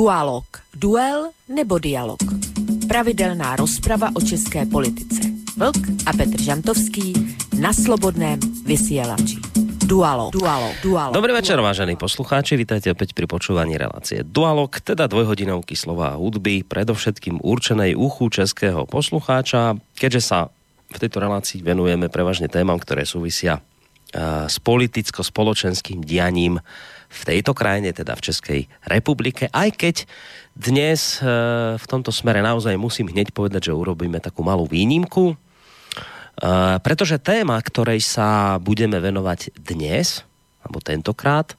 Dualog. Duel nebo dialog. Pravidelná rozprava o české politice. Vlk a Petr Žantovský na slobodném vysielači. Dualog. Dualog. Dualog. Dobrý večer, vážení poslucháči, vítajte opäť pri počúvaní relácie Dualog, teda dvojhodinovky slova a hudby, predovšetkým určenej uchu českého poslucháča, keďže sa v tejto relácii venujeme prevažne témam, ktoré súvisia s politicko-spoločenským dianím v tejto krajine, teda v Českej republike, aj keď dnes e, v tomto smere naozaj musím hneď povedať, že urobíme takú malú výnimku, e, pretože téma, ktorej sa budeme venovať dnes, alebo tentokrát, e,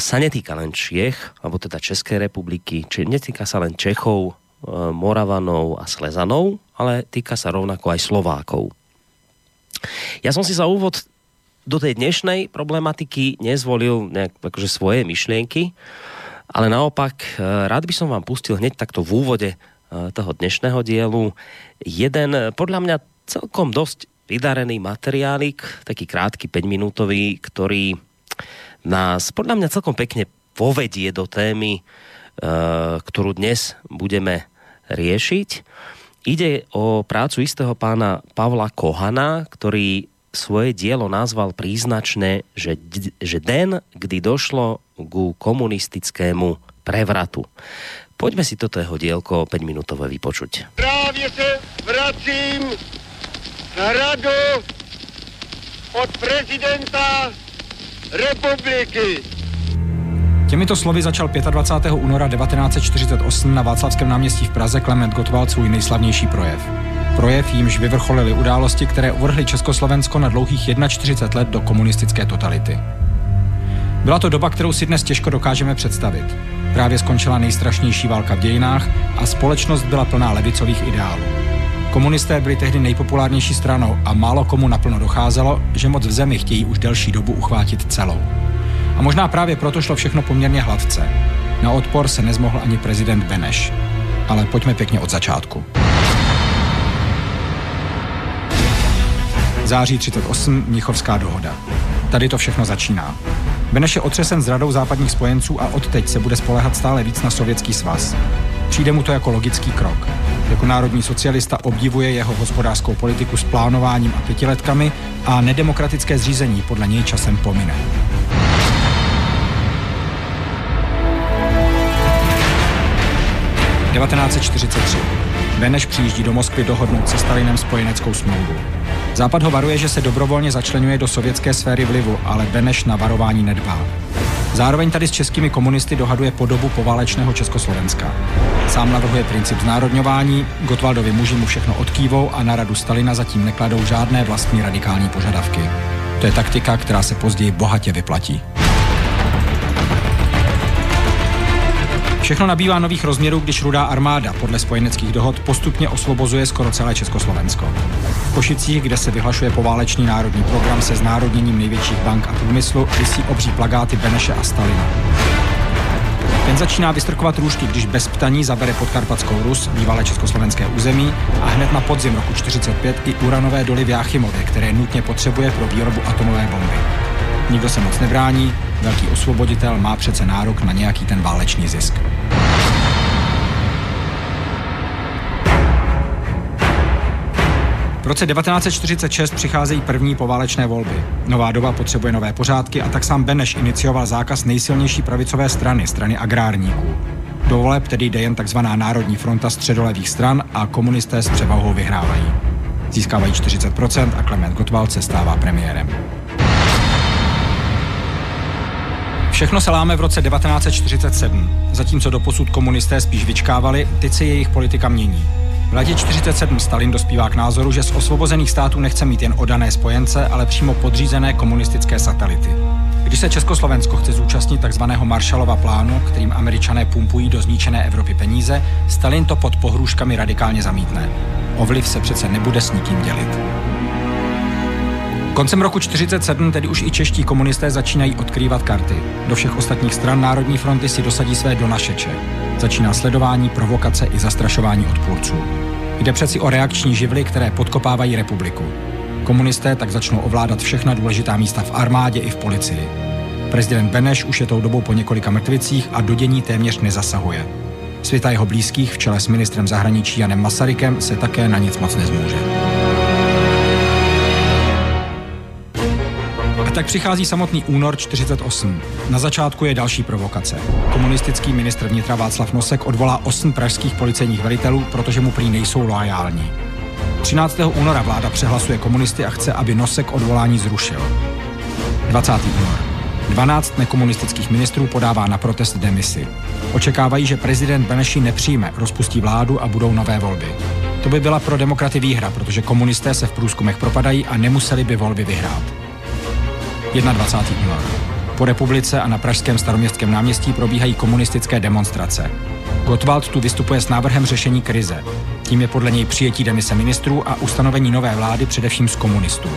sa netýka len Čiech, alebo teda Českej republiky, či netýka sa len Čechov, Moravanov a Slezanov, ale týka sa rovnako aj Slovákov. Ja som si za úvod do tej dnešnej problematiky nezvolil nejak akože svoje myšlienky, ale naopak e, rád by som vám pustil hneď takto v úvode e, toho dnešného dielu jeden podľa mňa celkom dosť vydarený materiálik, taký krátky 5-minútový, ktorý nás podľa mňa celkom pekne povedie do témy, e, ktorú dnes budeme riešiť. Ide o prácu istého pána Pavla Kohana, ktorý svoje dielo nazval príznačné, že, že den, kdy došlo ku komunistickému prevratu. Poďme si toto jeho dielko 5 minútové vypočuť. Právě se vracím na radu od prezidenta republiky. Těmito slovy začal 25. února 1948 na Václavském náměstí v Praze Klement Gottwald svůj nejslavnější projev. Projev jímž vyvrcholily události, které uvrhly Československo na dlouhých 41 let do komunistické totality. Byla to doba, kterou si dnes těžko dokážeme představit. Právě skončila nejstrašnější válka v dějinách a společnost byla plná levicových ideálů. Komunisté byli tehdy nejpopulárnější stranou a málo komu naplno docházelo, že moc v zemi chtějí už delší dobu uchvátit celou. A možná právě proto šlo všechno poměrně hladce. Na odpor se nezmohl ani prezident Beneš. Ale pojďme pěkně od začátku. Září 38, Mnichovská dohoda. Tady to všechno začíná. Beneš je otřesen s radou západních spojenců a odteď se bude spolehat stále víc na sovětský svaz. Přijde mu to jako logický krok. Jako národní socialista obdivuje jeho hospodářskou politiku s plánováním a pětiletkami a nedemokratické zřízení podle něj časem pomine. ...1943. Beneš přijíždí do Moskvy dohodnout se Stalinem spojeneckou smlouvu. Západ ho varuje, že se dobrovolně začlenuje do sovětské sféry vlivu, ale Beneš na varování nedbá. Zároveň tady s českými komunisty dohaduje podobu poválečného Československa. Sám navrhuje princip znárodňování, Gotwaldovi muži mu všechno odkývou a na radu Stalina zatím nekladou žádné vlastní radikální požadavky. To je taktika, která se později bohatě vyplatí. Všechno nabývá nových rozměrů, když rudá armáda podle spojeneckých dohod postupně osvobozuje skoro celé Československo. V Košicích, kde se vyhlašuje poválečný národní program se znárodněním největších bank a průmyslu, vysí obří plagáty Beneše a Stalina. Ten začíná vystrkovat růžky, když bez ptaní zabere podkarpatskou Rus, bývalé československé území, a hned na podzim roku 45 i uranové doly v Jáchymově, které nutně potřebuje pro výrobu atomové bomby. Nikdo se moc nebrání, velký osvoboditel má přece nárok na nějaký ten válečný zisk. V roce 1946 přicházejí první poválečné volby. Nová doba potřebuje nové pořádky a tak sám Beneš inicioval zákaz nejsilnější pravicové strany, strany agrárníků. Do voleb tedy jde jen tzv. Národní fronta středolevých stran a komunisté s převahou vyhrávají. Získávají 40% a Klement Gottwald se stává premiérem. Všechno se láme v roce 1947. Zatímco doposud komunisté spíš vyčkávali, teď se jejich politika mění. V letě 47 Stalin dospívá k názoru, že z osvobozených států nechce mít jen odané spojence, ale přímo podřízené komunistické satelity. Když se Československo chce zúčastnit tzv. Marshallova plánu, kterým američané pumpují do zničené Evropy peníze, Stalin to pod pohrůžkami radikálně zamítne. O vliv se přece nebude s nikým dělit. Koncem roku 47 tedy už i čeští komunisté začínají odkrývat karty. Do všech ostatních stran Národní fronty si dosadí své donašeče. Začíná sledování, provokace i zastrašování odpůrců. Jde přeci o reakční živly, které podkopávají republiku. Komunisté tak začnou ovládat všechna důležitá místa v armádě i v policii. Prezident Beneš už je tou dobou po několika mrtvicích a do dění téměř nezasahuje. Světa jeho blízkých v čele s ministrem zahraničí Janem Masarykem se také na nic moc nezmůže. Tak přichází samotný únor 48. Na začátku je další provokace. Komunistický ministr vnitra Václav Nosek odvolá osm pražských policejních velitelů, protože mu prý nejsou loajální. 13. února vláda přehlasuje komunisty a chce, aby Nosek odvolání zrušil. 20. únor. 12 nekomunistických ministrů podává na protest demisi. Očekávají, že prezident Beneši nepřijme, rozpustí vládu a budou nové volby. To by byla pro demokraty výhra, protože komunisté se v průzkumech propadají a nemuseli by volby vyhrát. 21. únor. Po republice a na pražském staroměstském náměstí probíhají komunistické demonstrace. Gottwald tu vystupuje s návrhem řešení krize. Tím je podle něj přijetí demise ministrů a ustanovení nové vlády především z komunistů.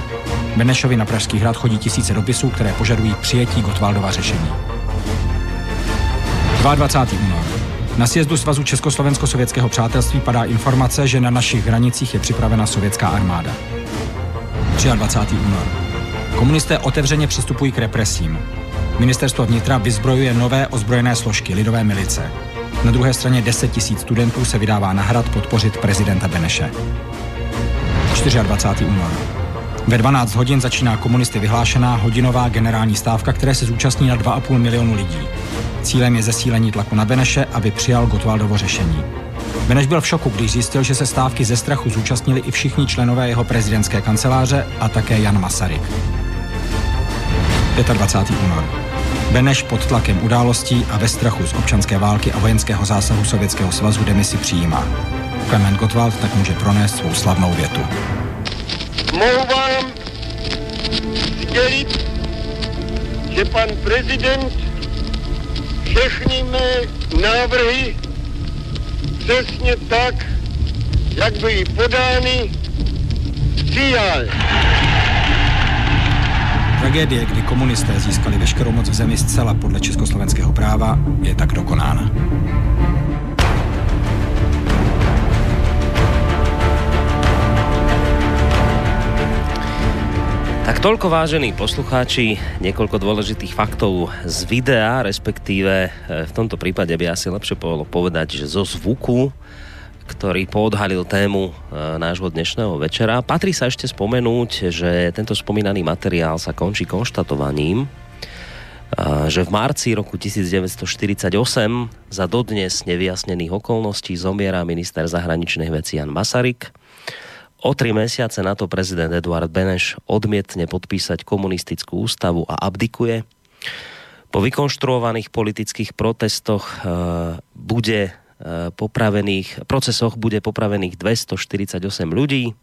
Benešovi na Pražský hrad chodí tisíce dopisů, které požadují přijetí Gottwaldova řešení. 22. únor. Na sjezdu Svazu Československo-sovětského přátelství padá informace, že na našich hranicích je připravena sovětská armáda. 23. únor. Komunisté otevřeně přistupují k represím. Ministerstvo vnitra vyzbrojuje nové ozbrojené složky lidové milice. Na druhé straně 10 tisíc studentů se vydává na hrad podpořit prezidenta Beneše. 24. únor. Ve 12 hodin začíná komunisty vyhlášená hodinová generální stávka, které se zúčastní na 2,5 milionu lidí. Cílem je zesílení tlaku na Beneše, aby přijal Gotwaldovo řešení. Beneš byl v šoku, když zjistil, že se stávky ze strachu zúčastnili i všichni členové jeho prezidentské kanceláře a také Jan Masaryk. 25. únor. Beneš pod tlakem událostí a ve strachu z občanské války a vojenského zásahu Sovětského svazu demisi přijímá. Klement Gottwald tak může pronést svou slavnou větu. Mohu vám sdělit, že pan prezident všechny mé návrhy přesně tak, jak byly podány, přijal. Tragédie, kdy komunisté získali veškerou moc v zemi zcela podle československého práva, je tak dokonána. Tak toľko vážení poslucháči, niekoľko dôležitých faktov z videa, respektíve e, v tomto prípade by asi lepšie bolo povedať, že zo zvuku, ktorý poodhalil tému e, nášho dnešného večera. Patrí sa ešte spomenúť, že tento spomínaný materiál sa končí konštatovaním, e, že v marci roku 1948 za dodnes nevyjasnených okolností zomiera minister zahraničných vecí Jan Masaryk, O tri mesiace na to prezident Eduard Beneš odmietne podpísať komunistickú ústavu a abdikuje. Po vykonštruovaných politických protestoch e, bude popravených, procesoch bude popravených 248 ľudí,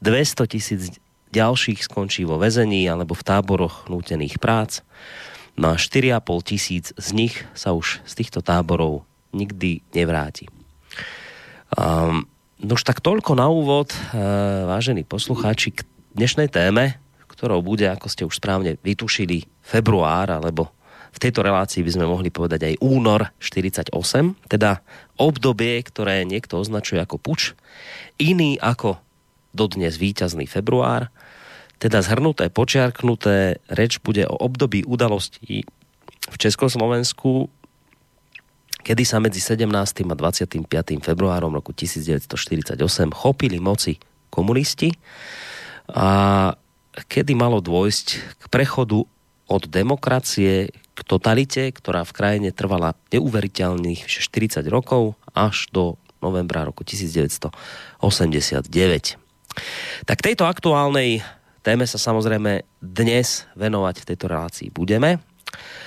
200 tisíc ďalších skončí vo väzení alebo v táboroch nútených prác. No a 4,5 tisíc z nich sa už z týchto táborov nikdy nevráti. Um, No už tak toľko na úvod, e, vážení poslucháči, k dnešnej téme, ktorou bude, ako ste už správne vytušili, február, alebo v tejto relácii by sme mohli povedať aj únor 48, teda obdobie, ktoré niekto označuje ako puč, iný ako dodnes víťazný február, teda zhrnuté, počiarknuté, reč bude o období udalostí v Československu kedy sa medzi 17. a 25. februárom roku 1948 chopili moci komunisti a kedy malo dôjsť k prechodu od demokracie k totalite, ktorá v krajine trvala neuveriteľných 40 rokov až do novembra roku 1989. Tak tejto aktuálnej téme sa samozrejme dnes venovať v tejto relácii budeme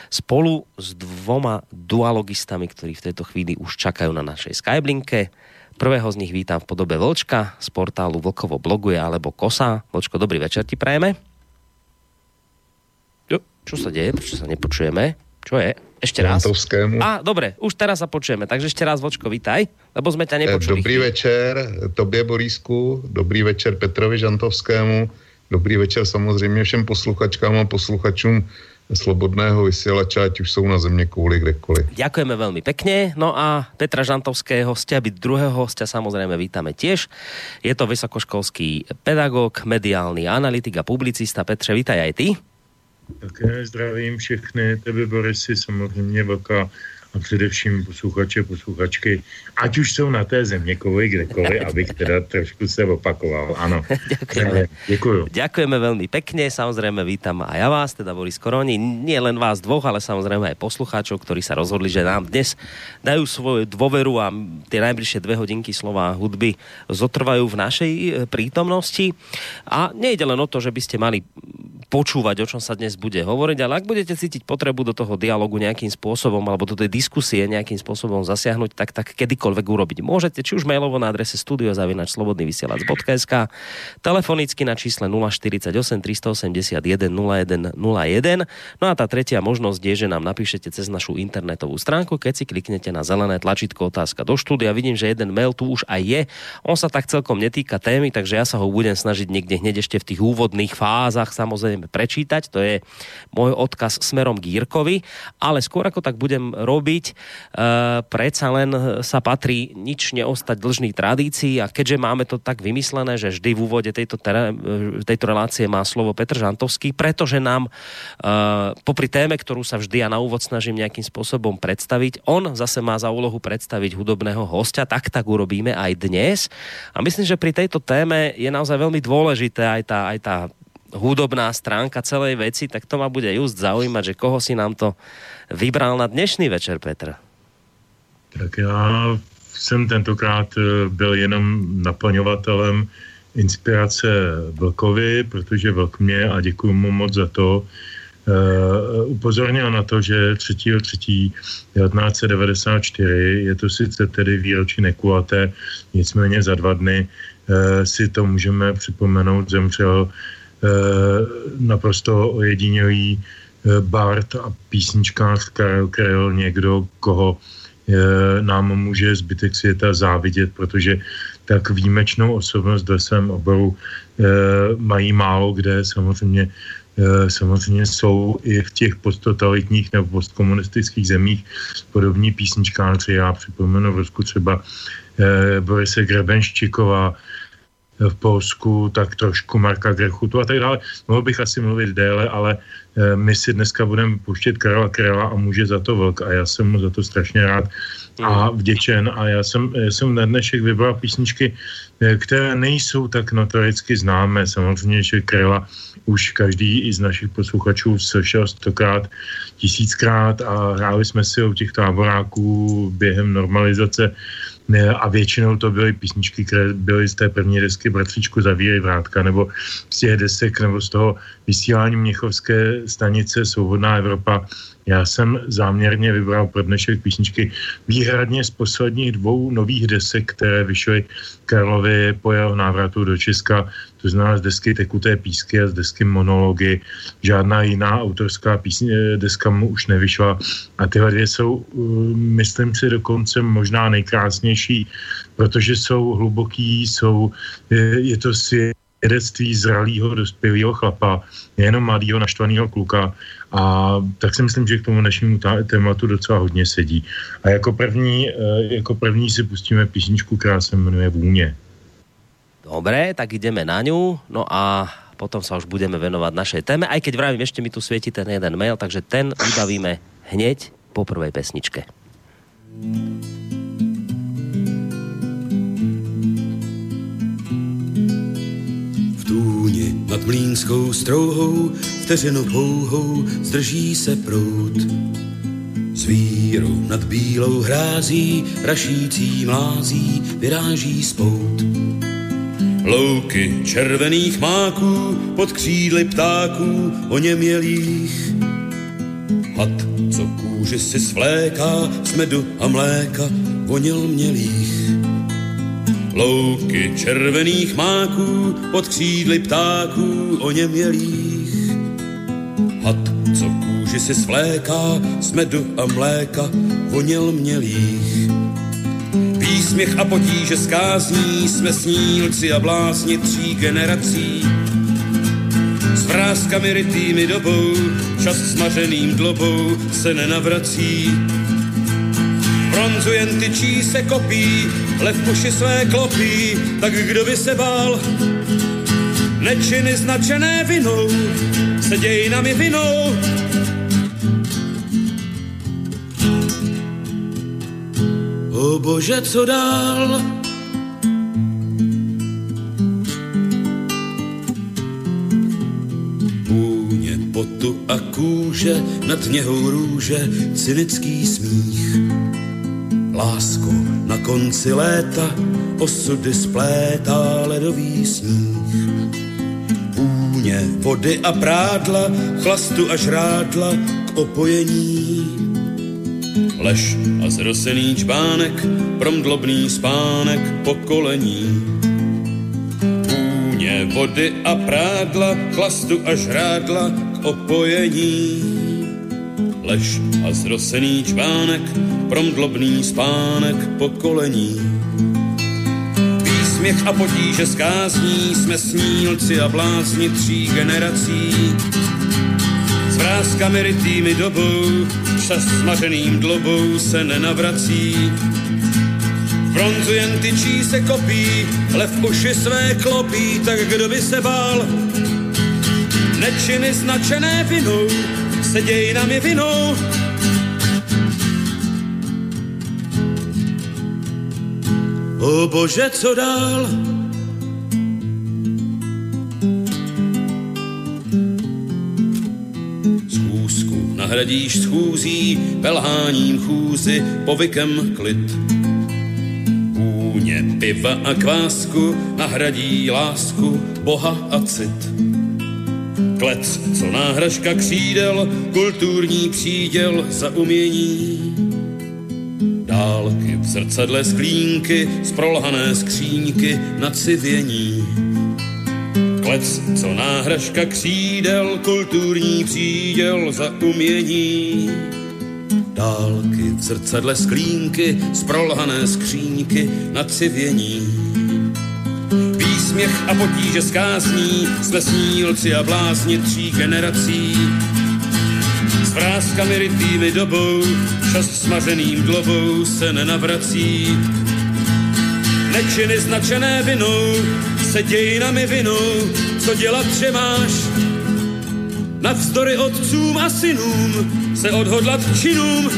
spolu s dvoma dualogistami, ktorí v tejto chvíli už čakajú na našej Skyblinke. Prvého z nich vítam v podobe Vlčka z portálu Vlkovo bloguje alebo Kosa. Vlčko, dobrý večer ti prajeme. Čo sa deje? Prečo sa nepočujeme? Čo je? Ešte raz. A, dobre, už teraz sa počujeme, takže ešte raz, Vočko, vítaj, lebo sme ťa nepočuli. Dobrý večer tobě, Borísku, dobrý večer Petrovi Žantovskému, dobrý večer samozřejmě všem posluchačkám a posluchačům slobodného vysielača, ať už jsou na země kvůli kdekoliv. Ďakujeme veľmi pekne. No a Petra Žantovského hostia, byť druhého hostia samozrejme vítame tiež. Je to vysokoškolský pedagóg, mediálny analytik a publicista. Petře, vítaj aj ty. Také zdravím všechny, tebe Borisy, samozřejmě velká a především posluchače, posluchačky, ať už jsou na té země kouli kdekoliv, abych teda trošku se opakoval. Ano. Ďakujeme. Děkuju. Ďakujeme veľmi pekne, samozrejme vítam aj ja vás, teda Boris Koroni, nie len vás dvoch, ale samozrejme aj poslucháčov, ktorí sa rozhodli, že nám dnes dajú svoju dôveru a tie najbližšie dve hodinky slova hudby zotrvajú v našej e, prítomnosti. A nejde len o to, že by ste mali počúvať, o čom sa dnes bude hovoriť, ale ak budete cítiť potrebu do toho dialogu nejakým spôsobom alebo do tej diskusie nejakým spôsobom zasiahnuť, tak tak kedykoľvek urobiť môžete, či už mailovo na adrese studiozavinačslobodnyvysielac.sk telefonicky na čísle 048 381 0101 no a tá tretia možnosť je, že nám napíšete cez našu internetovú stránku, keď si kliknete na zelené tlačítko otázka do štúdia. Vidím, že jeden mail tu už aj je. On sa tak celkom netýka témy, takže ja sa ho budem snažiť niekde hneď ešte v tých úvodných fázach samozrejme prečítať, to je môj odkaz smerom k Jirkovi, ale skôr ako tak budem robiť, uh, predsa len sa patrí nič neostať dlžný tradícii a keďže máme to tak vymyslené, že vždy v úvode tejto, tere, tejto relácie má slovo Petr Žantovský, pretože nám uh, popri téme, ktorú sa vždy ja na úvod snažím nejakým spôsobom predstaviť, on zase má za úlohu predstaviť hudobného hostia, tak tak urobíme aj dnes. A myslím, že pri tejto téme je naozaj veľmi dôležité aj tá, aj tá hudobná stránka celej veci, tak to ma bude just zaujímať, že koho si nám to vybral na dnešný večer, Petr. Tak já jsem tentokrát eh, byl jenom naplňovatelem inspirace Vlkovi, protože Vlk mě, a děkuji mu moc za to, uh, upozornil na to, že 3.3.1994, je to sice tedy výročí nekulaté, nicméně za dva dny uh, si to můžeme připomenout, zemřel naprosto ojedinělý eh, Bart a písničkář Karel Krejl, někdo, koho eh, nám může zbytek světa závidět, protože tak výjimečnou osobnost ve svém oboru mají málo kde, samozřejmě samozřejmě jsou i v těch posttotalitních nebo postkomunistických zemích podobní písničkáři. Já připomenu v Rusku třeba Borise Grebenščíková, v Polsku, tak trošku Marka Grechutu a tak dále. Mohl bych asi mluvit déle, ale eh, my si dneska budeme pouštět Karla Krela a může za to velk a já jsem mu za to strašně rád a vděčen a já jsem, já jsem na dnešek vybral písničky, eh, které nejsou tak notoricky známé. Samozřejmě, že Krela už každý i z našich posluchačů slyšel stokrát, tisíckrát a hráli jsme si u těch táboráků během normalizace a většinou to byly písničky, které byly z té první desky Bratříčku zavírej vrátka, nebo z těch desek, nebo z toho vysílání Měchovské stanice Svobodná Evropa. Já jsem záměrně vybral pro dnešek písničky výhradně z posledních dvou nových desek, které vyšly Karlovi po jeho návratu do Česka to znamená z desky Tekuté písky a z desky Monology. Žádná jiná autorská písně, eh, deska mu už nevyšla a tyhle dvě jsou, eh, myslím si, dokonce možná nejkrásnější, protože jsou hluboký, jsou, je, je to svědectví zralého dospělého chlapa, nejenom mladého naštvaného kluka a tak si myslím, že k tomu dnešnímu tématu docela hodně sedí. A jako první, eh, jako první si pustíme písničku, která se jmenuje Vůně. Dobre, tak ideme na ňu. No a potom sa už budeme venovať našej téme. Aj keď vravím, ešte mi tu svieti ten jeden mail, takže ten vybavíme hneď po prvej pesničke. V tůni nad mlínskou strouhou, vteřinu pouhou, zdrží se prout. Zvíru nad bílou hrází, rašící mlází, vyráží spout Louky červených máků pod křídly ptáků oněmělých. Had, co kůži si svléká z medu a mléka voněl mělých. Louky červených máků pod křídly ptáků oněmělých. Had, co kůži si svléká z medu a mléka voněl mělých Výsměch a potíže skázní jsme snílci a blázni tří generací. S vrázkami rytými dobou, čas smařeným dlobou se nenavrací. Bronzu jen tyčí se kopí, lev puši své klopí, tak kdo by se bál? Nečiny značené vinou se dějinami vinou. O bože, co dál? Půně potu a kůže, nad něhou růže, cynický smích. Lásko na konci léta, osudy splétá ledový sníh. Půně vody a prádla, chlastu a žrádla k opojení. Lež a zrosený čbánek, promdlobný spánek pokolení. Půně vody a prádla, chlastu a žrádla k opojení. Lež a zrosený čbánek, promdlobný spánek pokolení. Výsměch a potíže skázní jsme snílci a blázni tří generací. S vrázkami rytými dobou, čas smaženým dlobou se nenavrací. V bronzu jen tyčí se kopí, lev uši své klopí, tak kdo by se bál? Nečiny značené vinou se dějinami vinou, O bože, co dál? Schůzku nahradíš schůzí, pelháním chůzy, povykem klid. Půně piva a kvásku nahradí lásku, boha a cit. Klec, co náhražka křídel, kulturní příděl za umění dálky, v zrcadle sklínky, z prolhané skříňky na civění. Klec, co náhražka křídel, kulturní příděl za umění. Dálky, v zrcadle sklínky, z prolhané skříňky na civění. Výsměch a potíže skázní, jsme snílci a blázni tří generací, s vrázkami rytými dobou, čas smaženým dlobou se nenavrací. Nečiny značené vinou se dějinami vinou, co dělat, že máš. Navzdory otcům a synům se odhodlat k činům.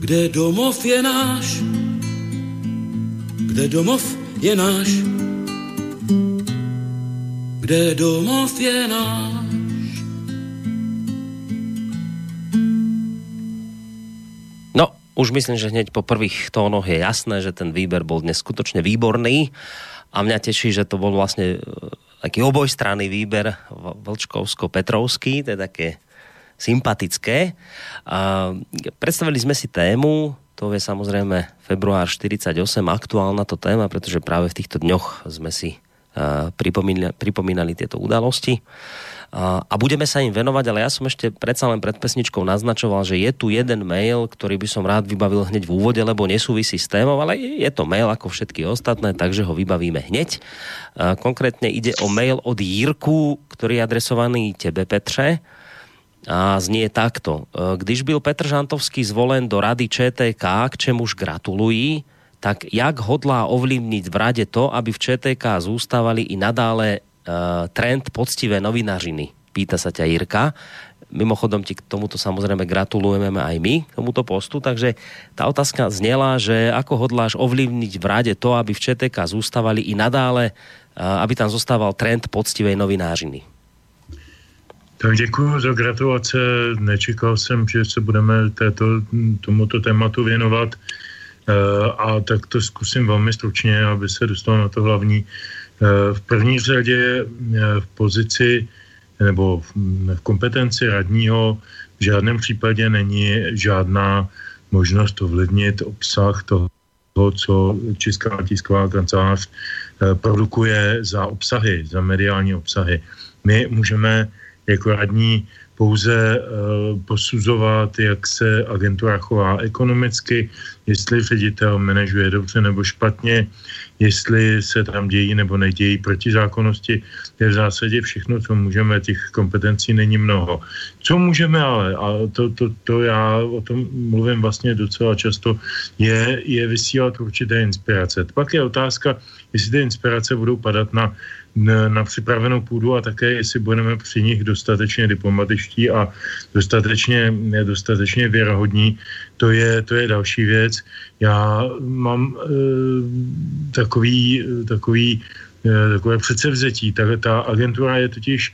Kde domov je náš? Kde domov je náš? Kde domov je náš? už myslím, že hneď po prvých tónoch je jasné, že ten výber bol dnes skutočne výborný a mňa teší, že to bol vlastne e, taký obojstranný výber Vlčkovsko-Petrovský, to je také sympatické. A predstavili sme si tému, to je samozrejme február 48, aktuálna to téma, pretože práve v týchto dňoch sme si uh, pripomínali, pripomínali tieto udalosti a budeme sa im venovať, ale ja som ešte predsa len pred pesničkou naznačoval, že je tu jeden mail, ktorý by som rád vybavil hneď v úvode, lebo nesúvisí s témou, ale je to mail ako všetky ostatné, takže ho vybavíme hneď. Konkrétne ide o mail od Jirku, ktorý je adresovaný tebe, Petře. A znie takto. Když byl Petr Žantovský zvolen do rady ČTK, k čemuž gratulují, tak jak hodlá ovlivniť v rade to, aby v ČTK zústavali i nadále uh, trend poctivé novinařiny? Pýta sa ťa Jirka. Mimochodom ti k tomuto samozrejme gratulujeme aj my, k tomuto postu, takže tá otázka znela, že ako hodláš ovlivniť v rade to, aby v ČTK zústavali i nadále, uh, aby tam zostával trend poctivej novinářiny. Tak děkuji za gratulace. Nečekal jsem, že se budeme této, tomuto tématu věnovat. A tak to zkusím velmi stručně, aby se dostal na to hlavní. V první řadě eh, v pozici nebo v kompetenci radního v žádném případě není žádná možnost ovlivnit obsah toho, co Česká tisková kancelář eh, produkuje za obsahy, za mediální obsahy. My můžeme jako radní pouze uh, posuzovat, jak se agentura chová ekonomicky, jestli ředitel manažuje dobře nebo špatně, jestli se tam dějí nebo nedějí protizákonnosti, je v zásadě všechno, co můžeme, těch kompetencí není mnoho. Co můžeme ale, a to, to, to já o tom mluvím vlastně docela často, je, je vysílat určité inspirace. Pak je otázka, jestli ty inspirace budou padat na na připravenou půdu a také, jestli budeme při nich dostatečně diplomatičtí a dostatečně, dostatečně věrohodní, to je, to je další věc. Já mám e, takový, takový, e, takové předsevzetí. Ta, ta agentura je totiž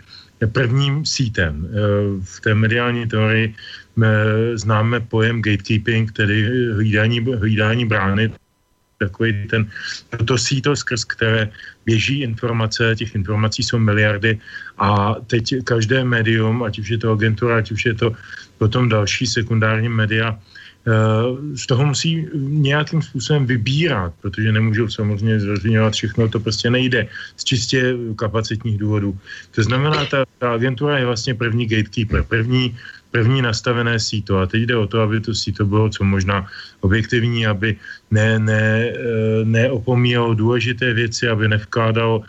prvním sítem. E, v té mediální teorii známe pojem gatekeeping, tedy hlídání, hlídání brány, takový ten, to síto, skrz které běží informace, těch informací jsou miliardy a teď každé médium, ať už je to agentura, ať už je to potom další sekundární média, eh, z toho musí nějakým způsobem vybírat, protože nemůžou samozřejmě zveřejňovat všechno, to prostě nejde z čistě kapacitních důvodů. To znamená, ta, ta agentura je vlastně první gatekeeper, první první nastavené síto. A teď jde o to, aby to síto bylo co možná objektivní, aby ne, ne, eh, neopomíjalo důležité věci, aby nevkládalo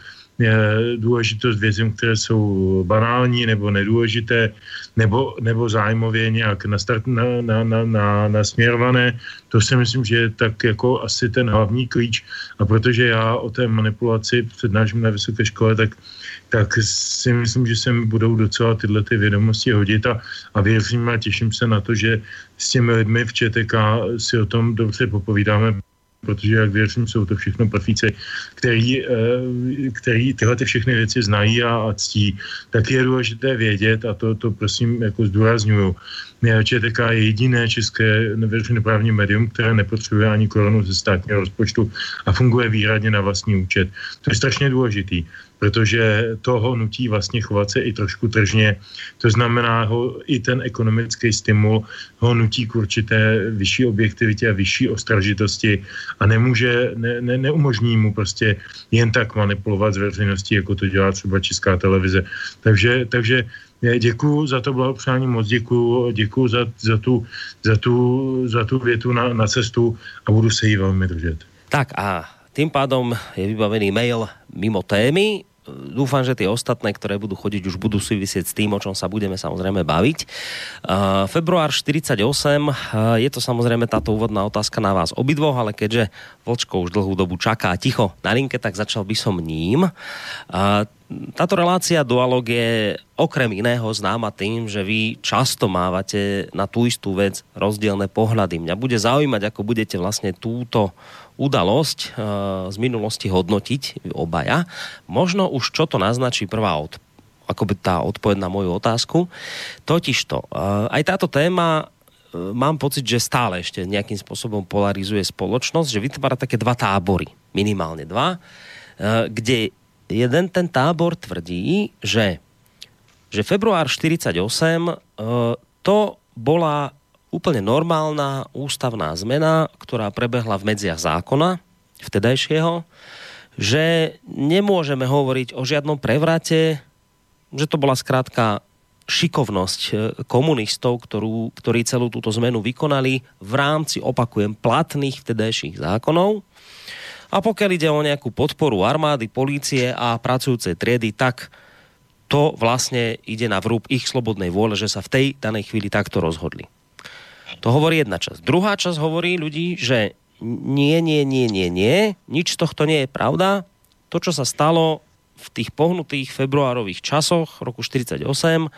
důležitost věcem, které jsou banální nebo nedůležité, nebo, nebo zájmově nějak nastart, na, na, na, na, nasměrované. To si myslím, že je tak jako asi ten hlavní klíč. A protože já o té manipulaci přednáším na vysoké škole, tak, tak si myslím, že se mi budou docela tyhle ty vědomosti hodit a, a věřím a těším se na to, že s těmi lidmi v ČTK si o tom dobře popovídáme, protože jak věřím, jsou to všechno profíci, který, eh, který tyhle ty všechny věci znají a, a ctí, tak je důležité vědět a to, to prosím jako zdůraznuju. ČTK je jediné české veřejnoprávní médium, které nepotřebuje ani korunu ze státního rozpočtu a funguje výhradně na vlastní účet. To je strašně důležitý protože to ho nutí vlastně chovat se i trošku tržně. To znamená, ho, i ten ekonomický stimul ho nutí k určité vyšší objektivitě a vyšší ostražitosti a nemůže, ne, ne, neumožní mu prostě jen tak manipulovat s veřejností, jako to dělá třeba Česká televize. Takže, takže Děkuji za to blahopřání, moc děkuji, děkuji za, za, tu, za, tu, za tu větu na, na cestu a budu se jí velmi držet. Tak a tým pádom je vybavený mail mimo témy dúfam, že tie ostatné, ktoré budú chodiť, už budú súvisieť s tým, o čom sa budeme samozrejme baviť. Uh, február 48, uh, je to samozrejme táto úvodná otázka na vás obidvoch, ale keďže Vlčko už dlhú dobu čaká ticho na linke, tak začal by som ním. Uh, táto relácia Dualog je okrem iného známa tým, že vy často mávate na tú istú vec rozdielne pohľady. Mňa bude zaujímať, ako budete vlastne túto udalosť uh, z minulosti hodnotiť obaja. Možno už čo to naznačí prvá od, by tá odpoveď na moju otázku. Totižto, uh, aj táto téma uh, mám pocit, že stále ešte nejakým spôsobom polarizuje spoločnosť, že vytvára také dva tábory, minimálne dva, kde jeden ten tábor tvrdí, že, že február 48 to bola úplne normálna ústavná zmena, ktorá prebehla v medziach zákona vtedajšieho, že nemôžeme hovoriť o žiadnom prevrate, že to bola skrátka šikovnosť e, komunistov, ktorú, ktorí celú túto zmenu vykonali v rámci, opakujem, platných vtedajších zákonov. A pokiaľ ide o nejakú podporu armády, polície a pracujúcej triedy, tak to vlastne ide na vrúb ich slobodnej vôle, že sa v tej danej chvíli takto rozhodli. To hovorí jedna časť. Druhá časť hovorí ľudí, že nie, nie, nie, nie, nie, nič z tohto nie je pravda. To, čo sa stalo v tých pohnutých februárových časoch roku 48, e,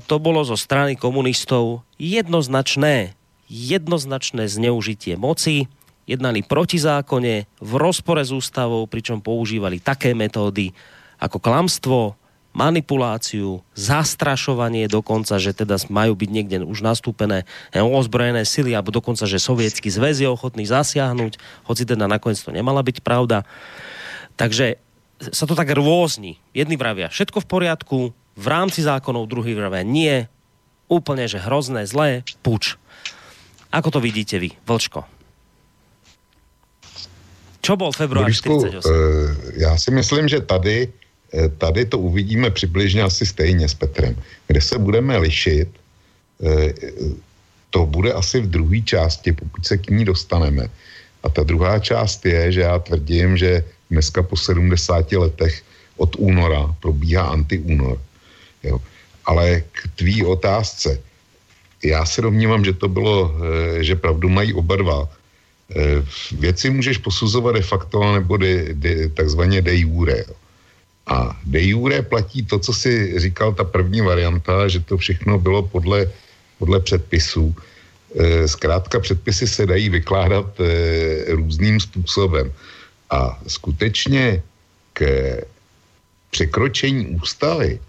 to bolo zo strany komunistov jednoznačné, jednoznačné zneužitie moci, jednali proti zákone, v rozpore s ústavou, pričom používali také metódy ako klamstvo, manipuláciu, zastrašovanie dokonca, že teda majú byť niekde už nastúpené ozbrojené sily, alebo dokonca, že sovietský zväz je ochotný zasiahnuť, hoci teda nakoniec to nemala byť pravda. Takže sa to tak rôzni. Jedni vravia všetko v poriadku, v rámci zákonov, druhý vravia nie, úplne, že hrozné, zlé, puč. Ako to vidíte vy, Vlčko? Čo bol február 48? Uh, já si myslím, že tady Eh, tady to uvidíme přibližně asi stejně s Petrem, kde se budeme lišit. Eh, to bude asi v druhé části, pokud se k ní dostaneme. A ta druhá část je, že já tvrdím, že dneska po 70 letech od února probíhá antiúnor. Jo. Ale k tvý otázce, já se domnívám, že to bylo, eh, že pravdu mají oba dva. Eh, věci můžeš posuzovat de facto nebo de, de, takzvaně de jure. Jo. A de jure platí to, co si říkal ta první varianta, že to všechno bylo podle, podle předpisů. E, zkrátka předpisy se dají vykládat e, různým způsobem. A skutečně k překročení ústavy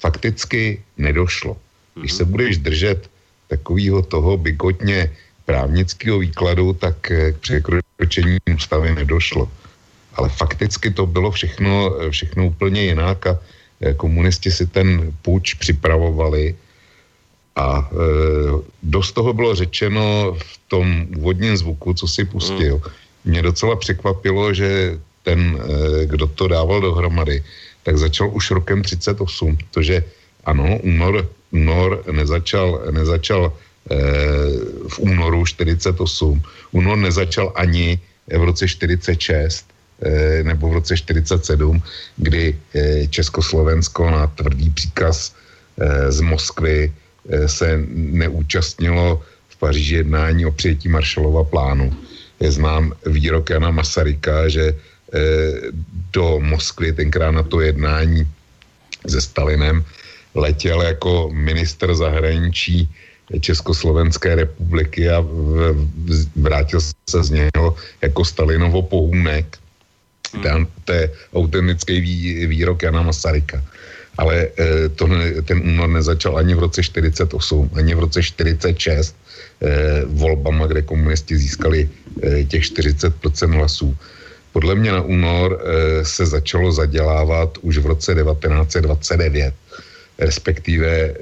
fakticky nedošlo. Když se budeš držet takového toho bygotně právnického výkladu, tak k překročení ústavy nedošlo ale fakticky to bylo všechno, všechno úplně jinak a eh, komunisti si ten půjč připravovali. A e, dost toho bylo řečeno v tom úvodním zvuku, co si pustil. Mě docela překvapilo, že ten, e, kdo to dával dohromady, tak začal už rokem 38, protože ano, únor, únor nezačal, nezačal v únoru 48, únor nezačal ani v roce 46, Eh, nebo v roce 47, kdy eh, Československo na tvrdý příkaz eh, z Moskvy se neúčastnilo v Paříži jednání o přijetí Marshallova plánu. Je znám výrok Jana Masaryka, že do Moskvy tenkrát na to jednání se Stalinem letěl jako minister zahraničí Československé republiky a vrátil se z něho jako Stalinovo pohůnek ten, to je autentický vý, výrok Jana Masaryka. Ale e, to ten únor nezačal ani v roce 48, ani v roce 46 e, volbama, kde komunisti získali e, těch 40% hlasů. Podle mě na únor e, se začalo zadělávat už v roce 1929, respektive e,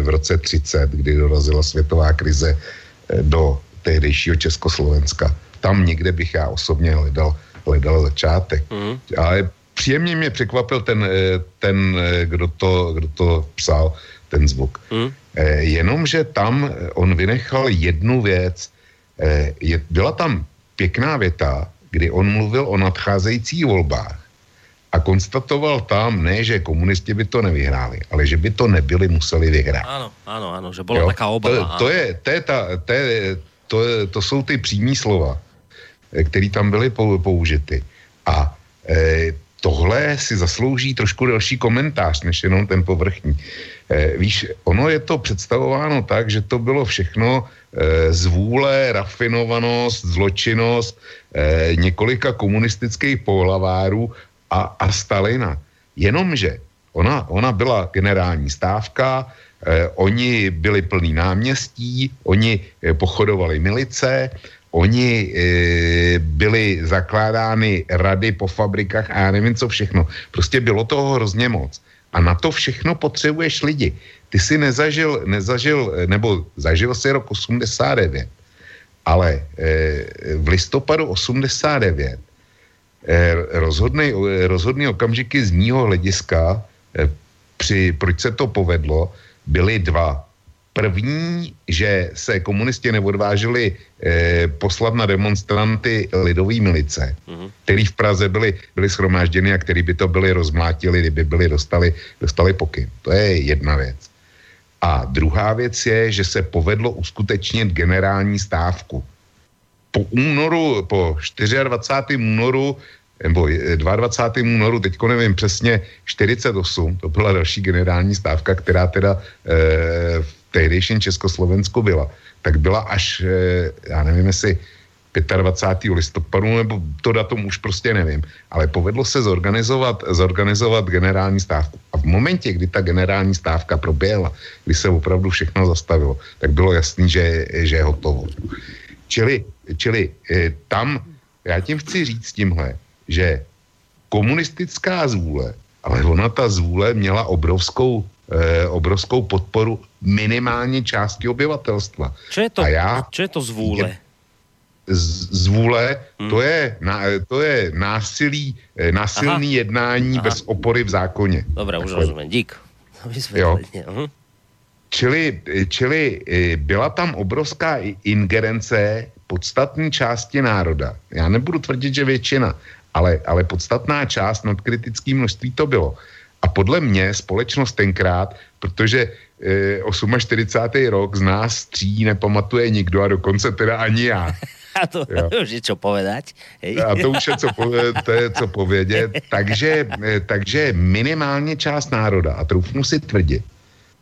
v roce 30, kdy dorazila světová krize e, do tehdejšího Československa. Tam někde bych já osobně hledal hledal začátek. Mm. Ale příjemně mě překvapil ten, eh, ten eh, kdo, to, kdo to psal, ten zvuk. Mm. Jenomže tam on vynechal jednu věc. Je, byla tam pěkná věta, kdy on mluvil o nadcházejících volbách a konstatoval tam, ne, že komunisti by to nevyhráli, ale že by to nebyli museli vyhrát. Ano, ano, ano, že byla taká obava. To, to, je, to, je ta, to, je, to, je, to jsou ty přímý slova. Eh, které tam byly použity. A e, tohle si zaslouží trošku další komentář, než jenom ten povrchní. E, víš, ono je to představováno tak, že to bylo všechno e, zvůle, rafinovanost, zločinnost e, několika komunistických pohlavárů a, a Stalina. Jenomže ona, ona byla generální stávka, eh, oni byli plný náměstí, oni eh, pochodovali milice, Oni e, byly zakládány rady po fabrikách a já nevím co všechno. Prostě bylo toho hrozně moc. A na to všechno potřebuješ lidi. Ty si nezažil, nezažil nebo zažil si rok 89, ale e, v listopadu 89 e, rozhodný, rozhodný okamžiky z mýho hlediska, e, při, proč se to povedlo, byly dva. První, že se komunisti neodvážili eh, poslat na demonstranty lidové milice, mm-hmm. který v Praze byli, byli schromážděni a který by to byli rozmlátili, kdyby byli dostali, dostali pokyn. To je jedna věc. A druhá věc je, že se povedlo uskutečnit generální stávku. Po únoru, po 24. únoru nebo 22. únoru, teďko nevím přesně, 48, to byla další generální stávka, která teda e, v tehdejším Československu byla, tak byla až, eh, já nevím, jestli 25. listopadu, nebo to datum už prostě nevím, ale povedlo se zorganizovat, zorganizovat generální stávku. A v momentě, kdy ta generální stávka proběhla, kdy se opravdu všechno zastavilo, tak bylo jasný, že, že je hotovo. Čili, čili eh, tam, já tím chci říct tímhle, že komunistická zvůle, ale ona ta zvůle měla obrovskou eh, obrovskou podporu minimálně části obyvatelstva. Co je to, A já, čo je to zvůle? Je, z, zvůle, hmm. to, je, na, to je násilí, eh, násilný Aha. jednání Aha. bez opory v zákoně. Dobré, už rozumím, dík. Jo. Uh-huh. čili, čili eh, byla tam obrovská ingerence podstatné části národa. Já nebudu tvrdit, že většina, ale, ale podstatná část, nadkritické množství to bylo. A podle mě společnost tenkrát, protože e, 48. rok z nás tří nepamatuje nikdo a dokonce teda ani já. A to jo. už je co povedať. Hej. A to už je co, to je co povědět. Takže, e, takže minimálně část národa, a troufnu si tvrdit,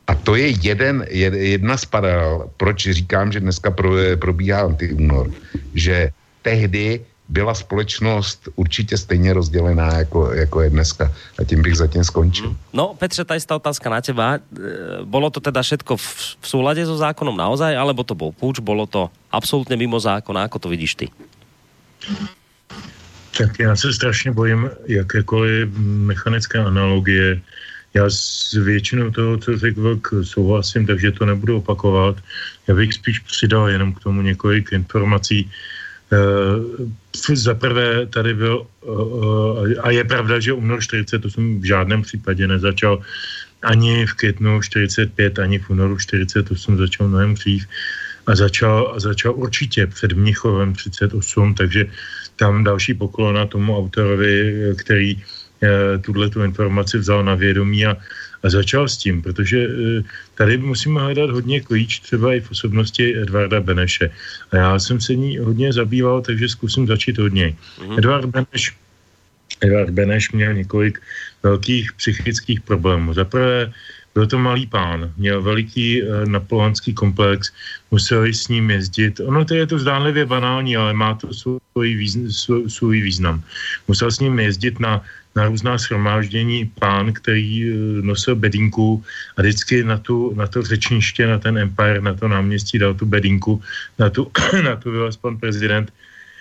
a to je jeden, jedna z paralel, proč říkám, že dneska pro, probíhá antiúnor, že tehdy byla společnost určitě stejně rozdělená, jako, jako je dneska. A tím bych zatím skončil. No, Petře, tady ta otázka na teba. E, bolo to teda všetko v, v súlade so zákonom naozaj, alebo to bol púč, bolo to absolútne mimo zákona? Ako to vidíš ty? Tak já se strašně bojím jakékoliv mechanické analogie. Já s většinou toho, co řekl Vlk, souhlasím, takže to nebudu opakovat. Já bych spíš přidal jenom k tomu několik informací. Za prvé tady byl, uh, a je pravda, že únor 40 to jsem v žádném případě nezačal ani v květnu 45, ani v únoru 40, to jsem začal mnohem dřív a začal, a začal určitě před Mnichovem 38, takže tam další poklona tomu autorovi, který uh, tuhle tu informaci vzal na vědomí a, a začal s tím, protože eh, tady musíme hledat hodně klíč, třeba i v osobnosti Edvarda Beneše. A já jsem se ní hodně zabýval, takže zkusím začít od něj. Mm-hmm. Edvard Beneš Edvard Beneš měl několik velkých psychických problémů. Za prvé byl to malý pán, měl veliký uh, napoleonský komplex, museli s ním jezdit. Ono to je to zdánlivě banální, ale má to svůj, význam, svůj význam. Musel s ním jezdit na na různá shromáždění pán, který eh, nosil bedinku a vždycky na, tu, na to řečniště, na ten Empire, na to náměstí dal tu bedinku, na tu, na tu vylez pan prezident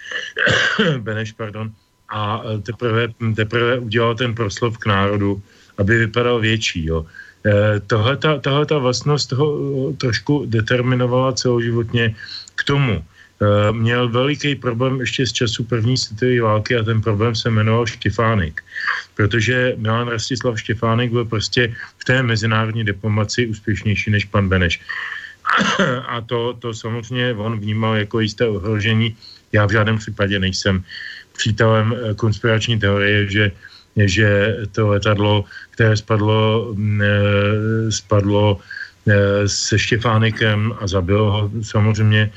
Beneš, pardon, a eh, teprve, teprve udělal ten proslov k národu, aby vypadal větší. Jo. Eh, tohle ta vlastnost toho trošku determinovala celoživotně k tomu, měl veliký problém ještě z času první světové války a ten problém se jmenoval Štěfánek. Protože Milan Rastislav Štěfánek byl prostě v té mezinárodní diplomaci úspěšnější než pan Beneš. A to, to samozřejmě on vnímal jako jisté ohrožení. Já v žádném případě nejsem přítelem eh, konspirační teorie, že, že to letadlo, které spadlo, mm, eh, spadlo se Štěfánikem a zabilo ho samozřejmě Eh,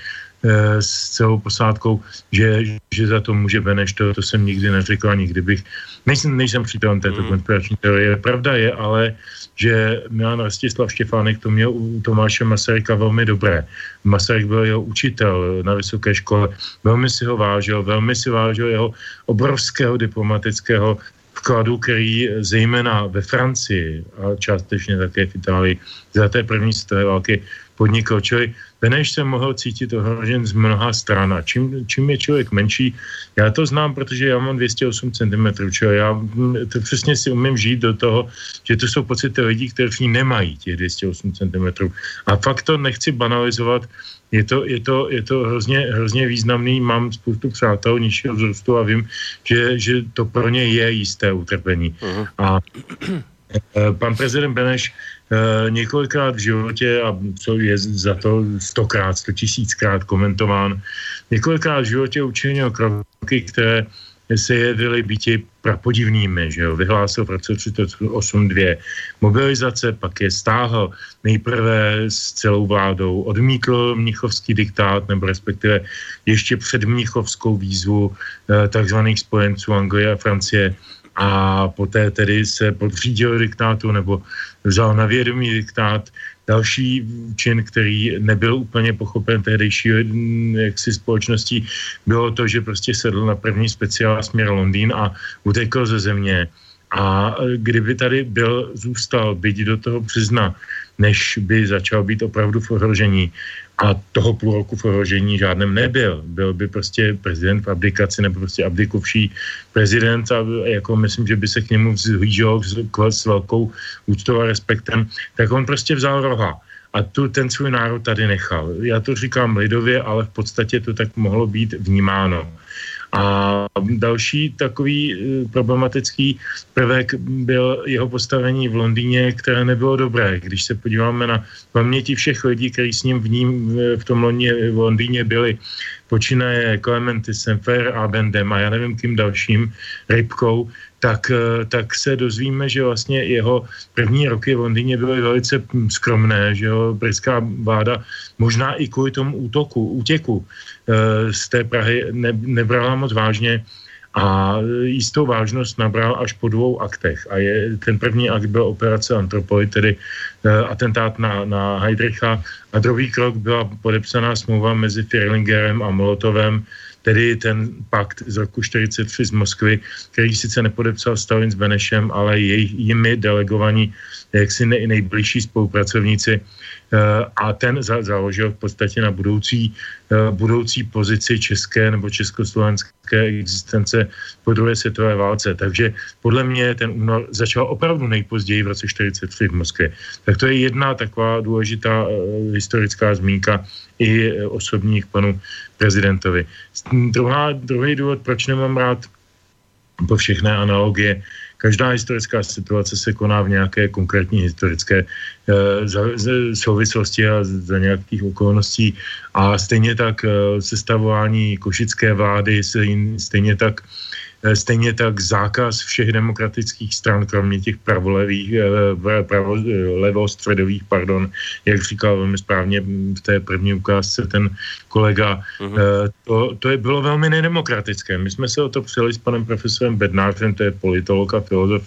s celou posádkou, že, že za to může Beneš, to, to jsem nikdy neřekl, ani kdybych, nejsem, nejsem přítelem této mm. konspirační teorie. Pravda je ale, že Milan Rastislav Štěfánek to měl u Tomáše Masaryka velmi dobré. Masaryk byl jeho učitel na vysoké škole, velmi si ho vážil, velmi si vážil jeho obrovského diplomatického vkladu, který zejména ve Francii a částečně také v Itálii za té první světové války podnikl. Čili Beneš se mohl cítit ohrožen z mnoha stran a čím, čím je člověk menší, já to znám, protože já mám 208 cm, čili já to přesně si umím žít do toho, že to jsou pocity lidí, kteří nemají těch 208 cm. A fakt to nechci banalizovat, je to, je to, je to hrozně, hrozně významný, mám spoustu přátel nižšího vzrůstu a vím, že, že to pro ně je jisté utrpení. Uh-huh. A Eh, pan prezident Beneš několikrát v životě, a co je za to stokrát, sto tisíckrát komentován, několikrát v životě učinil kroky, které se jevily býti prapodivnými, že jo, vyhlásil v roce 38.2 mobilizace, pak je stáhl. Nejprve s celou vládou, odmítl mnichovský diktát, nebo respektive ještě před mnichovskou výzvu eh, takzvaných spojenců Anglie a Francie a poté tedy se podřídil diktátu nebo vzal na vědomí diktát. Další čin, který nebyl úplně pochopen tehdejší mm, jaksi společností, bylo to, že prostě sedl na první speciál směr Londýn a utekl ze země. A kdyby tady byl, zůstal, byť do toho přizna, než by začal být opravdu v ohrožení, a toho půl roku v ohrožení žádném nebyl. Byl by prostě prezident v abdikaci nebo prostě abdikovší prezident a jako myslím, že by se k němu vzhlížel s velkou úctou a respektem, tak on prostě vzal roha a tu ten svůj národ tady nechal. Já to říkám lidově, ale v podstatě to tak mohlo být vnímáno. A další takový eh, problematický prvek byl jeho postavení v Londýně, které nebylo dobré. Když se podíváme na paměti všech lidí, kteří s ním v, ním, v tom Londýně, v Londýně byli, počínaje Clementy Semfer a Bendem a já nevím kým dalším, Rybkou, tak, eh, tak se dozvíme, že vlastně jeho první roky v Londýně byly velice skromné, že jo, britská vláda možná i kvůli tomu útoku, útěku e, z té Prahy ne, nebrala moc vážně a jistou vážnost nabral až po dvou aktech. A je, ten první akt byl operace Antropoid, tedy uh, atentát na, na Heidricha, a druhý krok byla podepsaná smlouva mezi Firlingerem a Molotovem, tedy ten pakt z roku 43 z Moskvy, který sice nepodepsal Stalin s Benešem, ale jej, jimi delegovaní jaksi nej, nejbližší spolupracovníci a ten založil v podstatě na budoucí, eh, budoucí pozici české nebo československé existence po druhé světové válce. Takže podle mě ten únor začal opravdu nejpozději v roce 1943 v Moskvě. Tak to je jedna taková důležitá uh, historická zmínka i osobní k panu prezidentovi. Druhá, druhý důvod, proč nemám rád po všechné analogie, Každá historická situace se koná v nějaké konkrétní historické e, souvislosti a za nějakých okolností. A stejně tak e, sestavování košické vlády, stejně tak Eh, stejně tak zákaz všech demokratických stran, kromě těch pravolevých, eh, pravo, eh, levostředových, pardon, jak říkal velmi správně v té první ukázce ten kolega, uh-huh. to, to je bylo velmi nedemokratické. My jsme se o to přeli s panem profesorem Bednářem, to je politolog a filozof,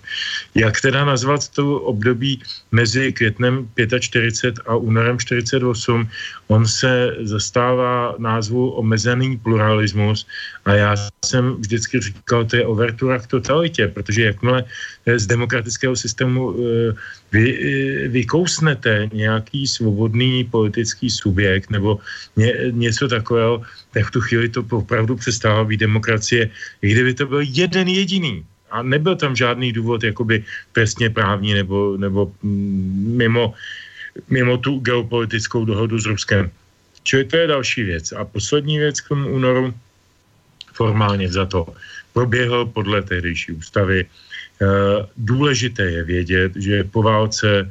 jak teda nazvat tu období mezi květnem 45 a únorem 48. On se zastává názvu omezený pluralismus a já jsem vždycky říkal, to je overtura k totalitě, protože jakmile eh, z demokratického systému eh, vy, eh, vykousnete nějaký svobodný politický subjekt nebo ně, něco takového, tak v tu chvíli to opravdu přestává být demokracie. I kdyby to byl jeden jediný, a nebyl tam žádný důvod jakoby trestně právní nebo, nebo mm, mimo, mimo tu geopolitickou dohodu s Ruskem. Čili to je další věc. A poslední věc k tomu únoru, formálně za to proběhl podle tehdejší ústavy. Eh, důležité je vědět, že po válce eh,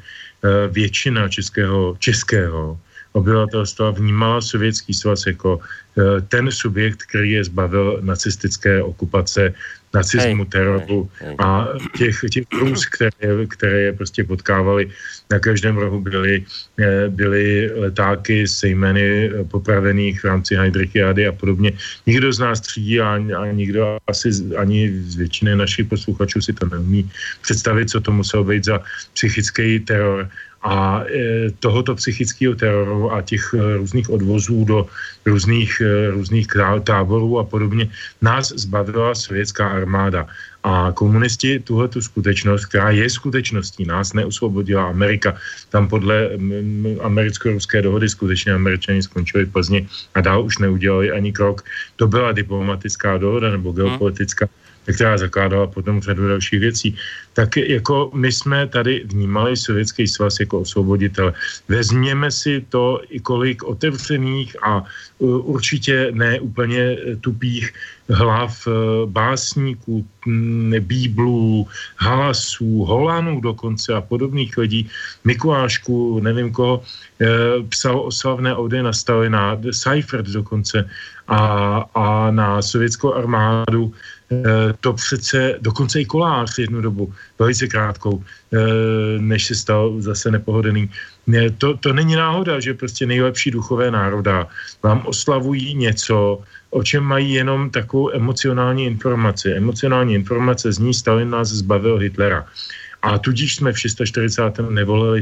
většina českého, českého obyvatelstva vnímala Sovětský svaz jako eh, ten subjekt, který je zbavil nacistické okupace nacismu, teroru a těch, těch růz, které, které je prostě potkávali. Na každém rohu byly, eh, byly letáky se jmény popravených v rámci Heidrichiády a podobně. Nikdo z nás třídí a, a nikdo asi ani z většiny našich posluchačů si to neumí představit, co to muselo být za psychický teror a e, tohoto psychického teroru a těch e, různých odvozů do různých, e, různých táborů a podobně nás zbavila sovětská armáda. A komunisti tuhle tu skutečnost, která je skutečností, nás neusvobodila Amerika. Tam podle americko-ruské dohody skutečně američani skončili Plzni a dál už neudělali ani krok. To byla diplomatická dohoda nebo geopolitická. Hmm která zakládala potom řadu dalších věcí, tak jako my jsme tady vnímali Sovětský svaz jako osvoboditel. Vezměme si to, i kolik otevřených a určitě ne úplně tupých hlav e, básníků, bíblů, halasů, holanů dokonce a podobných lidí, Mikulášku, nevím koho, e, psal oslavné ode na Stalina, Seifert dokonce a, a na sovětskou armádu to přece dokonce i kolář jednu dobu, velice krátkou, eh, než se stal zase nepohodený. To, to není náhoda, že prostě nejlepší duchové národa vám oslavují něco, o čem mají jenom takovou emocionální informaci. Emocionální informace z ní Stalin nás zbavil Hitlera. A tudíž jsme v 640. nevolili,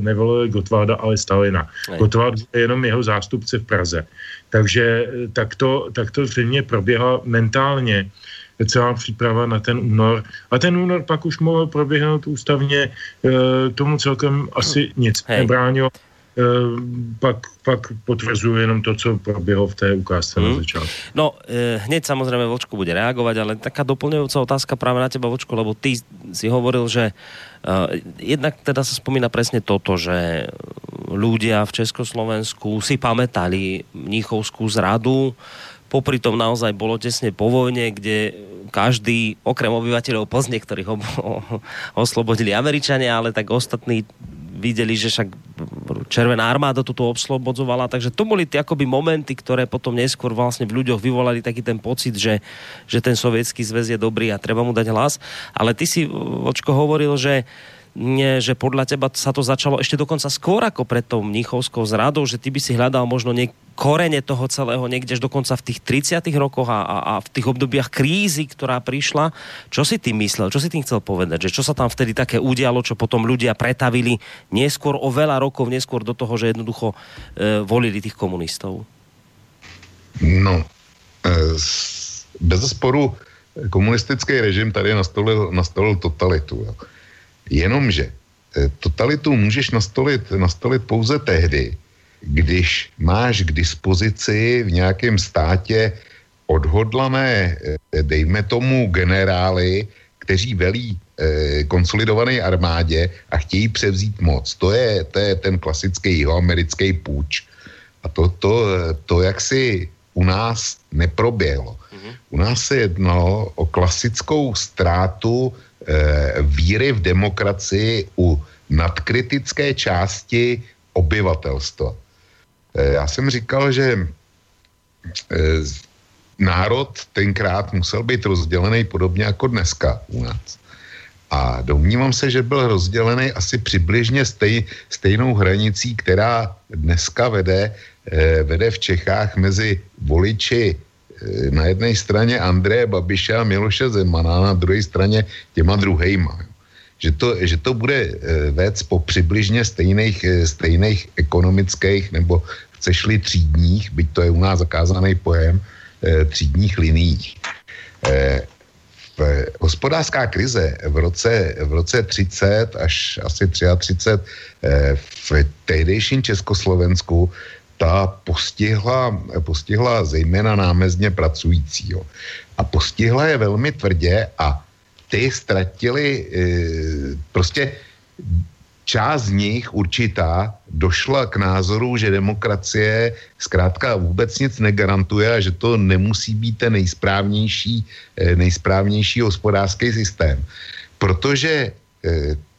nevolili Gotváda, ale Stalina. Gotwald je jenom jeho zástupce v Praze. Takže eh, tak to, tak to zřejmě proběhlo mentálně celá příprava na ten únor. A ten únor pak už mohl proběhnout ústavně, e, tomu celkem asi nic Hej. nebránilo. E, pak, pak potvrzuji jenom to, co proběhlo v té ukázce hmm. na začátku. No, e, hneď samozřejmě Vočko bude reagovat, ale taká doplňujúca otázka právě na teba, Vočko, lebo ty si hovoril, že jednak teda sa spomína presne toto, že ľudia v Československu si pamätali Mníchovskú zradu, popri tom naozaj bolo tesne po vojne, kde každý, okrem obyvateľov Plzne, ktorých oslobodili Američania, ale tak ostatní videli, že však Červená armáda toto obslobodzovala, takže to boli tie akoby momenty, ktoré potom neskôr vlastne v ľuďoch vyvolali taký ten pocit, že, že ten sovietský zväz je dobrý a treba mu dať hlas. Ale ty si, Vočko, hovoril, že nie, že podľa teba sa to začalo ešte dokonca skôr ako pred tou mnichovskou zradou, že ty by si hľadal možno nie, korene toho celého niekde až dokonca v tých 30 rokoch a, a, a v tých obdobiach krízy, ktorá prišla. Čo si ty myslel? Čo si tým chcel povedať? Že čo sa tam vtedy také udialo, čo potom ľudia pretavili neskôr o veľa rokov, neskôr do toho, že jednoducho e, volili tých komunistov? No, e, bez sporu komunistický režim tady nastolil, nastolil totalitu. Jo Jenomže eh, totalitu můžeš nastolit, nastolit pouze tehdy, když máš k dispozici v nějakém státě odhodlané, eh, dejme tomu, generály, kteří velí eh, konsolidované armádě a chtějí převzít moc. To je, to je ten klasický jihoamerický půjč. A to, to, to jaksi u nás neproběhlo. Mm-hmm. U nás se jednalo o klasickou ztrátu víry v demokracii u nadkritické části obyvatelstva. Eh, já jsem říkal, že eh, národ tenkrát musel být rozdělený podobně jako dneska u nás. A domnívám se, že byl rozdělený asi přibližně stej, stejnou hranicí, která dneska vede, vede v Čechách mezi voliči Eh, na jedné straně Andreje Babiše a Miloše Zemana, na druhé straně těma druhejma. Že to, že to bude eh, věc po přibližně stejných, eh, stejných ekonomických nebo chceš-li třídních, byť to je u nás zakázaný pojem, třídních liních. V hospodářská krize v roce, v roce 30 až asi 33 v tehdejším Československu ta postihla, postihla zejména námezně pracujícího. A postihla je velmi tvrdě a ty ztratili e, prostě část z nich určitá došla k názoru, že demokracie zkrátka vůbec nic negarantuje a že to nemusí být ten nejsprávnější, e, nejsprávnější hospodářský systém. Protože e,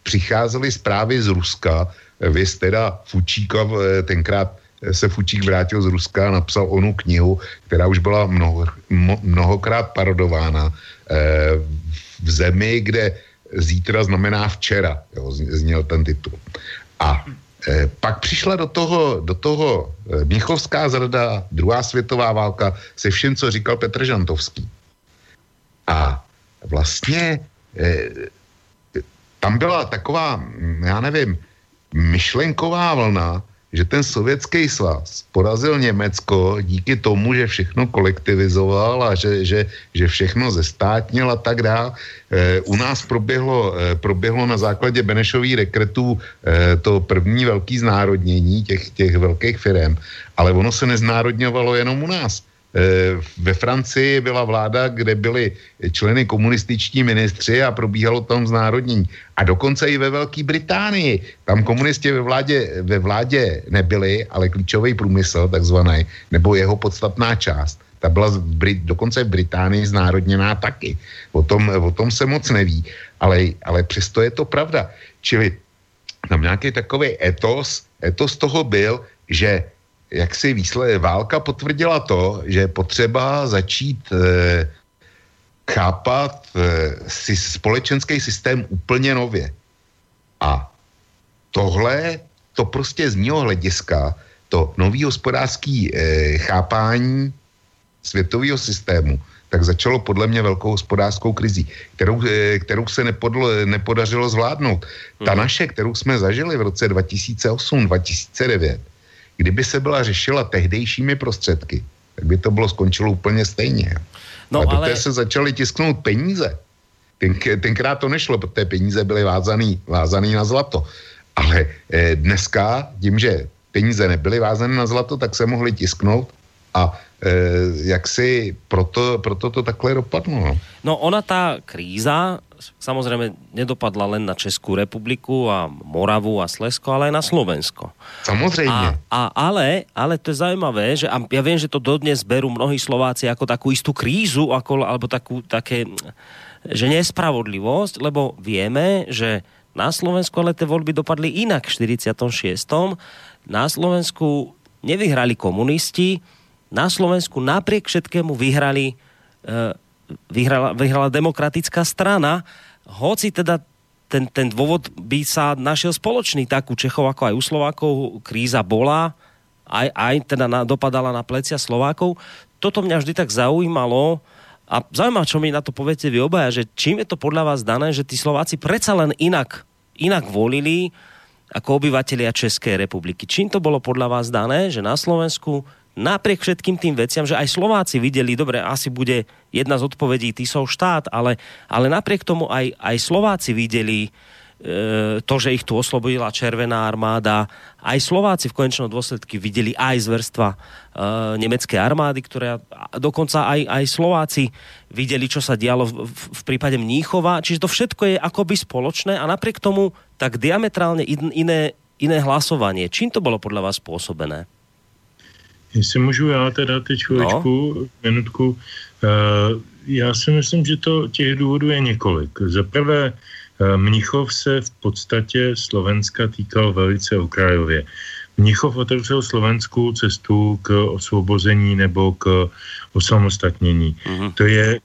přicházely zprávy z Ruska, vy teda Fučíka tenkrát se Fučík vrátil z Ruska a napsal onu knihu, která už byla mnoho, mnohokrát parodována eh, v zemi, kde zítra znamená včera, jo, zněl ten titul. A eh, pak přišla do toho, do toho eh, Míchovská zrada, druhá světová válka, se vším, co říkal Petr Žantovský. A vlastně tam byla taková, já nevím, myšlenková vlna, že ten sovětský svaz porazil Německo díky tomu, že všechno kolektivizoval a že, že, že všechno zestátnil a tak dále. E, u nás proběhlo, e, proběhlo na základě Benešových dekretů e, to první velký znárodnění těch, těch velkých firm, ale ono se neznárodňovalo jenom u nás. Eh, ve Francii byla vláda, kde byli členy komunističtí ministři a probíhalo tam znárodnění. A dokonce i ve Velké Británii. Tam komunisti ve vládě, ve vládě nebyli, ale klíčový průmysl, takzvaný, nebo jeho podstatná část, ta byla v Brit, dokonce v Británii znárodněná taky. O tom, o tom se moc neví, ale, ale přesto je to pravda. Čili tam nějaký takový etos, etos toho byl, že jak si výsled, válka potvrdila to, že je potřeba začít e, chápat e, si společenský systém úplně nově. A tohle, to prostě z mého hlediska, to nový hospodářský e, chápání světového systému, tak začalo podle mě velkou hospodářskou krizí, kterou, kterou se nepodlo, nepodařilo zvládnout. Ta mhm. naše, kterou jsme zažili v roce 2008-2009, Kdyby se byla řešila tehdejšími prostředky, tak by to bylo skončilo úplně stejně. No, a ale... se začaly tisknout peníze. Ten, tenkrát to nešlo, protože peníze byly vázaný, vázaný na zlato. Ale eh, dneska, tím, že peníze nebyly vázané na zlato, tak se mohly tisknout a jak si proto, proto to takhle dopadlo. No. no ona tá kríza samozrejme nedopadla len na Českú republiku a Moravu a Slesko, ale aj na Slovensko. Samozrejme. A, a ale, ale to je zaujímavé, že a ja viem, že to dodnes berú mnohí Slováci ako takú istú krízu, ako, alebo takú, také, že nespravodlivosť, lebo vieme, že na Slovensku ale tie voľby dopadli inak v 46. Na Slovensku nevyhrali komunisti, na Slovensku napriek všetkému vyhrali e, vyhrala, vyhrala demokratická strana, hoci teda ten, ten dôvod by sa našiel spoločný, tak u Čechov ako aj u Slovákov kríza bola, aj, aj teda na, dopadala na plecia Slovákov. Toto mňa vždy tak zaujímalo a zaujímavé, čo mi na to poviete vy obaja, že čím je to podľa vás dané, že tí Slováci predsa len inak, inak volili ako obyvatelia Českej republiky. Čím to bolo podľa vás dané, že na Slovensku napriek všetkým tým veciam, že aj Slováci videli, dobre, asi bude jedna z odpovedí Tisov štát, ale, ale napriek tomu aj, aj Slováci videli e, to, že ich tu oslobodila Červená armáda. Aj Slováci v konečnom dôsledku videli aj zverstva e, nemeckej armády, ktoré dokonca aj, aj Slováci videli, čo sa dialo v, v, v prípade Mníchova. Čiže to všetko je akoby spoločné a napriek tomu tak diametrálne in, iné, iné hlasovanie. Čím to bolo podľa vás spôsobené? Jestli můžu já teda teď chvíličku, no. minutku. Uh, já si myslím, že to těch důvodů je několik. Za prvé, uh, Mnichov se v podstatě Slovenska týkal velice okrajově. Mnichov otevřel Slovensku cestu k osvobození nebo k osamostatnění. Uh-huh. To je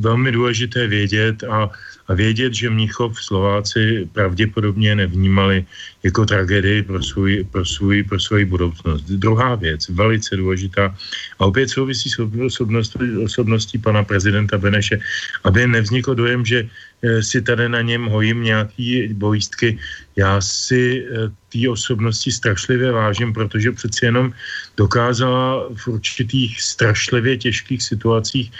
velmi důležité vědět a a vědět, že Mnichov Slováci pravděpodobně nevnímali jako tragédii pro, svůj, pro, svůj, pro svou budoucnost. Druhá věc, velice důležitá, a opět souvisí s osobností, osobností pana prezidenta Beneše, aby nevznikl dojem, že eh, si tady na něm hojím nějaký bojistky. Já si eh, té osobnosti strašlivě vážím, protože přeci jenom dokázala v určitých strašlivě těžkých situacích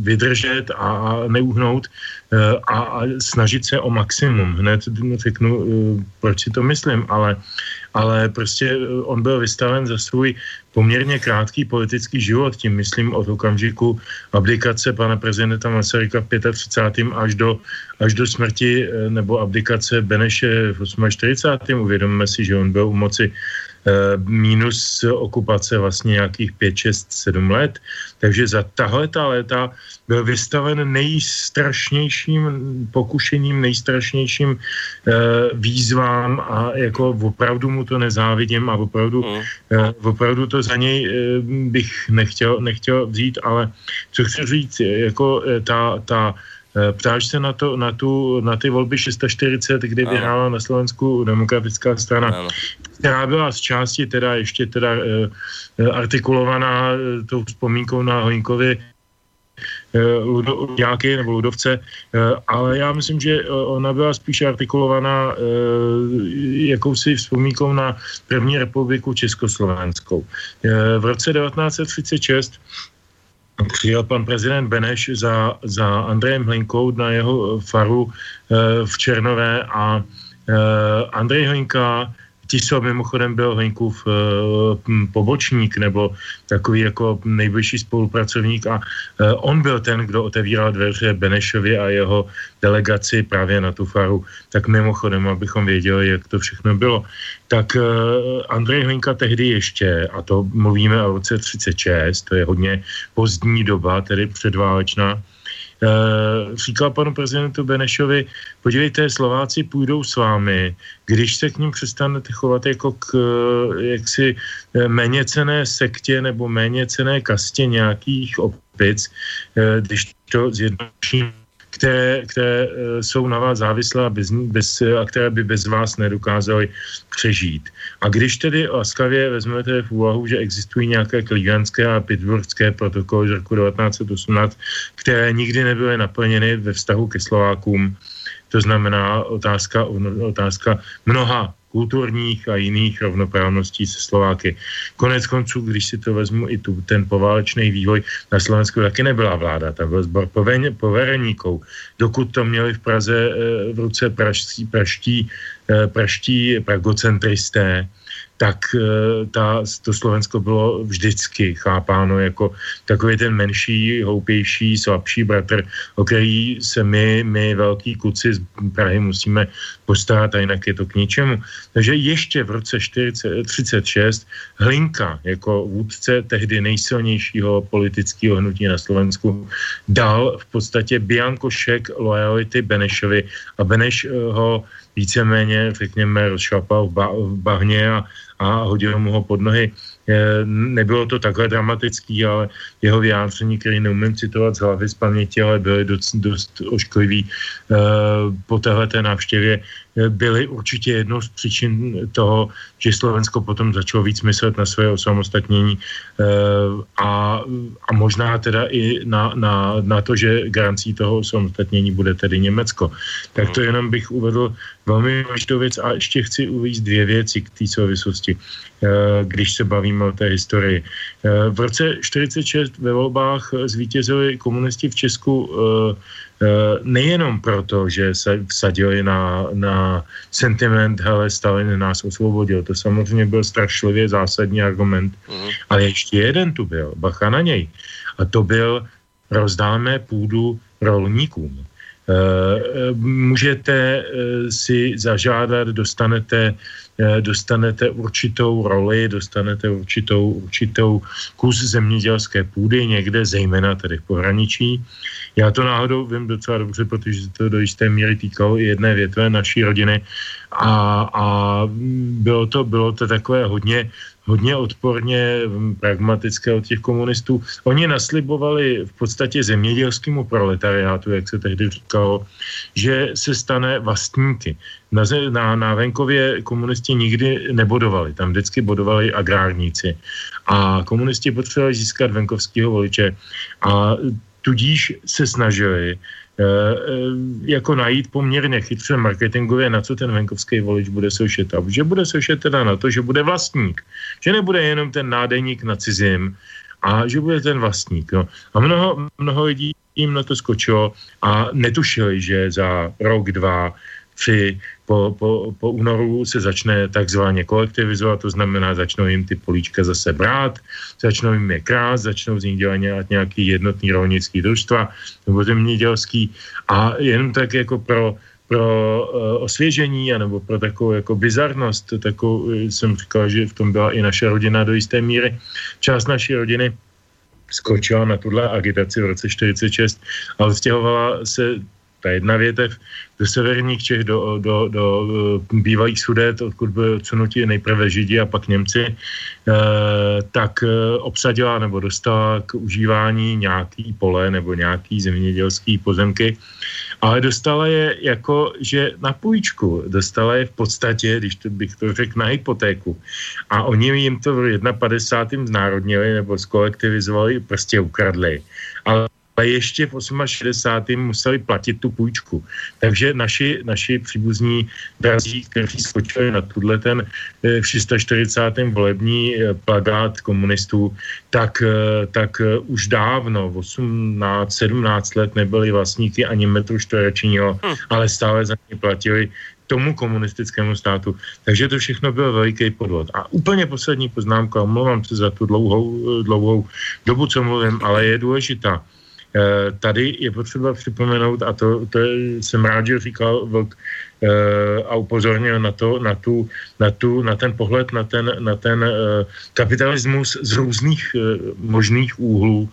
vydržet a neuhnout eh, a snažit se o maximum. Hned řeknu, eh, proč si to myslím, ale, ale prostě on byl vystaven za svůj poměrně krátký politický život, tím myslím od okamžiku abdikace pana prezidenta Masaryka v 35. až do, až do smrti nebo abdikace Beneše v 48. Uvědomíme si, že on byl u moci Eh, minus okupace vlastně nějakých 5, 6, 7 let. Takže za tahle ta léta byl vystaven nejstrašnějším pokušením, nejstrašnějším eh, výzvám a jako opravdu mu to nezávidím a opravdu, mm. eh, opravdu to za něj eh, bych nechtěl, nechtěl vzít, ale co chci říct, jako eh, ta, ta Eh, ptáš se na, to, na, tu, na ty volby 640, kdy ano. vyhrála na Slovensku demokratická strana, ano. která byla z části teda ještě teda uh, artikulovaná uh, tou vzpomínkou na Hoňkovi nějaký nebo Ludovce, ale já myslím, že ona byla spíš artikulovaná jakousi vzpomínkou na první republiku Československou. V roce 1936 přijel pan prezident Beneš za, za Andrejem Hlinkou na jeho faru e, v Černové a e, Andrej Hlinka Tiso mimochodem byl Hlinkův e, pobočník nebo takový jako nejbližší spolupracovník a e, on byl ten, kdo otevíral dveře Benešovi a jeho delegaci právě na tu faru. Tak mimochodem, abychom věděli, jak to všechno bylo. Tak e, Andrej Hlinka tehdy ještě, a to mluvíme o roce 36, to je hodně pozdní doba, tedy předválečná, Eh, říkal panu prezidentu Benešovi, podívejte, Slováci půjdou s vámi, když se k ním přestanete chovat jako k eh, jaksi eh, méně cené sektě nebo méně cené kastě nějakých opic, když to zjednoduším, které, které eh, jsou na vás závislé a, bez, bez, a které by bez vás nedokázaly přežít. A když tedy laskavě vezmete v úvahu, že existují nějaké klíganské a pittsburghské protokoly z roku 1918, které nikdy nebyly naplněny ve vztahu ke Slovákům, to znamená otázka, otázka mnoha kulturních a jiných rovnoprávností se Slováky. Konec konců, když si to vezmu i tu, ten poválečný vývoj na Slovensku, taky nebyla vláda, tam byl zbor povereníků. Dokud to měli v Praze eh, v ruce praští, praští, eh, praští pragocentristé, tak eh, ta, to Slovensko bylo vždycky chápáno jako takový ten menší, hloupější, slabší bratr, o který se my, my velký kluci z Prahy musíme postarat a jinak je to k ničemu. Takže ještě v roce 1936 Hlinka jako vůdce tehdy nejsilnějšího politického hnutí na Slovensku dal v podstatě biankošek lojality Benešovi a Beneš ho víceméně, řekněme, rozšlapal v, ba- v bahně a, a hodil mu ho pod nohy. Nebylo to takhle dramatický, ale jeho vyjádření, který neumím citovat z hlavy z paměti, ale byly dost, dost ošklivý eh, po téhleté návštěvě, eh, byly určitě jednou z příčin toho, že Slovensko potom začalo víc myslet na své osamostatnění eh, a, a možná teda i na, na, na to, že garancí toho osamostatnění bude tedy Německo. Tak to jenom bych uvedl velmi důležitou věc a ještě chci uvést dvě věci k té souvislosti, když se bavíme o té historii. V roce 46 ve volbách zvítězili komunisti v Česku eh, eh, nejenom proto, že se vsadili na, na sentiment, hele, Stalin nás osvobodil, to samozřejmě byl strašlivě zásadní argument, mm. ale ještě jeden tu byl, bacha na něj, a to byl rozdáme půdu rolníkům. Eh, můžete si zažádat, dostanete Eh, dostanete určitou roli, dostanete určitou, určitou kus zemědělské půdy někde, zejména tady v pohraničí. Já to náhodou vím docela dobře, protože se to do jisté míry týkalo i jedné větve naší rodiny a, a bylo, to, bylo to takové hodně hodně odporně pragmatické od těch komunistů. Oni naslibovali v podstatě zemědělskému proletariátu, jak se tehdy říkalo, že se stane vlastníky. Na, na, na venkově komunisti nikdy nebodovali, tam vždycky bodovali agrárníci. A komunisti potřebovali získat venkovského voliče a tudíž se snažili jako najít poměrně chytře marketingově, na co ten venkovský volič bude soušet. A že bude soušet teda na to, že bude vlastník. Že nebude jenom ten nádejník na cizím, a že bude ten vlastník. No. A mnoho, mnoho lidí jim na to skočilo a netušili, že za rok, dva při, po, po, po únoru se začne takzvaně kolektivizovat, to znamená, začnou jim ty políčka zase brát, začnou jim je krát, začnou z nich dělat nějaký jednotný rolnický družstva nebo zemědělský a jenom tak jako pro, pro uh, osvěžení anebo pro takovou jako bizarnost, takovou eh, jsem říkal, že v tom byla i naše rodina do jisté míry. Část naší rodiny skočila na tuhle agitaci v roce 46 a odstěhovala se ta jedna větev ze severních Čech do, do, do eh, bývalých sudet, odkud byly odsunuti nejprve Židi a pak Němci, eh, tak eh, obsadila nebo dostala k užívání nějaký pole nebo nějaký zemědělský pozemky, ale dostala je jako, že na půjčku, dostala je v podstatě, když to bych to řekl, na hypotéku. A oni jim to v 51. znárodnili nebo skolektivizovali, prostě ukradli. Ale ale ještě v 68. museli platit tu půjčku. Takže naši, naši příbuzní drazí, kteří skočili na tuhle ten eh, v 640. volební eh, plagát komunistů, tak, eh, tak už dávno, 18, 17 let nebyli vlastníky ani metru čtverečního, hm. ale stále za ně platili tomu komunistickému státu. Takže to všechno byl veliký podvod. A úplně poslední poznámka, omlouvám se za tu dlouhou, dlouhou dobu, co mluvím, ale je důležitá. Eh, tady je potřeba připomenout, a to, to jsem rád, že říkal Vlk, Eh, a upozornil na to, na, tu, na, tu, na ten pohled, na ten, na ten eh, kapitalismus z různých možných úhlů.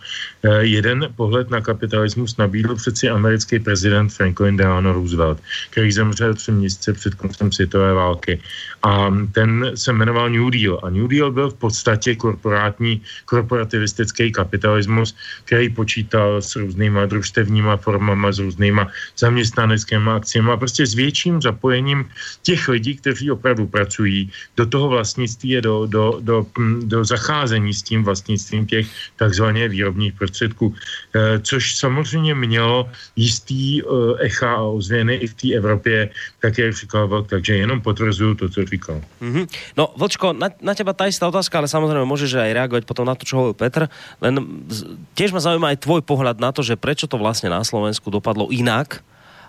Jeden pohled na kapitalismus nabídl přeci americký prezident Franklin Delano Roosevelt, který zemřel tři měsíce před koncem světové války. A ten se jmenoval New Deal. A New Deal byl v podstatě korporátní, korporativistický kapitalismus, který počítal s různýma družstevníma formama, s různýma zaměstnaneckými akcemi a prostě s větším zapojením těch lidí, kteří opravdu pracují do toho vlastnictví a do, do, do, hm, do zacházení s tím vlastnictvím těch takzvaně výrobních prostředků, eh, což samozřejmě mělo jistý eh, echa a ozvěny i v té Evropě, tak jak říkal Vlk, takže jenom potvrzuju to, co říkal. Mm-hmm. No, Vlčko, na, na teba tá istá otázka, ale samozrejme môžeš aj reagovať potom na to, čo hovoril Petr, len tiež ma zaujíma aj tvoj pohľad na to, že prečo to vlastne na Slovensku dopadlo inak,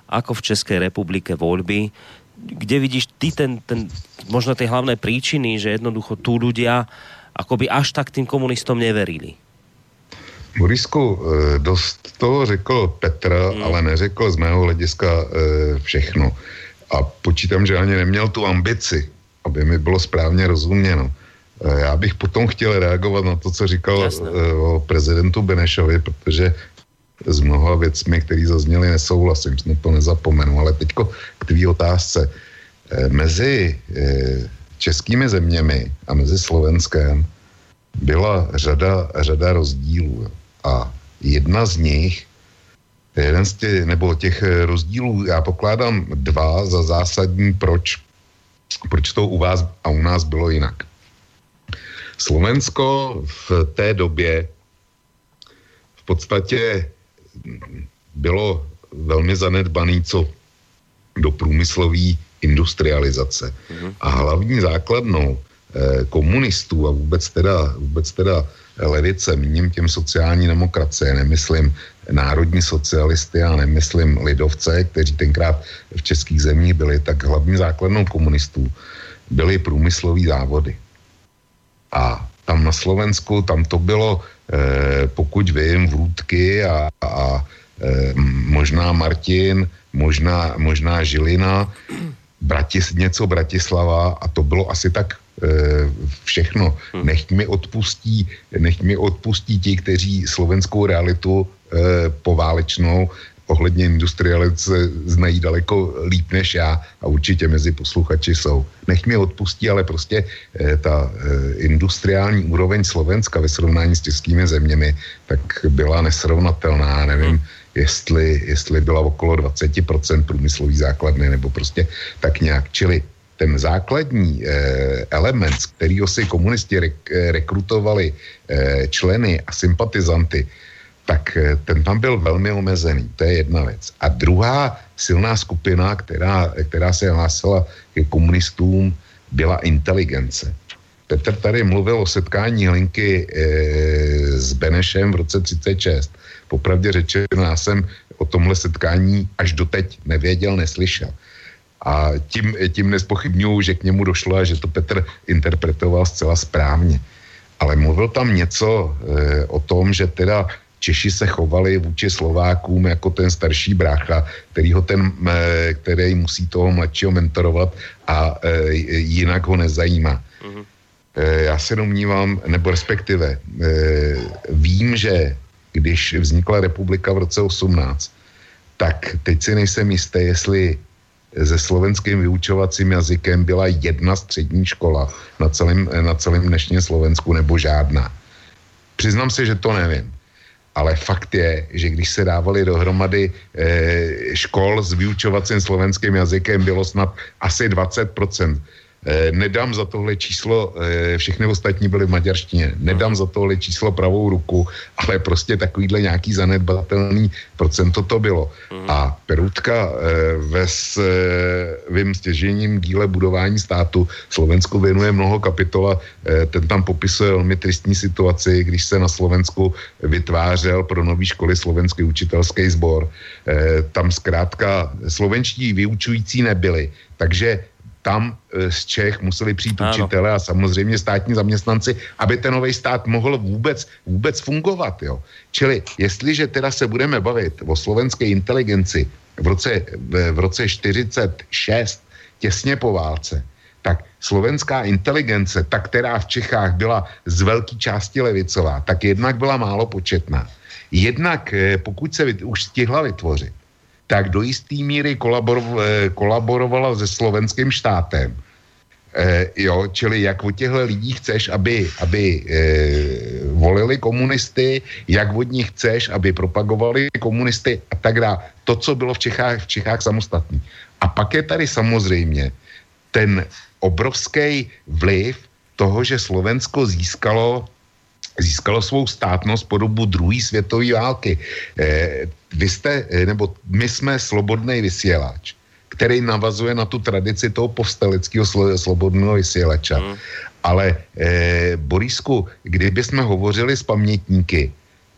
ako v Českej republike voľby. kde vidíš ty ten, ten, možno tie hlavné príčiny, že jednoducho tu ľudia akoby až tak tým komunistom neverili? Borisku, eh, dost toho řekl Petr, hmm. ale neřekl z mého hlediska eh, všechno. A počítám, že ani neměl tu ambici, aby mi bylo správně rozuměno. Eh, já bych potom chtěl reagovat na to, co říkal Jasne. o prezidentu Benešovi, protože s mnoha věcmi, které zazněly, nesouhlasím, jsem to nezapomenu. Ale teďko k tvý otázce. Mezi českými zeměmi a mezi Slovenskem byla řada, řada rozdílů. A jedna z nich, jeden z těch, nebo těch rozdílů, já pokládám dva za zásadní, proč, proč to u vás a u nás bylo jinak. Slovensko v té době v podstatě bylo velmi zanedbaný co do průmyslové industrializace. Mm-hmm. A hlavní základnou eh, komunistů a vůbec teda, vůbec teda levice, míním těm sociální demokracie, nemyslím národní socialisty a nemyslím lidovce, kteří tenkrát v českých zemích byli, tak hlavní základnou komunistů byly průmyslové závody. A tam na Slovensku, tam to bylo, eh, pokud vím, Vrůdky a, a eh, možná Martin, možná, možná Žilina, Bratis, něco Bratislava a to bylo asi tak všechno. Hmm. Nechť mi odpustí, nechť mi odpustí ti, kteří slovenskou realitu eh, poválečnou ohledně industrializace znají daleko líp než já a určitě mezi posluchači jsou. Nech mi odpustí, ale prostě eh, ta industriální úroveň Slovenska ve srovnání s českými zeměmi tak byla nesrovnatelná. Nevím, jestli, jestli byla okolo 20% průmyslový základny nebo prostě tak nějak. Čili ten základní eh, element, z kterého si komunisti eh, rekrutovali eh, členy a sympatizanty, tak ten tam byl velmi omezený. To je jedna věc. A druhá silná skupina, která, která se hlásila ke komunistům, byla inteligence. Petr tady mluvil o setkání Hlinky e, s Benešem v roce 36. Popravdě řečeno, já jsem o tomhle setkání až doteď nevěděl, neslyšel. A tím, tím nespochybnuju, že k němu došlo a že to Petr interpretoval zcela správně. Ale mluvil tam něco e, o tom, že teda Češi se chovali vůči Slovákům jako ten starší brácha, který, ho ten, e, který musí toho mladšího mentorovat a e, jinak ho nezajímá. Mm-hmm. E, já se domnívám, nebo respektive e, vím, že když vznikla republika v roce 18, tak teď si nejsem jistý, jestli se slovenským vyučovacím jazykem byla jedna střední škola na celém, na celém dnešním Slovensku nebo žádná. Přiznám se, že to nevím. Ale fakt je, že když se dávali dohromady e, škol s vyučovacím slovenským jazykem, bylo snad asi 20%. Eh, nedám za tohle číslo, eh, všechny ostatní byly v maďarštině, nedám za tohle číslo pravou ruku, ale prostě takovýhle nějaký zanedbatelný procento to bylo. A Perutka eh, ve svým stěžením díle budování státu Slovensku věnuje mnoho kapitola, ten tam popisuje velmi tristní situaci, když se na Slovensku vytvářel pro nový školy slovenský učitelský sbor. Tam zkrátka slovenští vyučující nebyli, takže tam e, z Čech museli přijít ano. učitele a samozřejmě státní zaměstnanci, aby ten nový stát mohl vůbec, vůbec fungovat. Jo. Čili jestliže teda se budeme bavit o slovenské inteligenci v roce, v roce 46, těsně po válce, tak slovenská inteligence, ta, která v Čechách byla z velké části levicová, tak jednak byla málo početná. Jednak, e, pokud se už stihla vytvořit, tak do jisté míry kolaboro, eh, kolaborovala se slovenským štátem. E, jo, čili jak od těchto lidí chceš, aby, aby e, volili komunisty, jak od nich chceš, aby propagovali komunisty a tak dále. To, co bylo v Čechách, v Čechách samostatný. A pak je tady samozřejmě ten obrovský vliv toho, že Slovensko získalo získalo svou státnost po dobu druhé světové války. Eh, vy jste, eh, nebo my jsme slobodný vysílač, který navazuje na tu tradici toho povstaleckého sl- slobodného vysílača. Mm. Ale eh, Borisku, kdyby jsme hovořili s pamětníky,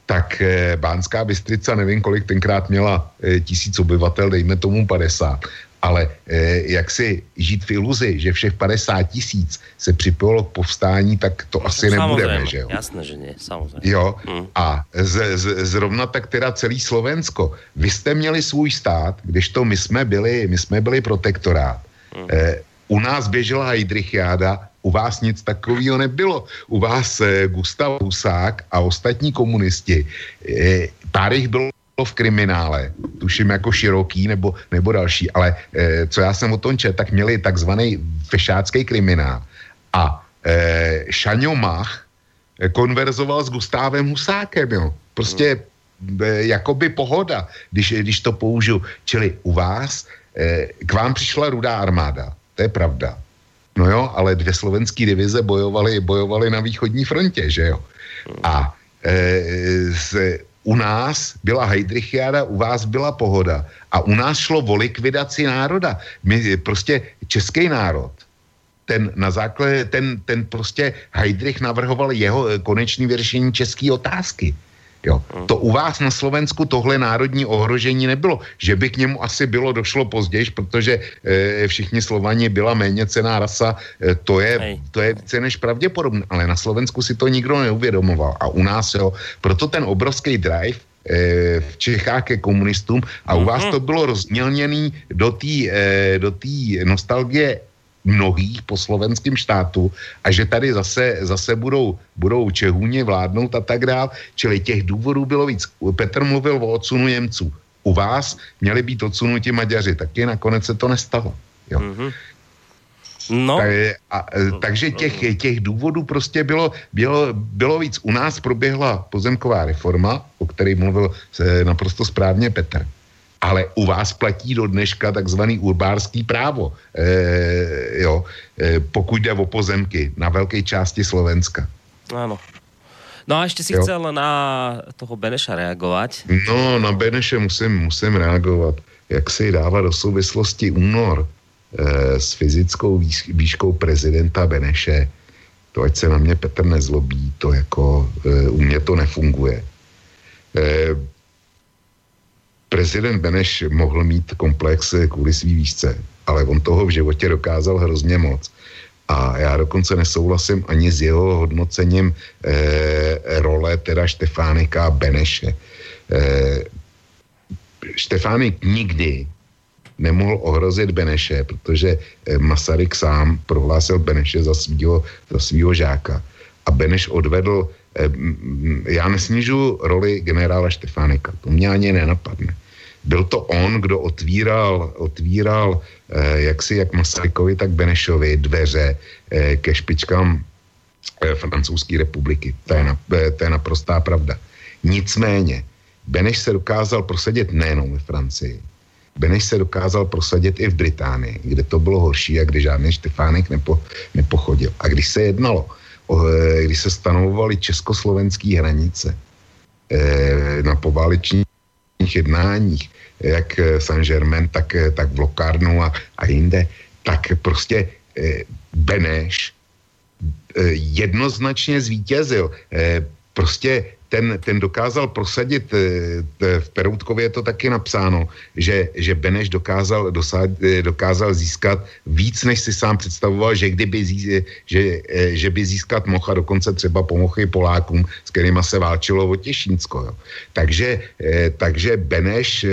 tak eh, Bánská Bystrica, nevím kolik tenkrát měla eh, tisíc obyvatel, dejme tomu 50. ale eh, jak si žít v iluzi, že všech 50 tisíc se připojilo k povstání, tak to asi nebudeme, že jo? Jasné, že ne, samozřejmě. Jo, hmm. a z, z, zrovna tak teda celý Slovensko. Vy jste měli svůj stát, když to my jsme byli, my jsme byli protektorát. Hmm. Eh, u nás běžela Heidrichiáda, u vás nic takového nebylo. U vás eh, Gustav Husák a ostatní komunisti, eh, pár jich bylo v kriminále, tuším jako široký nebo, nebo další, ale eh, co já jsem o tom čet, tak měli takzvaný fešácký kriminál. A eh, Šaňomach eh, konverzoval s Gustávem Husákem, jo. Prostě eh, jakoby pohoda, když, když to použiju. Čili u vás eh, k vám přišla rudá armáda, to je pravda. No jo, ale dvě slovenské divize bojovaly, bojovaly na východní frontě, že jo. A e, z, u nás byla Heidrichiáda, u vás byla pohoda. A u nás šlo o likvidaci národa. My, prostě český národ, ten na základě, ten, ten prostě Heidrich navrhoval jeho konečný vyřešení české otázky. Jo. To u vás na Slovensku tohle národní ohrožení nebylo. Že by k němu asi bylo došlo později, protože e, všichni Slovani byla méně cená rasa, e, to, je, to je více než pravděpodobné. Ale na Slovensku si to nikdo neuvědomoval. A u nás, jo, proto ten obrovský drive e, v Čechách ke komunistům a u vás mhm. to bylo rozmělněný do té do nostalgie mnohých po slovenském štátu a že tady zase, zase budou, budou Čehůně vládnout a tak dál. Čili těch důvodů bylo víc. Petr mluvil o odsunu Němců. U vás měli být odsunuti Maďaři, taky nakonec se to nestalo. Jo. Mm-hmm. No. Tak, a, takže těch, těch důvodů prostě bylo, bylo, bylo víc. U nás proběhla pozemková reforma, o které mluvil se naprosto správně Petr ale u vás platí do dneška takzvaný urbárský právo, e, jo, e, pokud jde o pozemky na velké části Slovenska. Ano. No a ještě si jo. chcel na toho Beneša reagovat. No, na Beneše musím, musím reagovat. Jak si dává do souvislosti únor e, s fyzickou výš, výškou prezidenta Beneše, to ať se na mě Petr nezlobí, to jako e, u mě to nefunguje. E, prezident Beneš mohl mít komplex kvůli svý výšce, ale on toho v životě dokázal hrozně moc. A já dokonce nesouhlasím ani s jeho hodnocením eh, role teda Štefánika Beneše. Eh, Štefánik nikdy nemohl ohrozit Beneše, protože eh, Masaryk sám prohlásil Beneše za svýho, za žáka. A Beneš odvedl, eh, já nesnižu roli generála Štefánika, to mě ani nenapadne. Byl to on, kdo otvíral, otvíral eh, jak si jak Masarykovi, tak Benešovi dveře eh, ke špičkám eh, francouzské republiky. To je, na, eh, to je naprostá pravda. Nicméně, Beneš se dokázal prosadit nejenom ve Francii, Beneš se dokázal prosadit i v Británii, kde to bylo horší a kde žádný Štefánek nepo, nepochodil. A když se jednalo, eh, když se stanovovaly československé hranice eh, na poválečních jednáních, jak eh, Saint-Germain, tak, eh, tak v Lokárnu a, a jinde, tak prostě eh, Beneš eh, jednoznačně zvítězil. Eh, prostě ten, ten dokázal prosadit, eh, v Peroutkově je to taky napsáno, že, že Beneš dokázal, dosad, eh, dokázal získat víc, než si sám představoval, že, kdyby zí, že, eh, že by získat mohl a dokonce třeba pomohl i Polákům, s kterými se válčilo o Těšínsko. Jo. Takže, takže Beneš,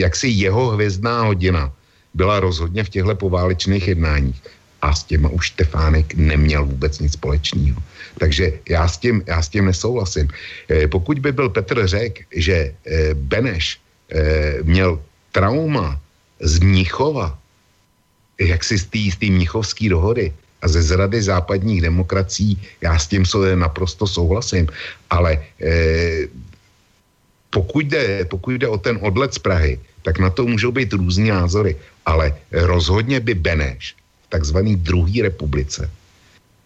jaksi jeho hvězdná hodina byla rozhodně v těchto poválečných jednáních a s těma už Štefánek neměl vůbec nic společného. Takže já s tím, já s tím nesouhlasím. E, pokud by byl Petr řek, že e, Beneš e, měl trauma z Mnichova, jak si z té Mnichovské dohody a ze zrady západních demokracií, já s tím naprosto souhlasím, ale pokud jde, pokud jde o ten odlet z Prahy, tak na to můžou být různý názory, ale rozhodně by Beneš v takzvané druhé republice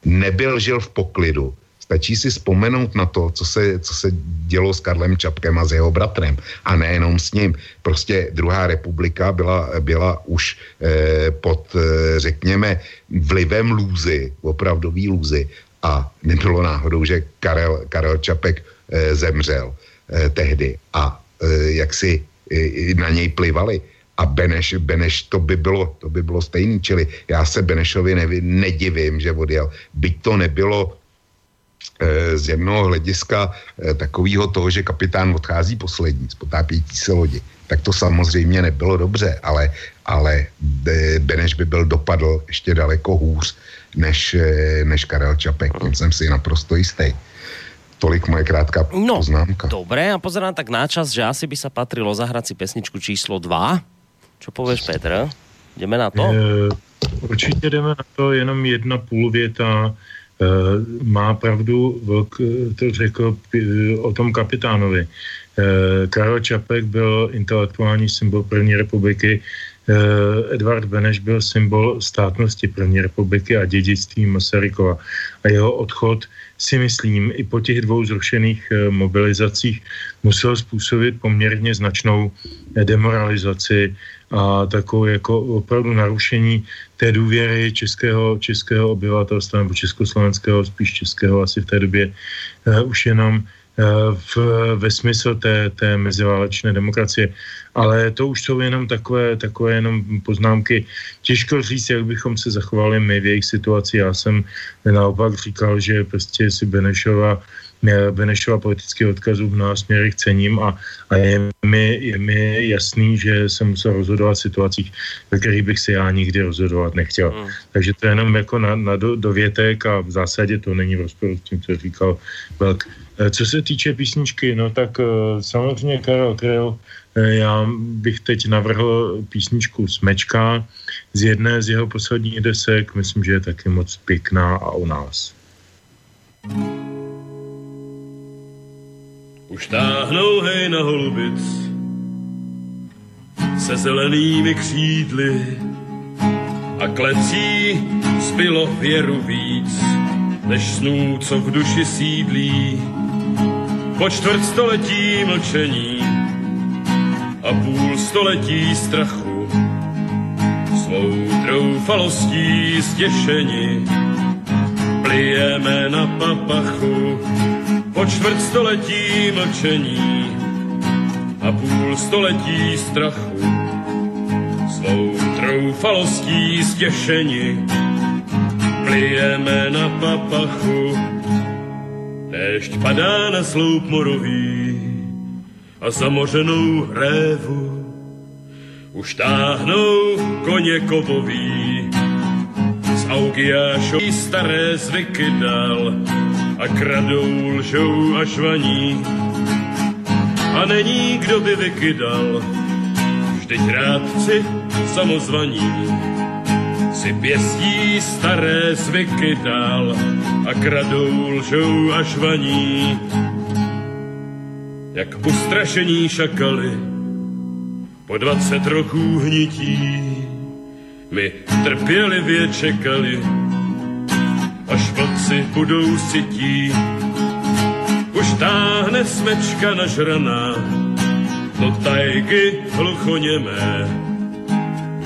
nebyl žil v poklidu. Stačí si vzpomenout na to, co se, co se dělo s Karlem Čapkem a s jeho bratrem. A nejenom s ním. Prostě druhá republika byla, byla už eh, pod, eh, řekněme, vlivem lůzy, opravdový lůzy. A nebylo náhodou, že Karel, Karel Čapek eh, zemřel eh, tehdy. A eh, jak si eh, na něj plivali. A Beneš, Beneš to by bylo, to by bylo stejný, čili já se Benešovi nevi, nedivím, že odjel. Byť to nebylo e, z jednoho hlediska e, takového toho, že kapitán odchází poslední z potápějící se lodi, tak to samozřejmě nebylo dobře, ale, ale Beneš by byl dopadl ještě daleko hůř než, e, než Karel Čapek, tím jsem si naprosto jistý. Tolik moje krátká no, poznámka. Dobré, a pozerám tak na čas, že asi by sa patrilo zahrať si pesničku číslo 2. Čo pověš, Petr? Jdeme na to? E, určitě jdeme na to, jenom jedna půl věta. E, má pravdu, Vlk to řekl o tom kapitánovi. Karel Čapek byl intelektuální symbol první republiky, Edvard Beneš byl symbol státnosti první republiky a dědictví Masarykova. A jeho odchod si myslím, i po těch dvou zrušených mobilizacích musel způsobit poměrně značnou demoralizaci a takovou jako opravdu narušení té důvěry českého, českého obyvatelstva nebo československého, spíš českého asi v té době uh, už jenom uh, v, ve smyslu té, té meziválečné demokracie. Ale to už jsou jenom takové, takové jenom poznámky. Těžko říct, jak bychom se zachovali my v jejich situaci. Já jsem naopak říkal, že prostě si Benešova Benešova politických odkazů v nás směrech cením a, a je, mi, je mi jasný, že se musel rozhodovat v situacích, ve kterých bych se já nikdy rozhodovat nechtěl. Mm. Takže to je jenom jako na, na do, dovětek a v zásadě to není v rozporu s tím, co říkal Velk. Eh, co se týče písničky, no tak uh, samozřejmě Karel Kryl, uh, já bych teď navrhl písničku Smečka z jedné z jeho posledních desek, myslím, že je taky moc pěkná a o nás. thank you už táhnou hej na holubic se zelenými křídly a klecí zbylo věru víc, než snů, co v duši sídlí. Po čtvrt století mlčení a půl století strachu svou troufalostí stěšení plijeme na papachu po čtvrt století mlčení a půl století strachu. Svou troufalostí stěšení plijeme na papachu. Déšť padá na sloup morový a zamořenou hrévu. Už táhnou koně kovový z Augiášový staré zvyky dal a kradou, lžou a švaní. A není, kdo by vykydal, vždyť rádci samozvaní si pěstí staré zvyky dál a kradou, lžou a švaní. Jak ustrašení šakali po dvacet roků hnití, my trpělivě čekali, až vlci budou sytí. Už táhne smečka nažraná do tajky hluchoněmé.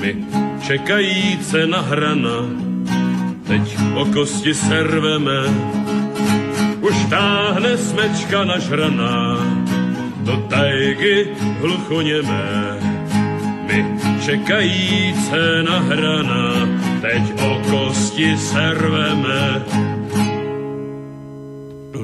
My čekajíce na hrana, teď o kosti serveme. Už táhne smečka nažraná do tajky hluchoněmé. My čekajíce na hrana, teď o kosti serveme.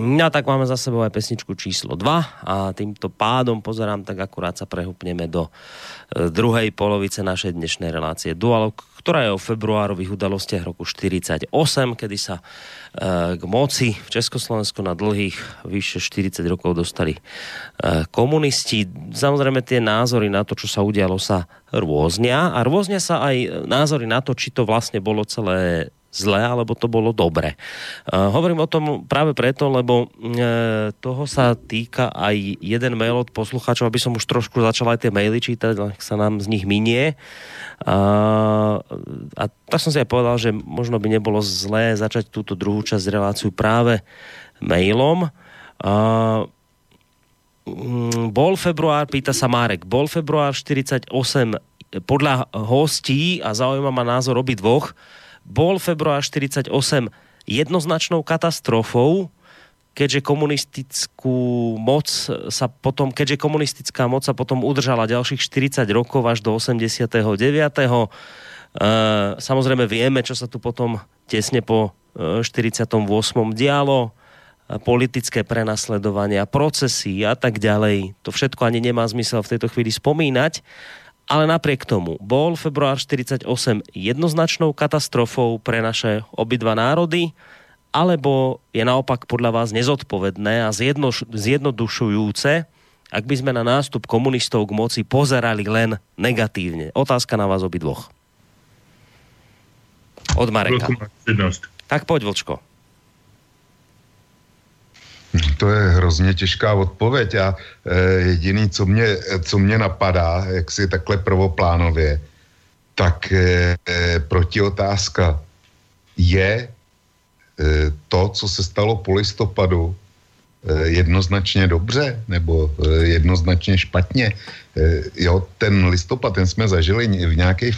No tak máme za sebou aj pesničku číslo 2 a týmto pádom pozerám, tak akurát sa prehupneme do e, druhej polovice našej dnešnej relácie Dualog, ktorá je o februárových udalostiach roku 48, kedy sa Eh, k moci v Československu na dlhých vyše 40 rokov dostali eh, komunisti. Samozrejme tie názory na to, čo sa udialo, sa rôznia a rôznia sa aj názory na to, či to vlastne bolo celé zlé, alebo to bolo dobre. Uh, hovorím o tom práve preto, lebo uh, toho sa týka aj jeden mail od poslucháčov, aby som už trošku začal aj tie maily čítať, ak sa nám z nich minie. A, a tak som si aj povedal, že možno by nebolo zlé začať túto druhú časť reláciu práve mailom. Mm, bol február, pýta sa Márek, bol február 48 podľa hostí a zaujíma ma názor obi dvoch, bol február 48 jednoznačnou katastrofou, keďže komunistickú moc sa potom, keďže komunistická moc sa potom udržala ďalších 40 rokov až do 89. Uh, samozrejme vieme, čo sa tu potom tesne po 48. dialo, politické prenasledovania, procesy a tak ďalej. To všetko ani nemá zmysel v tejto chvíli spomínať. Ale napriek tomu bol február 48 jednoznačnou katastrofou pre naše obidva národy, alebo je naopak podľa vás nezodpovedné a zjedno, zjednodušujúce, ak by sme na nástup komunistov k moci pozerali len negatívne. Otázka na vás obidvoch. Od Mareka. Tak poď, Vlčko. To je hrozně těžká odpověď a e, jediný, co mě, co mě napadá, jak si takhle prvoplánově, tak e, protiotázka je e, to, co se stalo po listopadu, jednoznačně dobře nebo jednoznačně špatně. Jo, ten listopad, ten jsme zažili v nějaké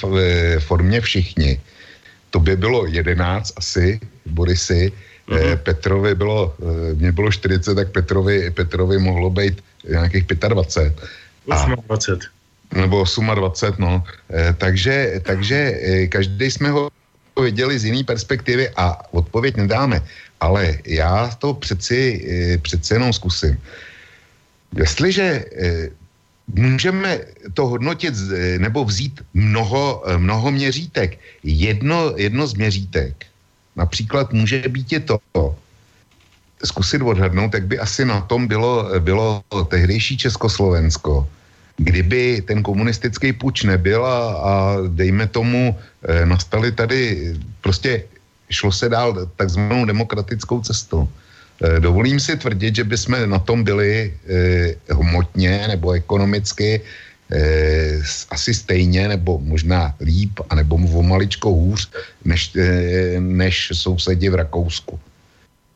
formě všichni. To by bylo jedenáct asi, Borisy, Mm-hmm. Petrovi bylo, eh, mě bylo 40, tak Petrovi, Petrovi mohlo být nějakých 25. 28. Nebo 28, no. Eh, takže, takže každý jsme ho viděli z jiné perspektivy a odpověď nedáme. Ale já to přeci, přeci jenom zkusím. Jestliže můžeme to hodnotit nebo vzít mnoho, mnoho měřítek. Jedno, jedno z měřítek Například může být je to, zkusit odhadnout, jak by asi na tom bylo, bylo tehdejší Československo, kdyby ten komunistický puč nebyl a, a dejme tomu, e, nastali tady, prostě šlo se dál takzvanou demokratickou cestou. E, dovolím si tvrdit, že bychom na tom byli e, hmotně nebo ekonomicky eh, asi stejně, nebo možná líp, anebo o maličko hůř, než, eh, než sousedi v Rakousku.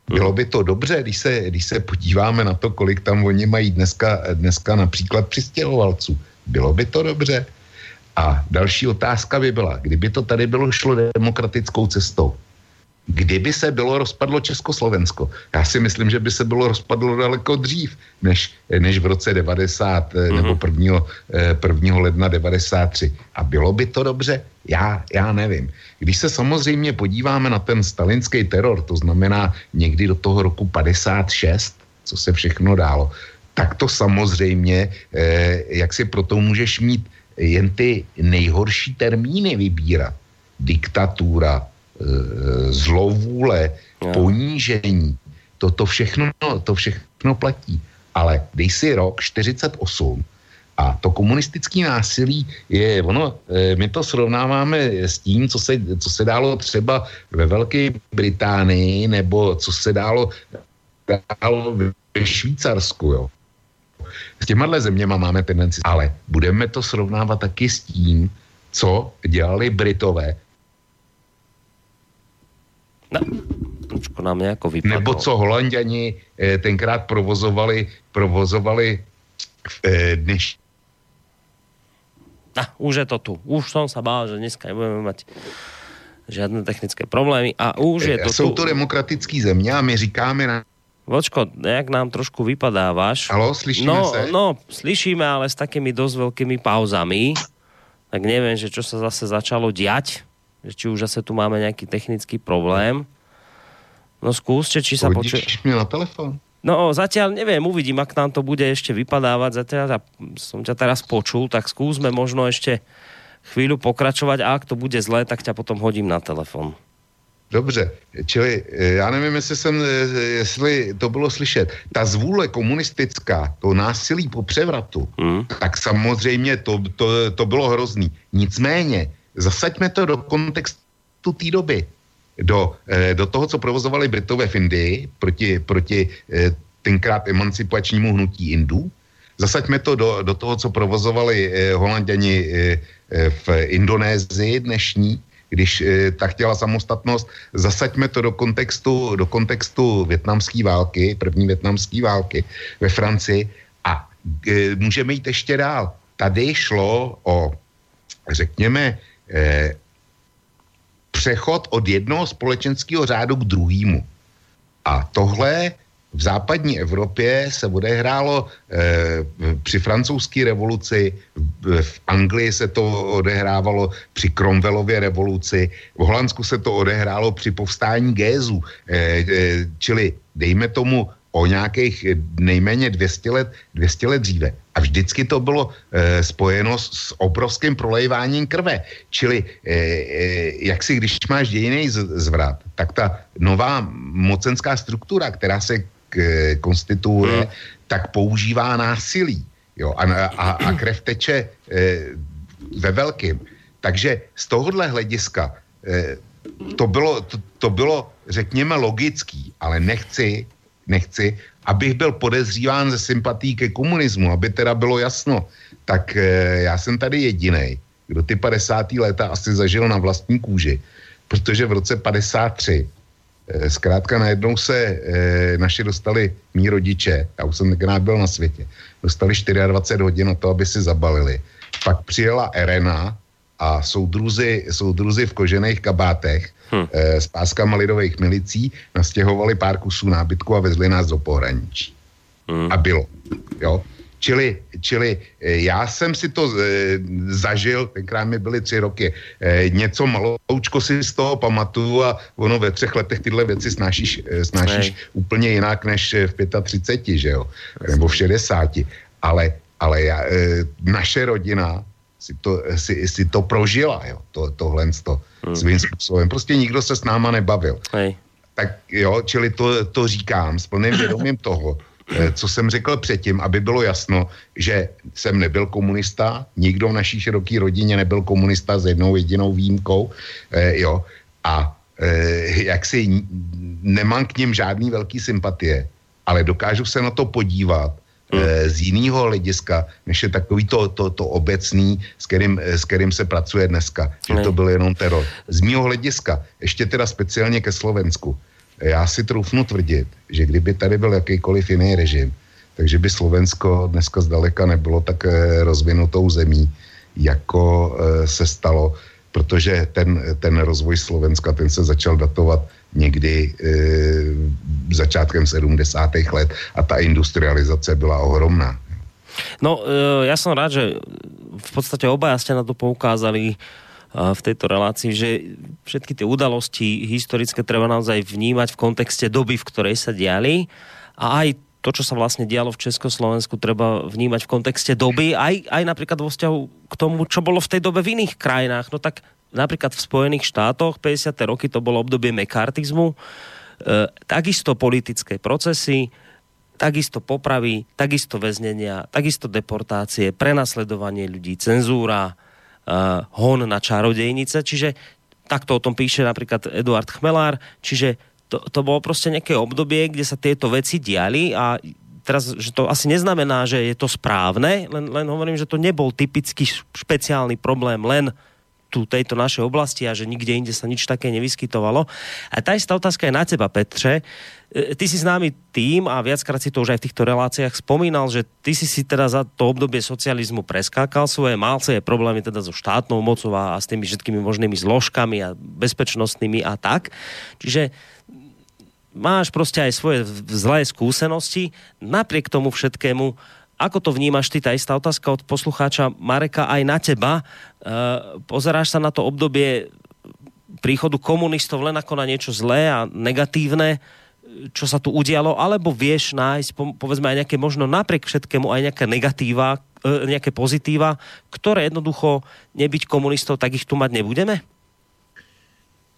Bylo by to dobře, když se, když se podíváme na to, kolik tam oni mají dneska, dneska například přistěhovalců. Bylo by to dobře? A další otázka by byla, kdyby to tady bylo šlo demokratickou cestou, kdyby se bylo rozpadlo Československo. Já si myslím, že by se bylo rozpadlo daleko dřív, než, než v roce 90 mm-hmm. nebo 1. 1. ledna 93. A bylo by to dobře? Já, já nevím. Když se samozřejmě podíváme na ten stalinský teror, to znamená někdy do toho roku 56, co se všechno dálo, tak to samozřejmě, eh, jak si proto můžeš mít jen ty nejhorší termíny vybírat. Diktatura, Eh, zlovůle, no. ponížení, to, to, všechno, to všechno platí. Ale dej si rok 48 a to komunistické násilí je, ono, eh, my to srovnáváme s tím, co se, co se dálo třeba ve Velké Británii, nebo co se dálo, dálo ve Švýcarsku, jo. S těma zeměma máme tendenci, ale budeme to srovnávat taky s tím, co dělali Britové Trošku nám nějako vypadlo. Nebo co holanděni eh, tenkrát provozovali, provozovali eh, dneš... No, už je to tu. Už som sa bál, že dneska nebudeme mať žádné technické problémy a už je to Jsou tu. to demokratické země a my říkáme na Vočko, jak nám trošku vypadávaš. Halo, slyšíme no, se? No, slyšíme, ale s takými dosť veľkými pauzami. Tak neviem, že čo sa zase začalo diať že či už zase tu máme nějaký technický problém. No skúste, či sa počuje... na telefon. No zatiaľ neviem, uvidím, ak nám to bude ešte vypadávať. Zatiaľ som ťa teraz počul, tak skúsme možno ešte chvíľu pokračovať a ak to bude zlé, tak ťa potom hodím na telefon. Dobře, čili eh, já nevím, jestli, jsem, eh, jestli to bylo slyšet. Ta zvůle komunistická, to násilí po převratu, hmm. tak samozřejmě to, to, to bylo hrozný. Nicméně, zasaďme to do kontextu té doby. Do, eh, do toho, co provozovali Britové v Indii proti, proti eh, tenkrát emancipačnímu hnutí Indů. Zasaďme to do, do toho, co provozovali eh, Holanděni v Indonésii dnešní, když ta chtěla samostatnost, zasaďme to do kontextu, do kontextu větnamské války, první větnamské války ve Francii a můžeme jít ještě dál. Tady šlo o, řekněme, eh, přechod od jednoho společenského řádu k druhému. A tohle v západní Evropě se odehrálo eh, při francouzské revoluci, v, v Anglii se to odehrávalo při Cromwellově revoluci, v Holandsku se to odehrálo při povstání Gézu, eh, eh, čili dejme tomu o nějakých nejméně 200 let, 200 let dříve. A vždycky to bylo e, spojeno s, s obrovským prolejváním krve. Čili e, e, jak si, když máš dějiný zvrat, tak ta nová mocenská struktura, která se k, konstituuje, hmm. tak používá násilí. Jo, a, a, a krev teče e, ve velkým. Takže z tohohle hlediska e, to bylo, to, to bylo, řekněme, logický, ale nechci, nechci, abych byl podezříván ze sympatí ke komunismu, aby teda bylo jasno, tak e, já jsem tady jediný, kdo ty 50. léta asi zažil na vlastní kůži, protože v roce 53 e, zkrátka najednou se e, naši dostali, mý rodiče, já už jsem tenkrát byl na světě, dostali 24 hodin na to, aby si zabalili. Pak přijela Erena a soudruzi, soudruzi v kožených kabátech hmm. s páskama lidových milicí nastěhovali pár kusů nábytku a vezli nás do pohraničí. Hmm. A bylo. Jo? Čili, čili e, já jsem si to e, zažil, tenkrát mi byly tři roky, e, něco maloučko si z toho pamatuju a ono ve třech letech tyhle věci snášíš, e, snášíš úplně jinak než v 35, že jo? Nebo v 60. Ale, ale já, e, naše rodina si to, si, si to prožila, jo, to, tohle to hmm. svým způsobem. Prostě nikdo se s náma nebavil. Hej. Tak jo, čili to, to říkám s plným vědomím toho, eh, co jsem řekl předtím, aby bylo jasno, že jsem nebyl komunista, nikdo v naší široké rodině nebyl komunista s jednou jedinou výjimkou, eh, jo, a eh, jak si nemám k ním žádný velký sympatie, ale dokážu se na to podívat hmm. z jiného hlediska, než je takový to, to, to obecný, s kterým, eh, s kterým se pracuje dneska. Že to byl jenom teror. Z mého hlediska, ještě teda speciálně ke Slovensku, já si troufnu tvrdit, že kdyby tady byl jakýkoliv jiný režim, takže by Slovensko dneska zdaleka nebylo tak eh, rozvinutou zemí, jako se stalo, protože ten, ten rozvoj Slovenska, ten se začal datovat někdy e, začátkem 70. let a ta industrializace byla ohromná. No, e, ja som rád, že v podstate obaja ste na to poukázali e, v tejto relácii, že všetky tie udalosti historické treba naozaj vnímať v kontexte doby, v ktorej sa diali a aj to, čo sa vlastne dialo v Československu, treba vnímať v kontexte doby, aj, aj napríklad vo vzťahu k tomu, čo bolo v tej dobe v iných krajinách. No tak napríklad v Spojených štátoch 50. roky to bolo obdobie mekartizmu, e, takisto politické procesy, takisto popravy, takisto väznenia, takisto deportácie, prenasledovanie ľudí, cenzúra, e, hon na čarodejnice, čiže takto o tom píše napríklad Eduard Chmelár, čiže to, to bolo prostě nejaké obdobie, kde sa tieto veci diali a teraz, že to asi neznamená, že je to správne, len, len hovorím, že to nebol typický špeciálny problém len tu tejto našej oblasti a že nikde inde sa nič také nevyskytovalo. A tá istá otázka je na teba, Petře. E, ty si známy tým a viackrát si to už aj v týchto reláciách spomínal, že ty si si teda za to obdobie socializmu preskákal svoje, mal svoje problémy teda so štátnou mocou a, a s tými všetkými možnými zložkami a bezpečnostnými a tak. Čiže máš prostě aj svoje zlé skúsenosti. Napriek tomu všetkému Ako to vnímaš ty? Tá istá otázka od poslucháča Mareka aj na teba. E, pozeráš sa na to obdobie príchodu komunistov len ako na niečo zlé a negatívne, čo sa tu udialo, alebo vieš nájsť, povedzme, aj nejaké možno napriek všetkému aj nejaké negatíva, e, nejaké pozitíva, ktoré jednoducho nebyť komunistov, tak ich tu mať nebudeme?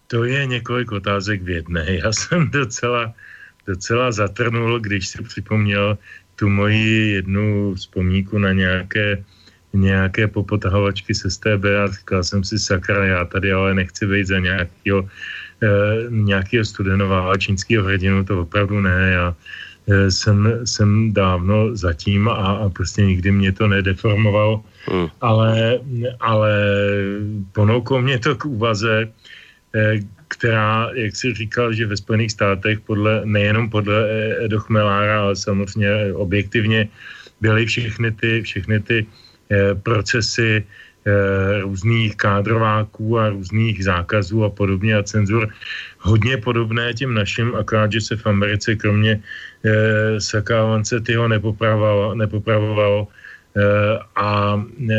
To je několik otázek v jedné. Já jsem docela, docela zatrnul, když si připomněl tu moji jednu vzpomínku na nějaké, nějaké popotahovačky se STB a říkal jsem si, sakra, já tady ale nechci být za nějakého, e, nějakého studenová čínského hrdinu, to opravdu ne, já e, jsem, jsem dávno zatím a, a prostě nikdy mě to nedeformovalo, hmm. ale, ale ponouklo mě to k úvaze, e, která, jak si říkal, že ve Spojených státech podle, nejenom podle Edo Chmelára, ale samozřejmě objektivně byly všechny ty, všechny ty eh, procesy různých kádrováků a různých zákazů a podobně a cenzur hodně podobné těm našim, akorát, že se v Americe kromě e, Sakávance tyho nepopravovalo, nepopravovalo e, a e,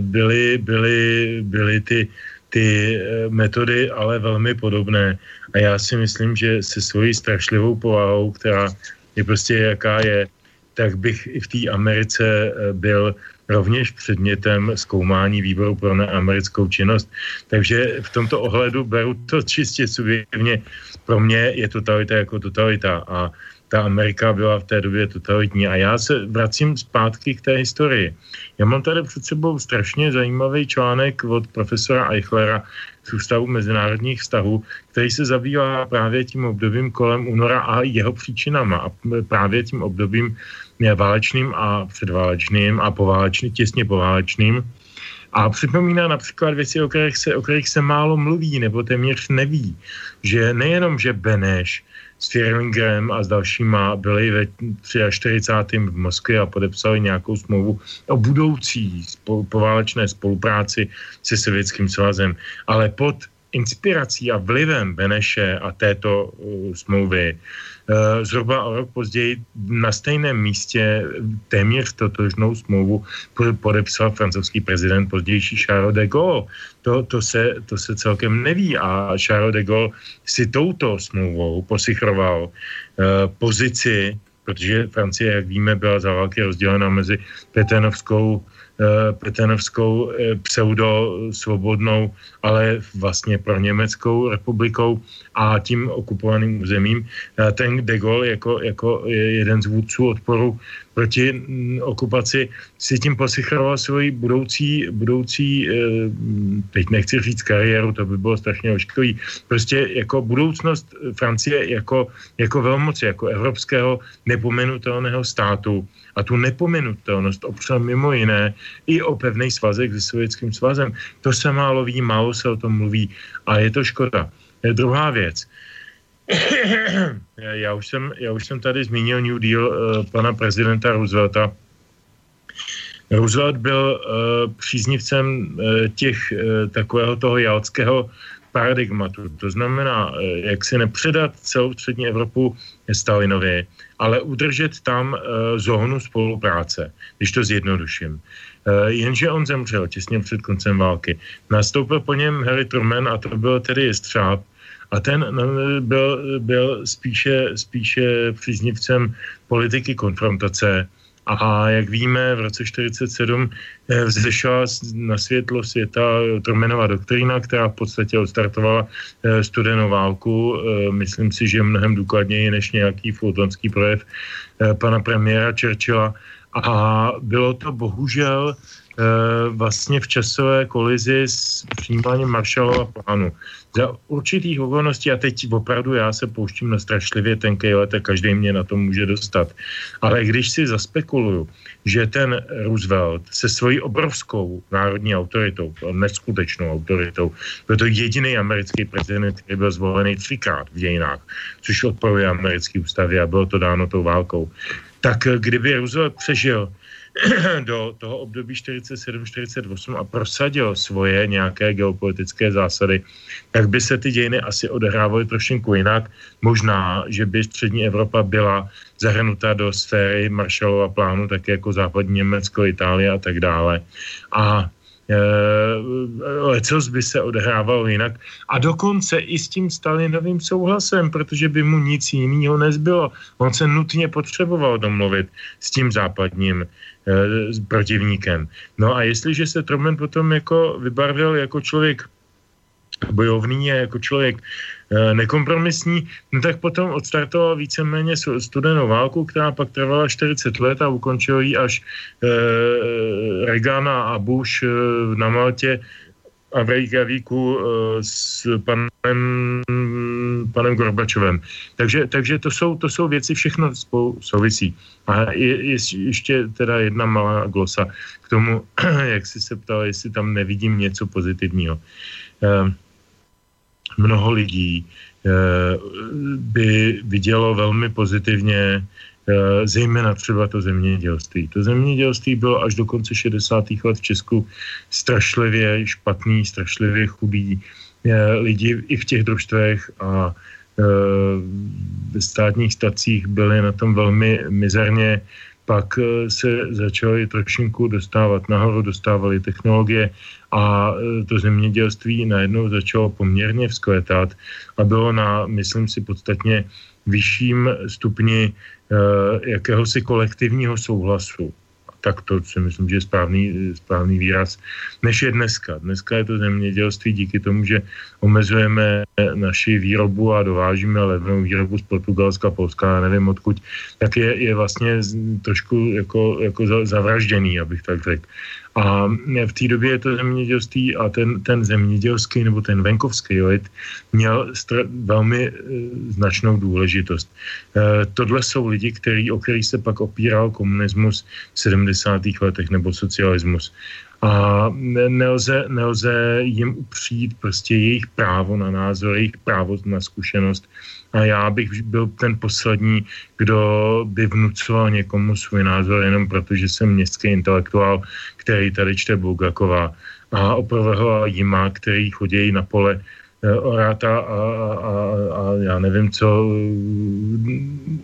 byly, byly, byly ty, ty metody ale velmi podobné. A já si myslím, že se svojí strašlivou povahou, která je prostě jaká je, tak bych i v té Americe byl rovněž předmětem zkoumání výboru pro neamerickou činnost. Takže v tomto ohledu beru to čistě subjektivně. Pro mě je totalita jako totalita a ta Amerika byla v té době totalitní. A já se vracím zpátky k té historii. Já mám tady před sebou strašně zajímavý článek od profesora Eichlera z Ústavu mezinárodních vztahů, který se zabývá právě tím obdobím kolem února a jeho příčinama a právě tím obdobím válečným a předválečným a poválečným, těsně poválečným. A připomíná například věci, o kterých se, o kterých se málo mluví nebo téměř neví, že nejenom, že Beneš s Fierlingerem a s dalšíma byli ve 43. v Moskvě a podepsali nějakou smlouvu o budoucí spolu, poválečné spolupráci se Sovětským svazem, ale pod inspirací a vlivem Beneše a této uh, smlouvy zhruba o rok později na stejném místě téměř totožnou smlouvu podepsal francouzský prezident pozdější Charles de Gaulle. To, to, se, to se celkem neví a Charles de Gaulle si touto smlouvou posichroval uh, pozici, protože Francie, jak víme, byla za války rozdělena mezi Petenovskou Eh, Petenovskou eh, pseudo-svobodnou, ale vlastně pro Německou republikou a tím okupovaným územím. Eh, ten de Gaulle jako, jako jeden z vůdců odporu proti mm, okupaci si tím posichroval svoji budoucí, budoucí, teď nechci říct kariéru, to by bylo strašně ošklivý, prostě jako budoucnost Francie jako, jako velmoci, jako evropského nepomenutelného státu, a tu nepomenutelnost opřel mimo jiné i o pevný svazek se Sovětským svazem. To se málo ví, málo se o tom mluví a je to škoda. Je druhá věc. já, už jsem, já už jsem tady zmínil New Deal uh, pana prezidenta Roosevelta. Roosevelt byl uh, příznivcem uh, těch uh, takového toho jalského paradigmatu. To znamená, uh, jak si nepředat celou střední Evropu Stalinovi, ale udržet tam uh, zónu spolupráce, když to zjednoduším. Jenže on zemřel těsně před koncem války. Nastoupil po něm Harry Truman a to byl tedy jestřáb, a ten no, byl, byl spíše, spíše příznivcem politiky konfrontace, a jak víme, v roce 1947 eh, vzešla na světlo světa Trumanova doktrína, která v podstatě odstartovala eh, studenou válku. Eh, myslím si, že mnohem důkladněji než nějaký fultonský projev pana premiéra Churchilla. A bylo to bohužel vlastně v časové kolizi s přijímáním Marshallova plánu za určitých okolností, a teď opravdu já se pouštím na strašlivě tenkej let a každý mě na to může dostat. Ale když si zaspekuluju, že ten Roosevelt se svojí obrovskou národní autoritou, neskutečnou autoritou, byl to jediný americký prezident, který byl zvolený třikrát v dějinách, což odporuje americký ústavě a bylo to dáno tou válkou. Tak kdyby Roosevelt přežil do toho období 47-48 a prosadil svoje nějaké geopolitické zásady, tak by se ty dějiny asi odehrávaly trošku jinak. Možná, že by střední Evropa byla zahrnuta do sféry Marshallova plánu, tak jako západní Německo, Itálie a tak dále. A Eh, lecos by se odehrávalo jinak. A dokonce i s tím Stalinovým souhlasem, protože by mu nic jiného nezbylo. On se nutně potřeboval domluvit s tím západním eh, protivníkem. No a jestliže se Truman potom jako vybarvil jako člověk bojovný a jako člověk Eh, nekompromisní, no tak potom odstartoval víceméně studenou válku, která pak trvala 40 let a ukončil ji až e, Reagan a Bush na Maltě a v Reykjavíku e, s panem, panem Gorbačovem. Takže, takže to, jsou, to jsou věci, všechno spolu souvisí. A je, je ještě teda jedna malá glosa k tomu, jak jsi se ptal, jestli tam nevidím něco pozitivního. E, mnoho lidí eh, by vidělo velmi pozitivně zejména třeba to zemědělství. To zemědělství bylo až do konce 60. let v Česku strašlivě špatný, strašlivě chudý. Lidi i v těch družstvech a ve státních stacích byli na tom velmi mizerně. Pak eh, se začaly trošinku dostávat nahoru, dostávaly technologie a eh, to zemědělství najednou začalo poměrně vzkvétat a bylo na, myslím si, podstatně vyšším stupni eh, jakéhosi kolektivního souhlasu tak to si myslím, že je správný, správný výraz, než je dneska. Dneska je to zemědělství díky tomu, že omezujeme naši výrobu a dovážíme levnou výrobu z Portugalska, Polska, já nevím odkud, tak je, je vlastně trošku jako, jako zavražděný, abych tak řekl. A v té době je to zemědělství a ten, ten zemědělský nebo ten venkovský lid měl str- velmi e, značnou důležitost. E, tohle jsou lidi, který, o který se pak opíral komunismus v 70. letech nebo socialismus. A nelze, nelze jim upřít prostě jejich právo na názor, jejich právo na zkušenost. A já bych byl ten poslední, kdo by vnucoval někomu svůj názor jenom proto, že jsem městský intelektuál, který tady čte Bulgakova a opravdu Jima, který chodí na pole eh, oráta a, a, a, a já nevím co,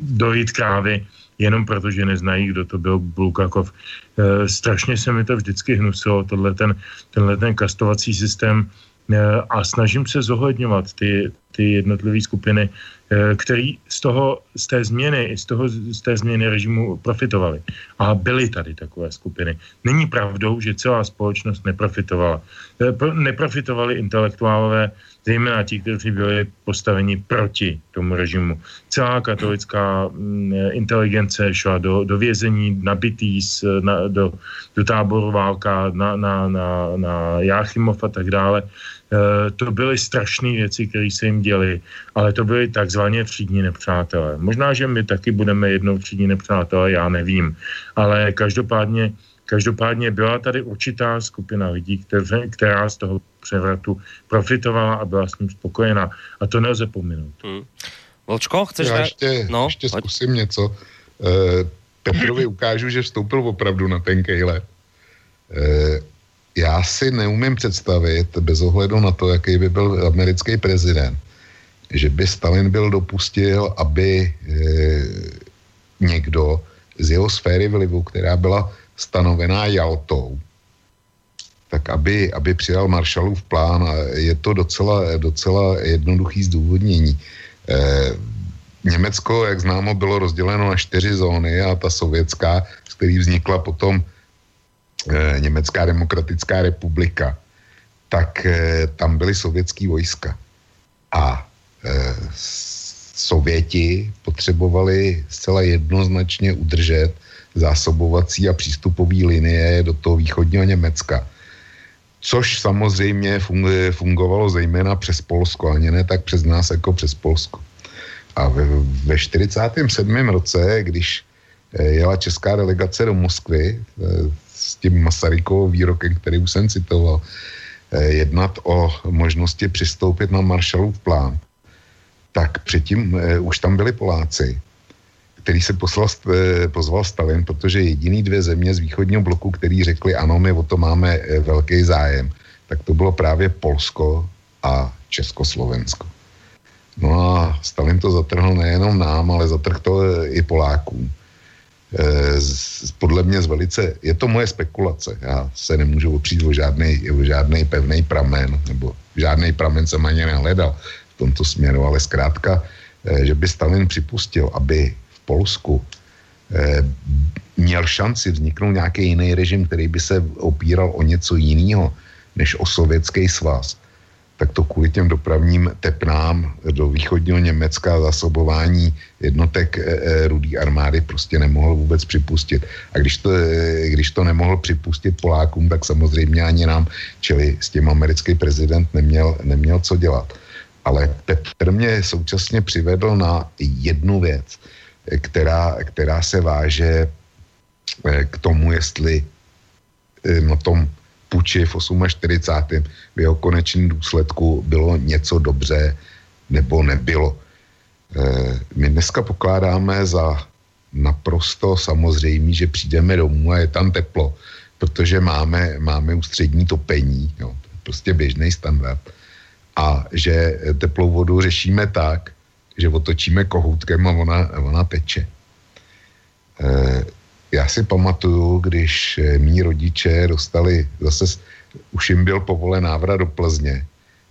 dojít krávy jenom proto, že neznají, kdo to byl Bulgakov. E, strašně se mi to vždycky hnusilo, tohle ten, tenhle ten kastovací systém e, a snažím se zohledňovat ty, ty jednotlivé skupiny, e, který z toho, z té změny, z toho, z té změny režimu profitovali. A byly tady takové skupiny. Není pravdou, že celá společnost neprofitovala. E, neprofitovali intelektuálové, zejména ti, kteří byli postaveni proti tomu režimu. Celá katolická mm, inteligence šla do, do vězení, nabitý na, do, do táboru válka, na, na, na, na Jáchymov a tak dále. E, to byly strašné věci, které se jim děly, ale to byly takzvaně třídní nepřátelé. Možná, že my taky budeme jednou třídní nepřátelé, já nevím, ale každopádně Každopádně byla tady určitá skupina lidí, které, která z toho převratu profitovala a byla s ním spokojená. A to nelze pominout. Hmm. Volčko, chceš... Já ještě, no, ještě zkusím něco. E, Petrovi ukážu, že vstoupil opravdu na ten kejle. E, já si neumím představit, bez ohledu na to, jaký by byl americký prezident, že by Stalin byl dopustil, aby e, někdo z jeho sféry vlivu, která byla stanovená Jaltou, tak aby, aby přijal Marshallův plán. A je to docela, docela jednoduchý zdůvodnění. E, Německo, jak známo, bylo rozděleno na čtyři zóny a ta sovětská, z který vznikla potom e, Německá demokratická republika, tak e, tam byly sovětský vojska. A e, Sověti potřebovali zcela jednoznačně udržet zásobovací a přístupové linie do toho východního Německa. Což samozřejmě fungovalo zejména přes Polsko, ani ne tak přes nás jako přes Polsko. A ve, ve 47. roce, když eh, jela česká delegace do Moskvy eh, s tím Masarykovou výrokem, který už jsem citoval, eh, jednat o možnosti přistoupit na Marshallův plán, tak předtím už tam byli Poláci který se poslal, eh, pozval Stalin, protože jediný dvě země z východního bloku, který řekli ano, my o to máme eh, velký zájem, tak to bylo právě Polsko a Československo. No a Stalin to zatrhl nejenom nám, ale zatrhl to eh, i Polákům. Podle mě z velice, je to moje spekulace, já se nemůžu opřít o žádný, o žádný pevný pramen, nebo žádný pramen jsem ani nehledal v tomto směru, ale zkrátka, že by Stalin připustil, aby Polsku eh, měl šanci vzniknout nějaký jiný režim, který by se opíral o něco jiného než o sovětský svaz, tak to kvůli těm dopravním tepnám do východního Německa zasobování jednotek e, e, rudý armády prostě nemohl vůbec připustit. A když to, když to nemohl připustit Polákům, tak samozřejmě ani nám, čili s tím americký prezident neměl, neměl co dělat. Ale Petr mě současně přivedl na jednu věc – která, která se váže eh, k tomu, jestli eh, na tom puči v 48. v jeho konečném důsledku bylo něco dobře nebo nebylo. Eh, my dneska pokládáme za naprosto samozřejmé, že přijdeme domů a je tam teplo, protože máme, máme ústřední topení, jo, prostě běžný standard. A že teplou vodu řešíme tak, že otočíme kohoutkem a ona, ona teče. E, já si pamatuju, když mý rodiče dostali, zase už jim byl povolen návrat do Plzně,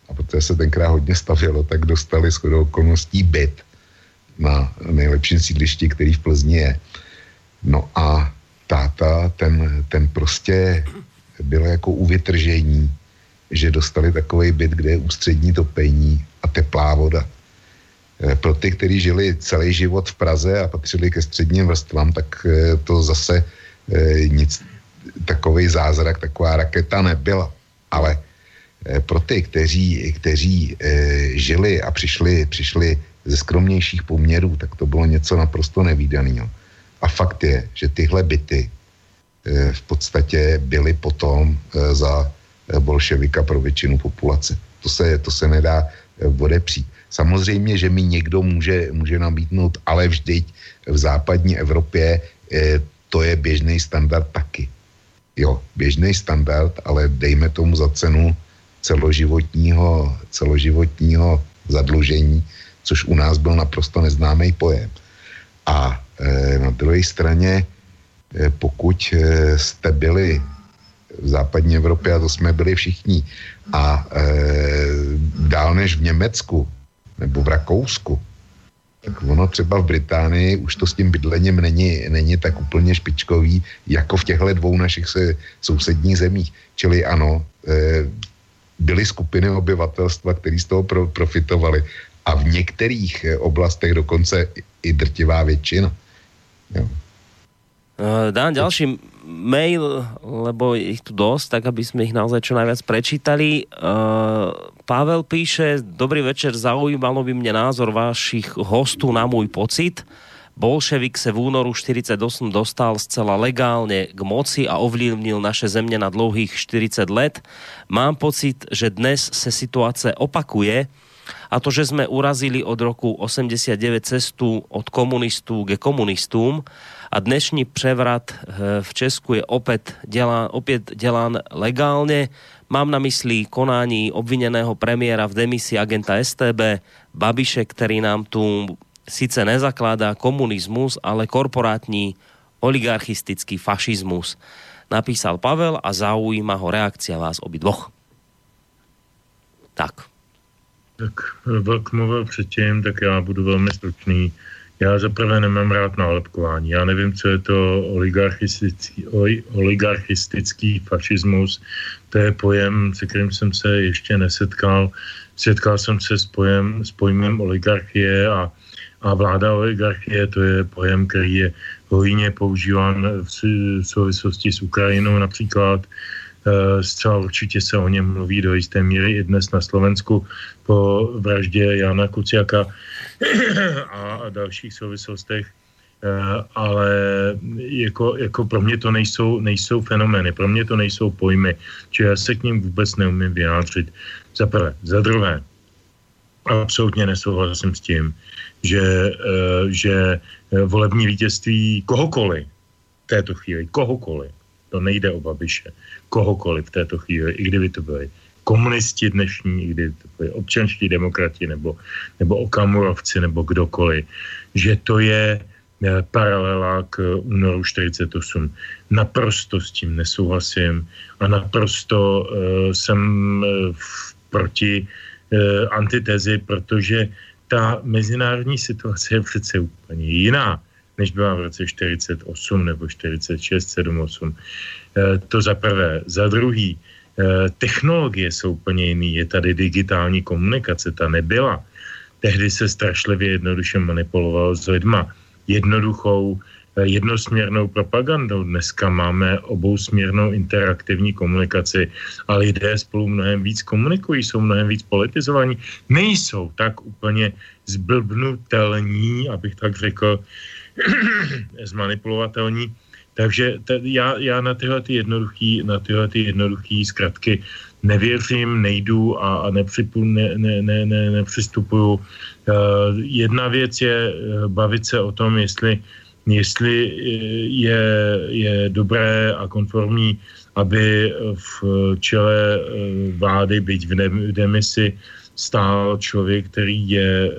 a protože se tenkrát hodně stavělo, tak dostali shodou okolností byt na nejlepším sídlišti, který v Plzni je. No a táta, ten, ten prostě byl jako u vytržení, že dostali takový byt, kde je ústřední topení a teplá voda. E, pro ty, kteří žili celý život v Praze a patřili ke středním vrstvám, tak e, to zase e, nic, takový zázrak, taková raketa nebyla. Ale pro ty, kteří, kteří žili a přišli, přišli ze skromnějších poměrů, tak to bylo něco naprosto nevýdaného. A fakt je, že tyhle byty v podstatě byly potom za bolševika pro většinu populace. To se, to se nedá odepřít. Samozřejmě, že mi někdo může, může nabídnout, ale vždyť v západní Evropě eh, to je běžný standard taky. Jo, běžný standard, ale dejme tomu za cenu celoživotního, celoživotního zadlužení, což u nás byl naprosto neznámý pojem. A e, na druhé straně, e, pokud e, jste byli v západní Evropě, a to jsme byli všichni, a e, dál než v Německu, nebo v Rakousku, tak ono třeba v Británii už to s tím bydlením není, není tak úplně špičkový, jako v těchto dvou našich se, sousedních zemích. Čili ano, e, byly skupiny obyvatelstva, které z toho pro, profitovali a v některých eh, oblastech dokonce i drtivá většina. Jo. Eh, dám ďalší mail, lebo ich tu dosť, tak aby sme ich naozaj čo najviac prečítali. Pavel píše, dobrý večer, zaujímalo by mne názor vašich hostů na môj pocit. Bolševik se v únoru 48 dostal zcela legálne k moci a ovlivnil naše země na dlouhých 40 let. Mám pocit, že dnes se situace opakuje a to, že jsme urazili od roku 89 cestu od komunistů ke komunistům, a dnešní převrat eh, v Česku je opět dělán, opět dělán legálně. Mám na mysli konání obviněného premiéra v demisi agenta STB Babiše, který nám tu sice nezakládá komunismus, ale korporátní oligarchistický fašismus. Napísal Pavel a zaujíma ho reakcia vás obidvoch. Tak. Tak Vlk mluvil předtím, tak já budu velmi stručný. Já zaprvé nemám rád nálepkování. Já nevím, co je to oligarchistický, oligarchistický fašismus. To je pojem, se kterým jsem se ještě nesetkal. Setkal jsem se s, pojem, s pojmem oligarchie a, a vláda oligarchie, to je pojem, který je hojně používán v souvislosti s Ukrajinou například. Zcela určitě se o něm mluví do jisté míry i dnes na Slovensku po vraždě Jana Kuciaka a dalších souvislostech eh, ale jako, jako pro mě to nejsou, nejsou fenomény, pro mě to nejsou pojmy, či já se k ním vůbec neumím vyjádřit. Za prvé. Za druhé, absolutně nesouhlasím s tím, že, eh, že volební vítězství kohokoliv v této chvíli, kohokoliv, to nejde o Babiše, kohokoliv v této chvíli, i kdyby to byly komunisti dnešní, i kdyby to byly občanští demokrati nebo, nebo okamurovci nebo kdokoliv, že to je eh, paralela k únoru 48. Naprosto s tím nesouhlasím a naprosto uh, jsem uh, proti uh, antitezi, protože ta mezinárodní situace je přece úplně jiná než byla v roce 48 nebo 46, 78. E, to za prvé. Za druhý, e, technologie jsou úplně jiný. Je tady digitální komunikace, ta nebyla. Tehdy se strašlivě jednoduše manipulovalo s lidma. Jednoduchou, e, jednosměrnou propagandou. Dneska máme obousměrnou interaktivní komunikaci a lidé spolu mnohem víc komunikují, jsou mnohem víc politizovaní. Nejsou tak úplně zblbnutelní, abych tak řekl, zmanipulovatelní. Takže t- já, já na tyhle ty jednoduchý, na tyhle ty jednoduchý zkratky nevěřím, nejdu a, a nepřipu, ne, ne, ne, ne, nepřistupuju. Uh, jedna věc je uh, bavit se o tom, jestli jestli je, je dobré a konformní, aby v čele vlády, byť v demisi, stál člověk, který je e,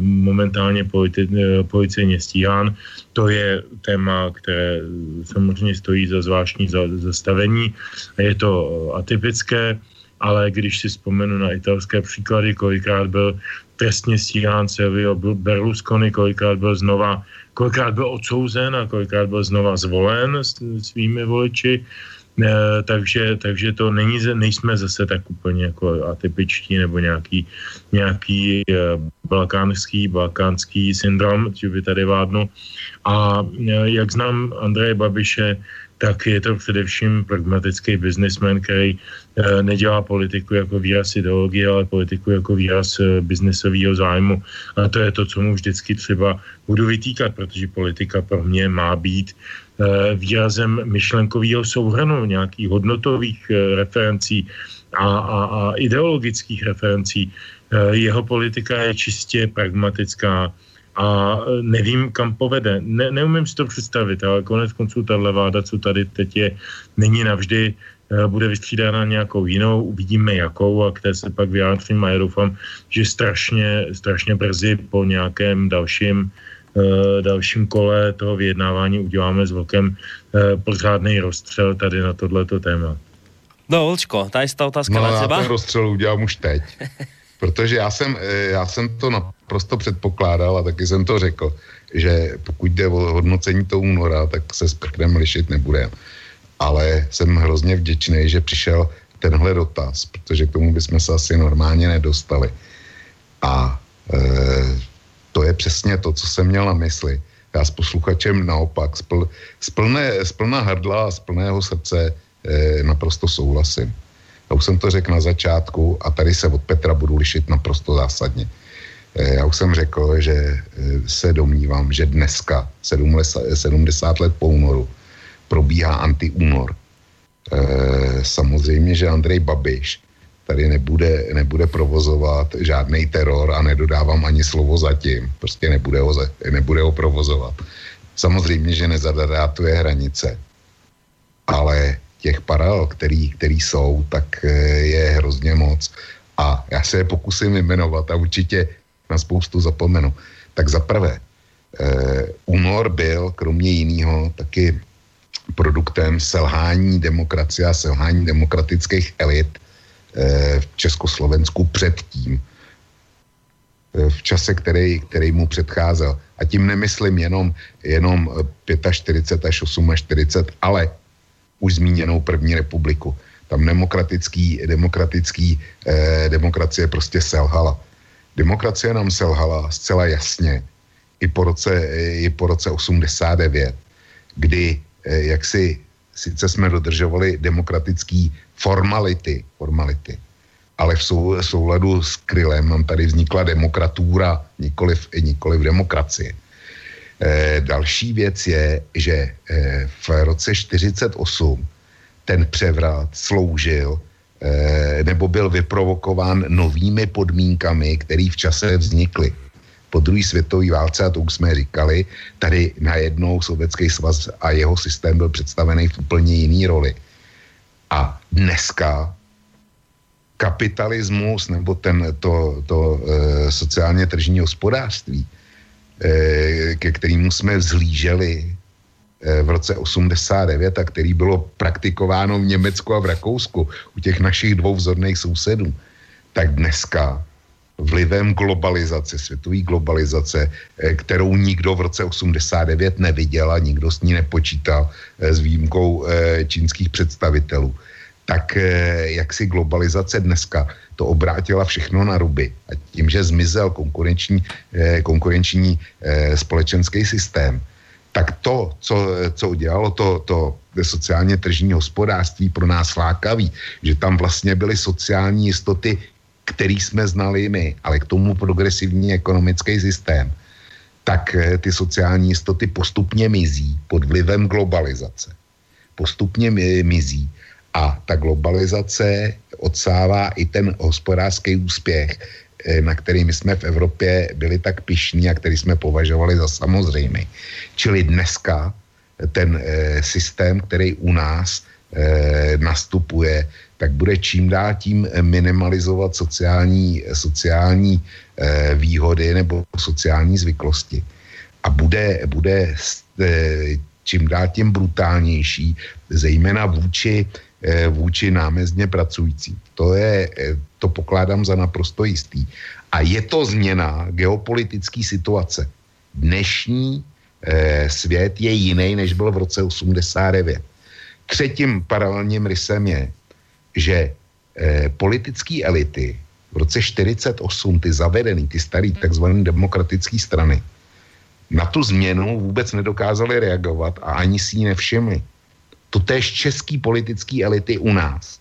momentálně politi- e, policejně stíhán. To je téma, které samozřejmě stojí za zvláštní zastavení. Je to atypické, ale když si vzpomenu na italské příklady, kolikrát byl trestně stíhán Silvio Berlusconi, kolikrát byl znova, kolikrát byl odsouzen a kolikrát byl znova zvolen svými voliči, takže, takže to není, nejsme zase tak úplně jako atypičtí nebo nějaký, nějaký e, balkánský, balkánský syndrom, že by tady vládnu. A e, jak znám Andreje Babiše, tak je to především pragmatický biznismen, který nedělá politiku jako výraz ideologie, ale politiku jako výraz biznesového zájmu. A to je to, co mu vždycky třeba budu vytýkat, protože politika pro mě má být Eh, výrazem myšlenkového souhrnu, nějakých hodnotových eh, referencí a, a, a ideologických referencí. Eh, jeho politika je čistě pragmatická a nevím, kam povede. Ne, neumím si to představit, ale konec konců tahle vláda, co tady teď je, není navždy, bude vystřídána nějakou jinou, uvidíme jakou a které se pak vyjádřím a já doufám, že strašně, strašně brzy po nějakém dalším Eh, dalším kole toho vyjednávání uděláme s Vlkem eh, pořádný rozstřel tady na tohleto téma. No, Vlčko, ta ta otázka no, na teba. já ten rozstřel udělám už teď. Protože já jsem, eh, já jsem to naprosto předpokládal a taky jsem to řekl, že pokud jde o hodnocení toho února, tak se s Pekrem lišit nebude. Ale jsem hrozně vděčný, že přišel tenhle dotaz, protože k tomu bychom se asi normálně nedostali. A e, to je přesně to, co jsem měl na mysli. Já s posluchačem naopak, z, pl, z, plné, z plná hrdla a z plného srdce eh, naprosto souhlasím. Já už jsem to řekl na začátku a tady se od Petra budu lišit naprosto zásadně. Eh, já už jsem řekl, že eh, se domnívám, že dneska, 70 let po únoru, probíhá antiúnor. Eh, samozřejmě, že Andrej Babiš tady nebude, nebude provozovat žádný teror a nedodávám ani slovo zatím. Prostě nebude ho, nebude ho provozovat. Samozřejmě, že nezadarátuje hranice, ale těch paralel, který, který jsou, tak eh, je hrozně moc. A já se je pokusím jmenovat a určitě na spoustu zapomenu. Tak za prvé, eh, únor byl kromě jiného taky produktem selhání demokracie a selhání demokratických elit v Československu předtím, eh, v čase, který, který mu předcházel. A tím nemyslím jenom, jenom 45 až 48, ale už zmíněnou první republiku. Tam demokratický, demokratický eh, demokracie prostě selhala. Demokracie nám selhala zcela jasně i po roce, i po roce 89, kdy eh, jak si sice jsme dodržovali demokratický formality, formality, ale v sou, souladu s Krylem nám tady vznikla demokratura, nikoliv, nikoliv demokracie. E, další věc je, že e, v roce 48 ten převrat sloužil e, nebo byl vyprovokován novými podmínkami, které v čase vznikly po druhé světové válce, a to už jsme říkali, tady najednou Sovětský svaz a jeho systém byl představený v úplně jiný roli. A dneska kapitalismus nebo ten, to, to e, sociálně tržní hospodářství, e, ke kterému jsme vzlíželi e, v roce 89 a který bylo praktikováno v Německu a v Rakousku u těch našich dvou vzorných sousedů, tak dneska vlivem globalizace, světové globalizace, eh, kterou nikdo v roce 89 neviděl a nikdo s ní nepočítal eh, s výjimkou eh, čínských představitelů, tak jak si globalizace dneska to obrátila všechno na ruby. A tím, že zmizel konkurenční, konkurenční společenský systém, tak to, co, co udělalo to, to sociálně tržní hospodářství pro nás lákavý, že tam vlastně byly sociální jistoty který jsme znali my, ale k tomu progresivní ekonomický systém, tak eh, ty sociální jistoty postupně mizí pod vlivem globalizace. Postupně mizí a ta globalizace odsává i ten hospodářský úspěch na kterými jsme v Evropě byli tak pišní a který jsme považovali za samozřejmý. Čili dneska ten systém, který u nás nastupuje, tak bude čím dál tím minimalizovat sociální, sociální výhody nebo sociální zvyklosti. A bude, bude čím dál tím brutálnější, zejména vůči, eh, vůči námezně pracující. To, je, eh, to pokládám za naprosto jistý. A je to změna geopolitické situace. Dnešní eh, svět je jiný, než byl v roce 89. Třetím paralelním rysem je, že eh, politické elity v roce 48, ty zavedený, ty starý takzvané demokratické strany, na tu změnu vůbec nedokázali reagovat a ani si ji nevšimli. To též český politický elity u nás.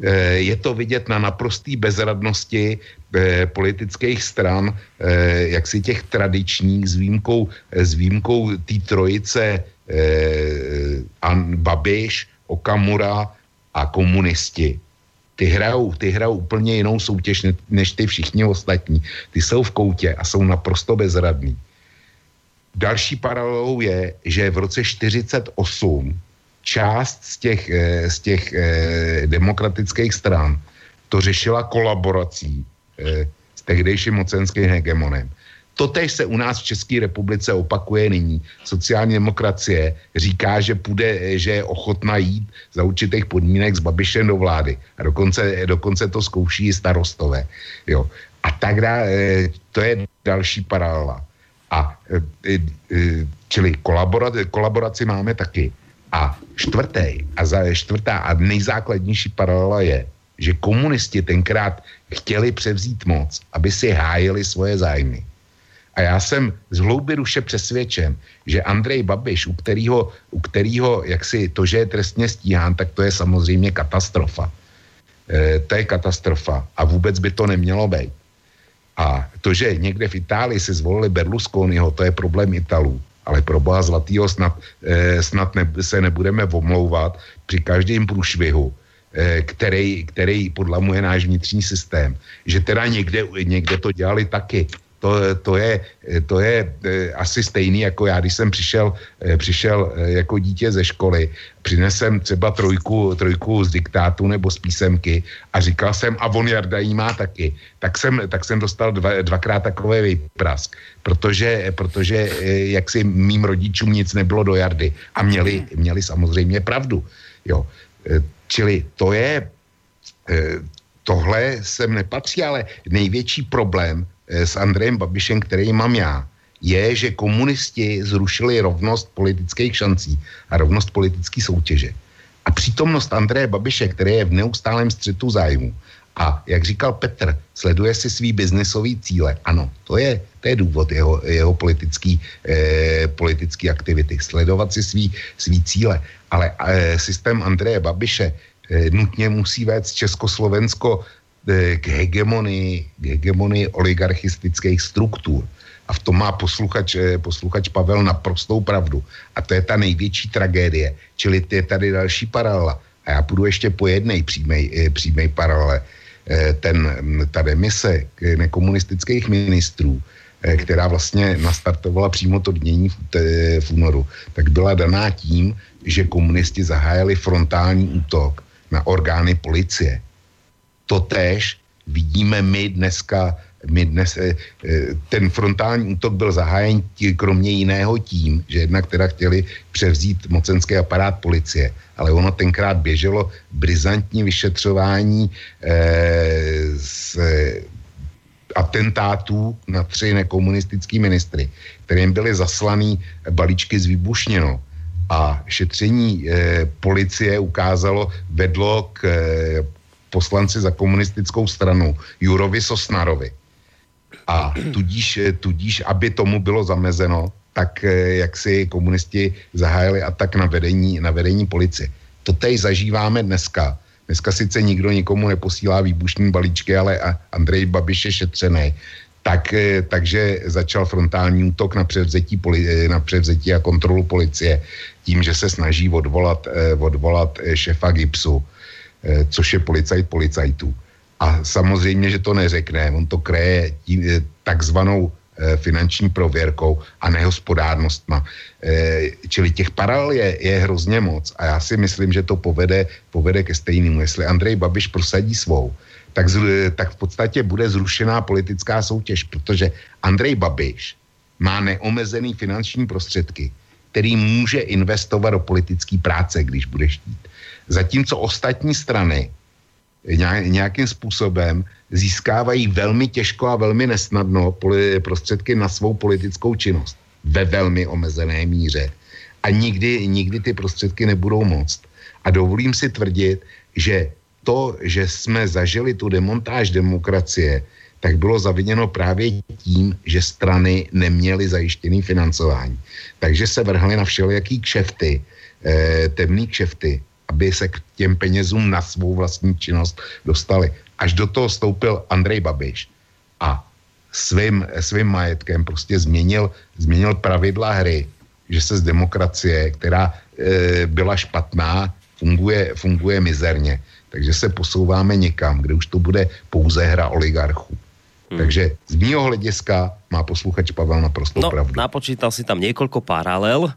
E, je to vidět na naprosté bezradnosti e, politických stran, e, jak si těch tradičních s výjimkou, s výjimkou té trojice Babiš, Okamura a komunisti. Ty hrajou, ty hrajou úplně jinou soutěž než ty všichni ostatní. Ty jsou v koutě a jsou naprosto bezradní. Další paralelou je, že v roce 48 část z těch, eh, z těch eh, demokratických stran to řešila kolaborací eh, s tehdejším mocenským hegemonem. Totež se u nás v České republice opakuje nyní. Sociální demokracie říká, že, půjde, že je ochotná jít za určitých podmínek s Babišem do vlády. A dokonce, dokonce to zkouší i starostové. Jo. A tak dále, to je další paralela. A čili kolaboraci, kolaboraci máme taky. A čtvrtý, a za, čtvrtá a nejzákladnější paralela je, že komunisti tenkrát chtěli převzít moc, aby si hájili svoje zájmy. A já jsem z hlouby duše přesvědčen, že Andrej Babiš, u kterého, u kterého jak si to, že je trestně stíhán, tak to je samozřejmě katastrofa. E, to je katastrofa a vůbec by to nemělo být. A to, že někde v Itálii si zvolili Berlusconiho, to je problém Italů. Ale pro boha zlatýho snad, eh, snad ne, se nebudeme omlouvat při každém průšvihu, eh, který, který podlamuje náš vnitřní systém. Že teda někde, někde to dělali taky to, to, je, to je eh, asi stejný jako já, když jsem přišel, eh, přišel eh, jako dítě ze školy, přinesem třeba trojku, trojku z diktátu nebo z písemky a říkal jsem, a on Jardají má taky, tak jsem, tak jsem dostal dva, dvakrát takové výprask, protože, protože jak si mým rodičům nic nebylo do Jardy a měli, měli samozřejmě pravdu. Jo. Čili to je, tohle sem nepatří, ale největší problém s Andrejem Babišem, který mám já, je, že komunisti zrušili rovnost politických šancí a rovnost politické soutěže. A přítomnost Andreje Babiše, který je v neustálém střetu zájmu, a jak říkal Petr, sleduje si svý biznesový cíle. Ano, to je, to je důvod jeho, jeho politický, eh, politický aktivity. Sledovat si svý, svý cíle. Ale eh, systém Andreje Babiše eh, nutně musí vést Československo k hegemonii, k hegemonii oligarchistických struktur. A v tom má posluchač, e, posluchač Pavel naprostou pravdu. A to je ta největší tragédie. Čili je tady další paralela. A já půjdu ještě po jedné přímé paralele. E, ten, ta demise nekomunistických ministrů, která vlastně nastartovala přímo to dnění v, v únoru, tak byla daná tím, že komunisti zahájili frontální útok na orgány policie to též vidíme my dneska, my dnes, eh, eh, ten frontální útok byl zahájen tí, kromě jiného tím, že jednak teda chtěli převzít mocenský aparát policie, ale ono tenkrát běželo brizantní vyšetřování eh, z atentátů na tři nekomunistický ministry, kterým byly zaslaný balíčky s výbušněnou. A šetření eh, policie ukázalo, vedlo k eh, poslanci za komunistickou stranu Jurovi Sosnarovi. A tudíž, tudíž, aby tomu bylo zamezeno, tak eh, jak si komunisti zahájili atak na vedení, na vedení policie. To teď zažíváme dneska. Dneska sice nikdo nikomu neposílá výbušní balíčky, ale Andrej Babiš je šetřený. Tak, eh, takže začal frontální útok na převzetí, poli, na převzetí a kontrolu policie tím, že se snaží odvolat, eh, odvolat šefa GIPSu Eh, což je policajt policajtů. A samozřejmě, že to neřekne, on to kreje tím, eh, takzvanou eh, finanční prověrkou a nehospodárnostma. Čili těch paralel je, je hrozně moc a já si myslím, že to povede, povede ke stejnému. Jestli Andrej Babiš prosadí svou, tak, tak v podstatě bude zrušená politická soutěž, protože Andrej Babiš má neomezený finanční prostředky, který může investovat do politické práce, když bude chtít. Zatímco ostatní strany nějakým způsobem získávají velmi těžko a velmi nesnadno prostředky na svou politickou činnost ve velmi omezené míře a nikdy, nikdy ty prostředky nebudou moct. A dovolím si tvrdit, že to, že jsme zažili tu demontáž demokracie, tak bylo zaviněno právě tím, že strany neměly zajištěný financování. Takže se vrhly na všelijaký kšefty, eh, temný kšefty, aby se k těm penězům na svou vlastní činnost dostali. Až do toho stoupil Andrej Babiš a svým, svým majetkem prostě změnil, změnil pravidla hry, že se z demokracie, která e, byla špatná, funguje, funguje mizerně. Takže se posouváme někam, kde už to bude pouze hra oligarchů. Hmm. Takže z mýho hlediska má posluchač Pavel naprosto no, pravdu. napočítal si tam niekoľko paralel.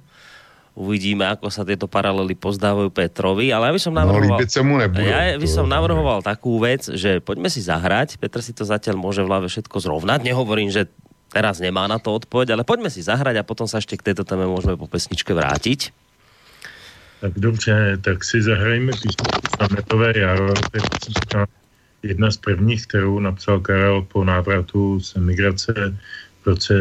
Uvidíme, ako sa tieto paralely pozdávajú Petrovi, ale ja by som No, navrhoval... líbit se mu nebude. Ja by som navrhoval takú vec, že poďme si zahrať. Petr si to zatiaľ môže v hlave všetko zrovnať. Nehovorím, že teraz nemá na to odpoveď, ale poďme si zahrať a potom sa ešte k tejto téme môžeme po pesničke vrátiť. Tak dobře, tak si zahrajeme písničku Sametové jaro, to je písnička jedna z prvních, kterou napsal Karel po návratu z emigrace v roce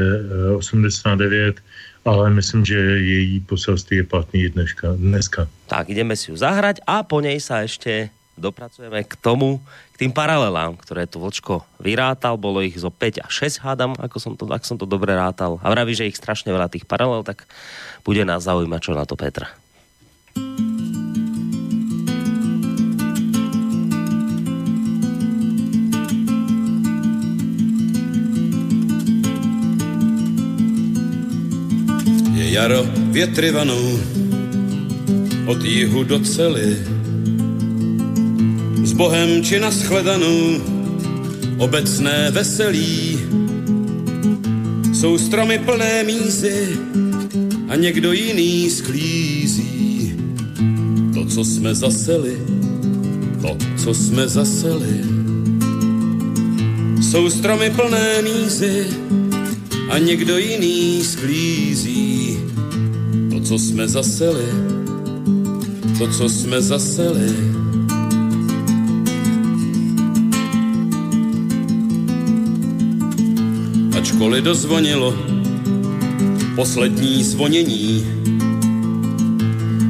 eh, 89, ale myslím, že její poselství je platný dneška, dneska. Tak, ideme si ju zahrať a po nej sa ešte dopracujeme k tomu, k tým paralelám, ktoré tu Vlčko vyrátal, bolo ich zo 5 a 6 hádam, ako som to, ak som to dobre rátal. A vraví, že ich strašne veľa tých paralel, tak bude nás zaujímať, čo na to Petra. Je jaro, větry vanou, od jihu do cely. S Bohem či na shledanou, obecné veselí. Jsou stromy plné mízy a někdo jiný sklízí. To, co jsme zaseli, to, co jsme zaseli. Jsou stromy plné mízy a někdo jiný sklízí co jsme zaseli, to, co jsme zaseli. Ačkoliv dozvonilo poslední zvonění,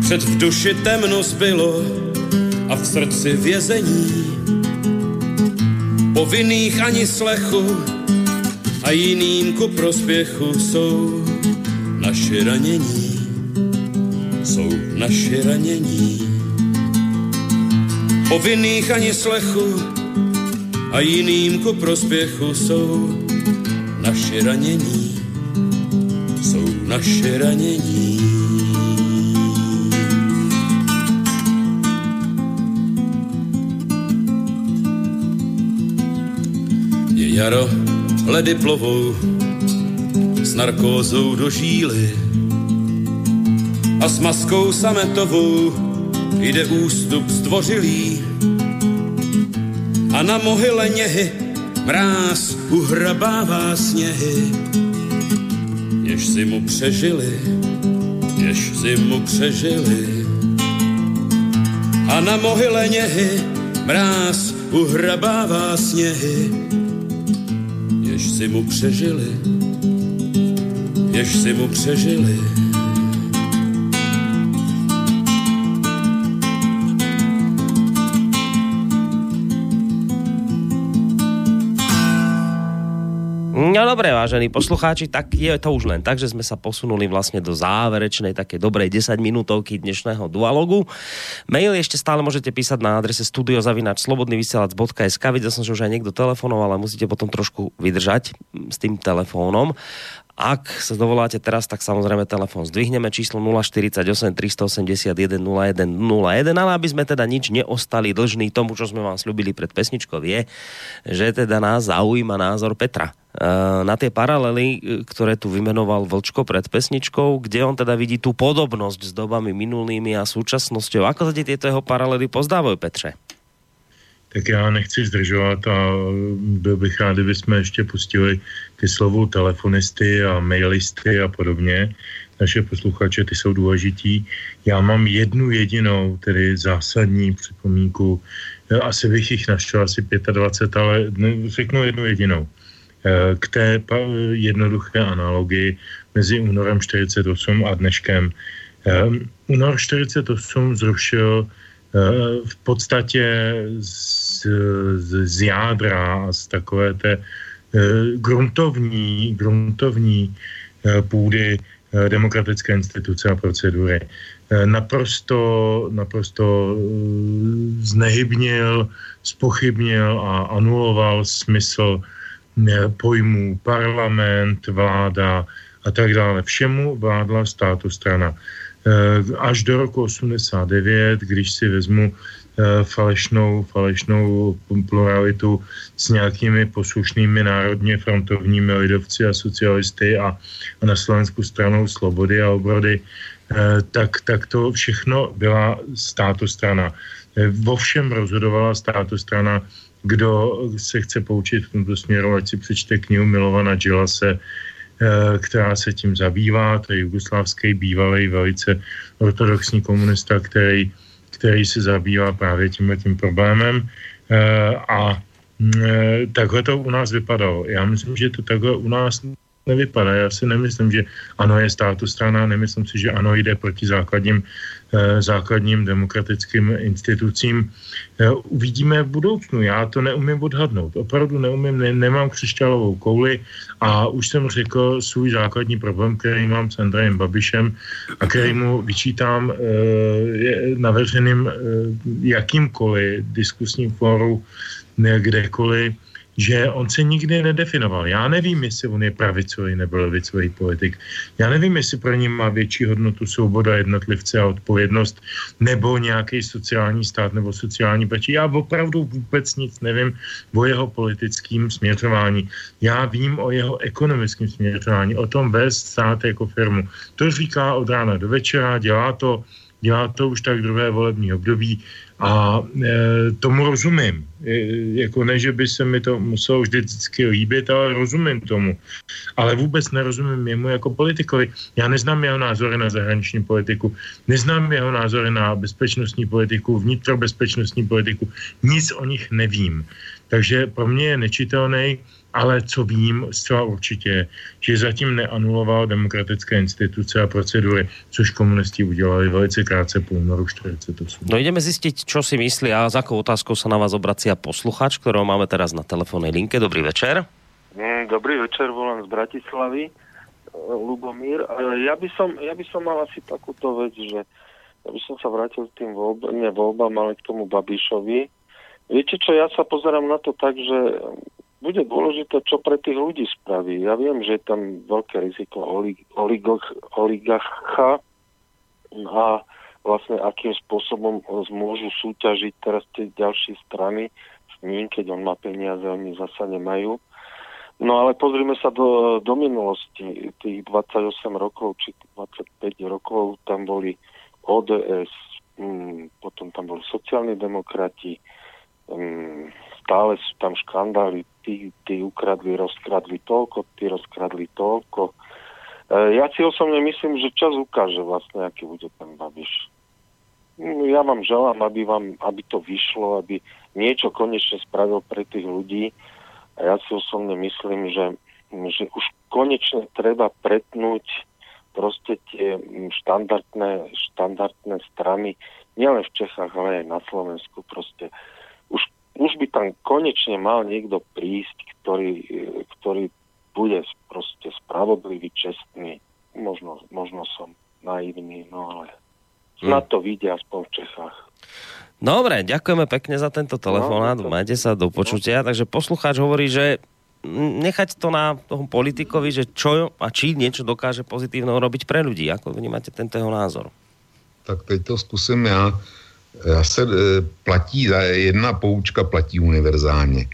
před v duši temno zbylo a v srdci vězení. Povinných ani slechu, a jiným ku prospěchu jsou naše ranění, jsou naše ranění. Povinných ani slechu a jiným ku prospěchu jsou naše ranění, jsou naše ranění. Je jaro, ledy plovou s narkózou do žíly a s maskou sametovou jde ústup zdvořilý a na mohyle něhy mráz uhrabává sněhy, jež si mu přežili, jež si mu přežili. A na mohyle něhy mráz uhrabává sněhy, jež si mu přežili, jež si mu přežili. No dobre, vážení poslucháči, tak je to už len tak, že sme sa posunuli vlastne do záverečnej také dobrej 10 minútovky dnešného dualogu. Mail ešte stále môžete písať na adrese studiozavinač slobodnyvysielac.sk Videl som, že už aj niekto telefonoval, ale musíte potom trošku vydržať s tým telefónom. Ak sa dovoláte teraz, tak samozrejme telefón zdvihneme číslo 048 381 01 01, ale aby sme teda nič neostali dlžní tomu, čo sme vám slúbili pred pesničkou, je, že teda nás zaujíma názor Petra e, na tie paralely, e, ktoré tu vymenoval Vlčko pred pesničkou, kde on teda vidí tú podobnosť s dobami minulými a súčasnosťou. Ako sa tieto jeho paralely pozdávajú, Petře? Tak já nechci zdržovat a byl bych rád, kdyby jsme ještě pustili ke slovu telefonisty a mailisty a podobně. Naše posluchače, ty jsou důležití. Já mám jednu jedinou, tedy zásadní připomínku. Asi bych jich našel asi 25, ale řeknu jednu jedinou. Eh, k té jednoduché analogii mezi únorem 48 a dneškem. Eh, únor 48 zrušil v podstatě z, z, z jádra z takové té eh, gruntovní, gruntovní eh, půdy demokratické instituce a procedury. Naprosto, naprosto znehybnil, spochybnil a anuloval smysl pojmů parlament, vláda a tak dále. Všemu vládla státu strana. Eh, až do roku 89, když si vezmu eh, falešnou, falešnou pluralitu s nějakými poslušnými národně frontovními lidovci a socialisty a, a na Slovensku stranou slobody a obrody, eh, tak, tak to všechno byla státostrana. Vo všem rozhodovala státostrana, kdo se chce poučit v tomto směru, ať si přečte knihu Milovana Gilase, Eh, která se tím zabývá, to je jugoslávský bývalý velice ortodoxní komunista, který, který se zabývá právě tímhle tím problémem. Eh, a mm, eh, takhle to u nás vypadalo. Já myslím, že to takhle u nás nevypadá. Já si nemyslím, že ano je státu strana, nemyslím si, že ano jde proti základním, eh, základním demokratickým institucím. Eh, uvidíme v budoucnu. Já to neumím odhadnout. Opravdu neumím, ne, nemám křišťálovou kouli a už jsem řekl svůj základní problém, který mám s Andrejem Babišem a který mu vyčítám eh, navrženým jakýmkoliv diskusním fóru, kdekoliv, že on se nikdy nedefinoval. Já nevím, jestli on je pravicový nebo levicový politik. Já nevím, jestli pro ně má větší hodnotu svoboda jednotlivce a odpovědnost nebo nějaký sociální stát nebo sociální peči. Já opravdu vůbec nic nevím o jeho politickém směřování. Já vím o jeho ekonomickém směřování, o tom vést stát jako firmu. To říká od rána do večera, dělá to dělá to už tak druhé volební období a e, tomu rozumím. E, jako ne, že by se mi to muselo vždycky líbit, ale rozumím tomu. Ale vůbec nerozumím jemu jako politikovi. Já neznám jeho názory na zahraniční politiku, neznám jeho názory na bezpečnostní politiku, vnitrobezpečnostní politiku, nic o nich nevím. Takže pro mě je nečitelný ale co vím zcela určitě, že zatím neanuloval demokratické instituce a procedury, což komunisti udělali velice krátce po únoru 48. No ideme zistiť, čo si myslí a s akou otázkou sa na vás obracia posluchač, ktorého máme teraz na telefónnej linke. Dobrý večer. Mm, dobrý večer, volám z Bratislavy. Lubomír. Ja by som, ja by som mal asi takúto vec, že ja by som sa vrátil k tým voľbám, ne voľbám, ale k tomu Babišovi. Viete čo, ja sa pozerám na to tak, že bude dôležité, čo pre tých ľudí spraví. Ja viem, že je tam veľké riziko olig, oligarcha a vlastne akým spôsobom môžu súťažiť teraz tie ďalšie strany s ním, keď on má peniaze, oni zasa nemajú. No ale pozrime sa do, do minulosti. Tých 28 rokov či 25 rokov tam boli ODS, hm, potom tam boli sociálni demokrati, hm, stále sú tam škandály, tí, tí ukradli, rozkradli toľko, tí rozkradli toľko. E, ja si osobne myslím, že čas ukáže vlastne, aký bude ten Babiš. Mm, ja vám želám, aby, vám, aby to vyšlo, aby niečo konečne spravil pre tých ľudí. A ja si osobne myslím, že, že už konečne treba pretnúť proste tie štandardné, štandardné strany, nielen v Čechách, ale aj na Slovensku. Proste už by tam konečne mal niekto prísť, ktorý, ktorý bude proste spravodlivý, čestný. Možno, možno som naivný, no ale snad hm. to vidia aspoň v Čechách. Dobre, ďakujeme pekne za tento telefonát. No, Majte sa do počutia. No. Takže poslucháč hovorí, že nechať to na toho politikovi, že čo a či niečo dokáže pozitívne robiť pre ľudí. Ako vnímáte tento jeho názor? Tak teď to zkusím já. Já se e, platí, jedna poučka platí univerzálně,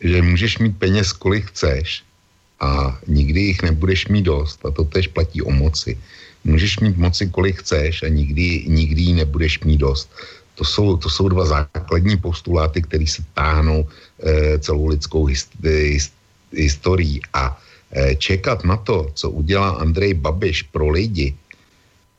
že můžeš mít peněz, kolik chceš a nikdy jich nebudeš mít dost a to tež platí o moci. Můžeš mít moci, kolik chceš a nikdy, nikdy ji nebudeš mít dost. To jsou, to jsou dva základní postuláty, které se táhnou e, celou lidskou hist, hist, historií. A e, čekat na to, co udělá Andrej Babiš pro lidi,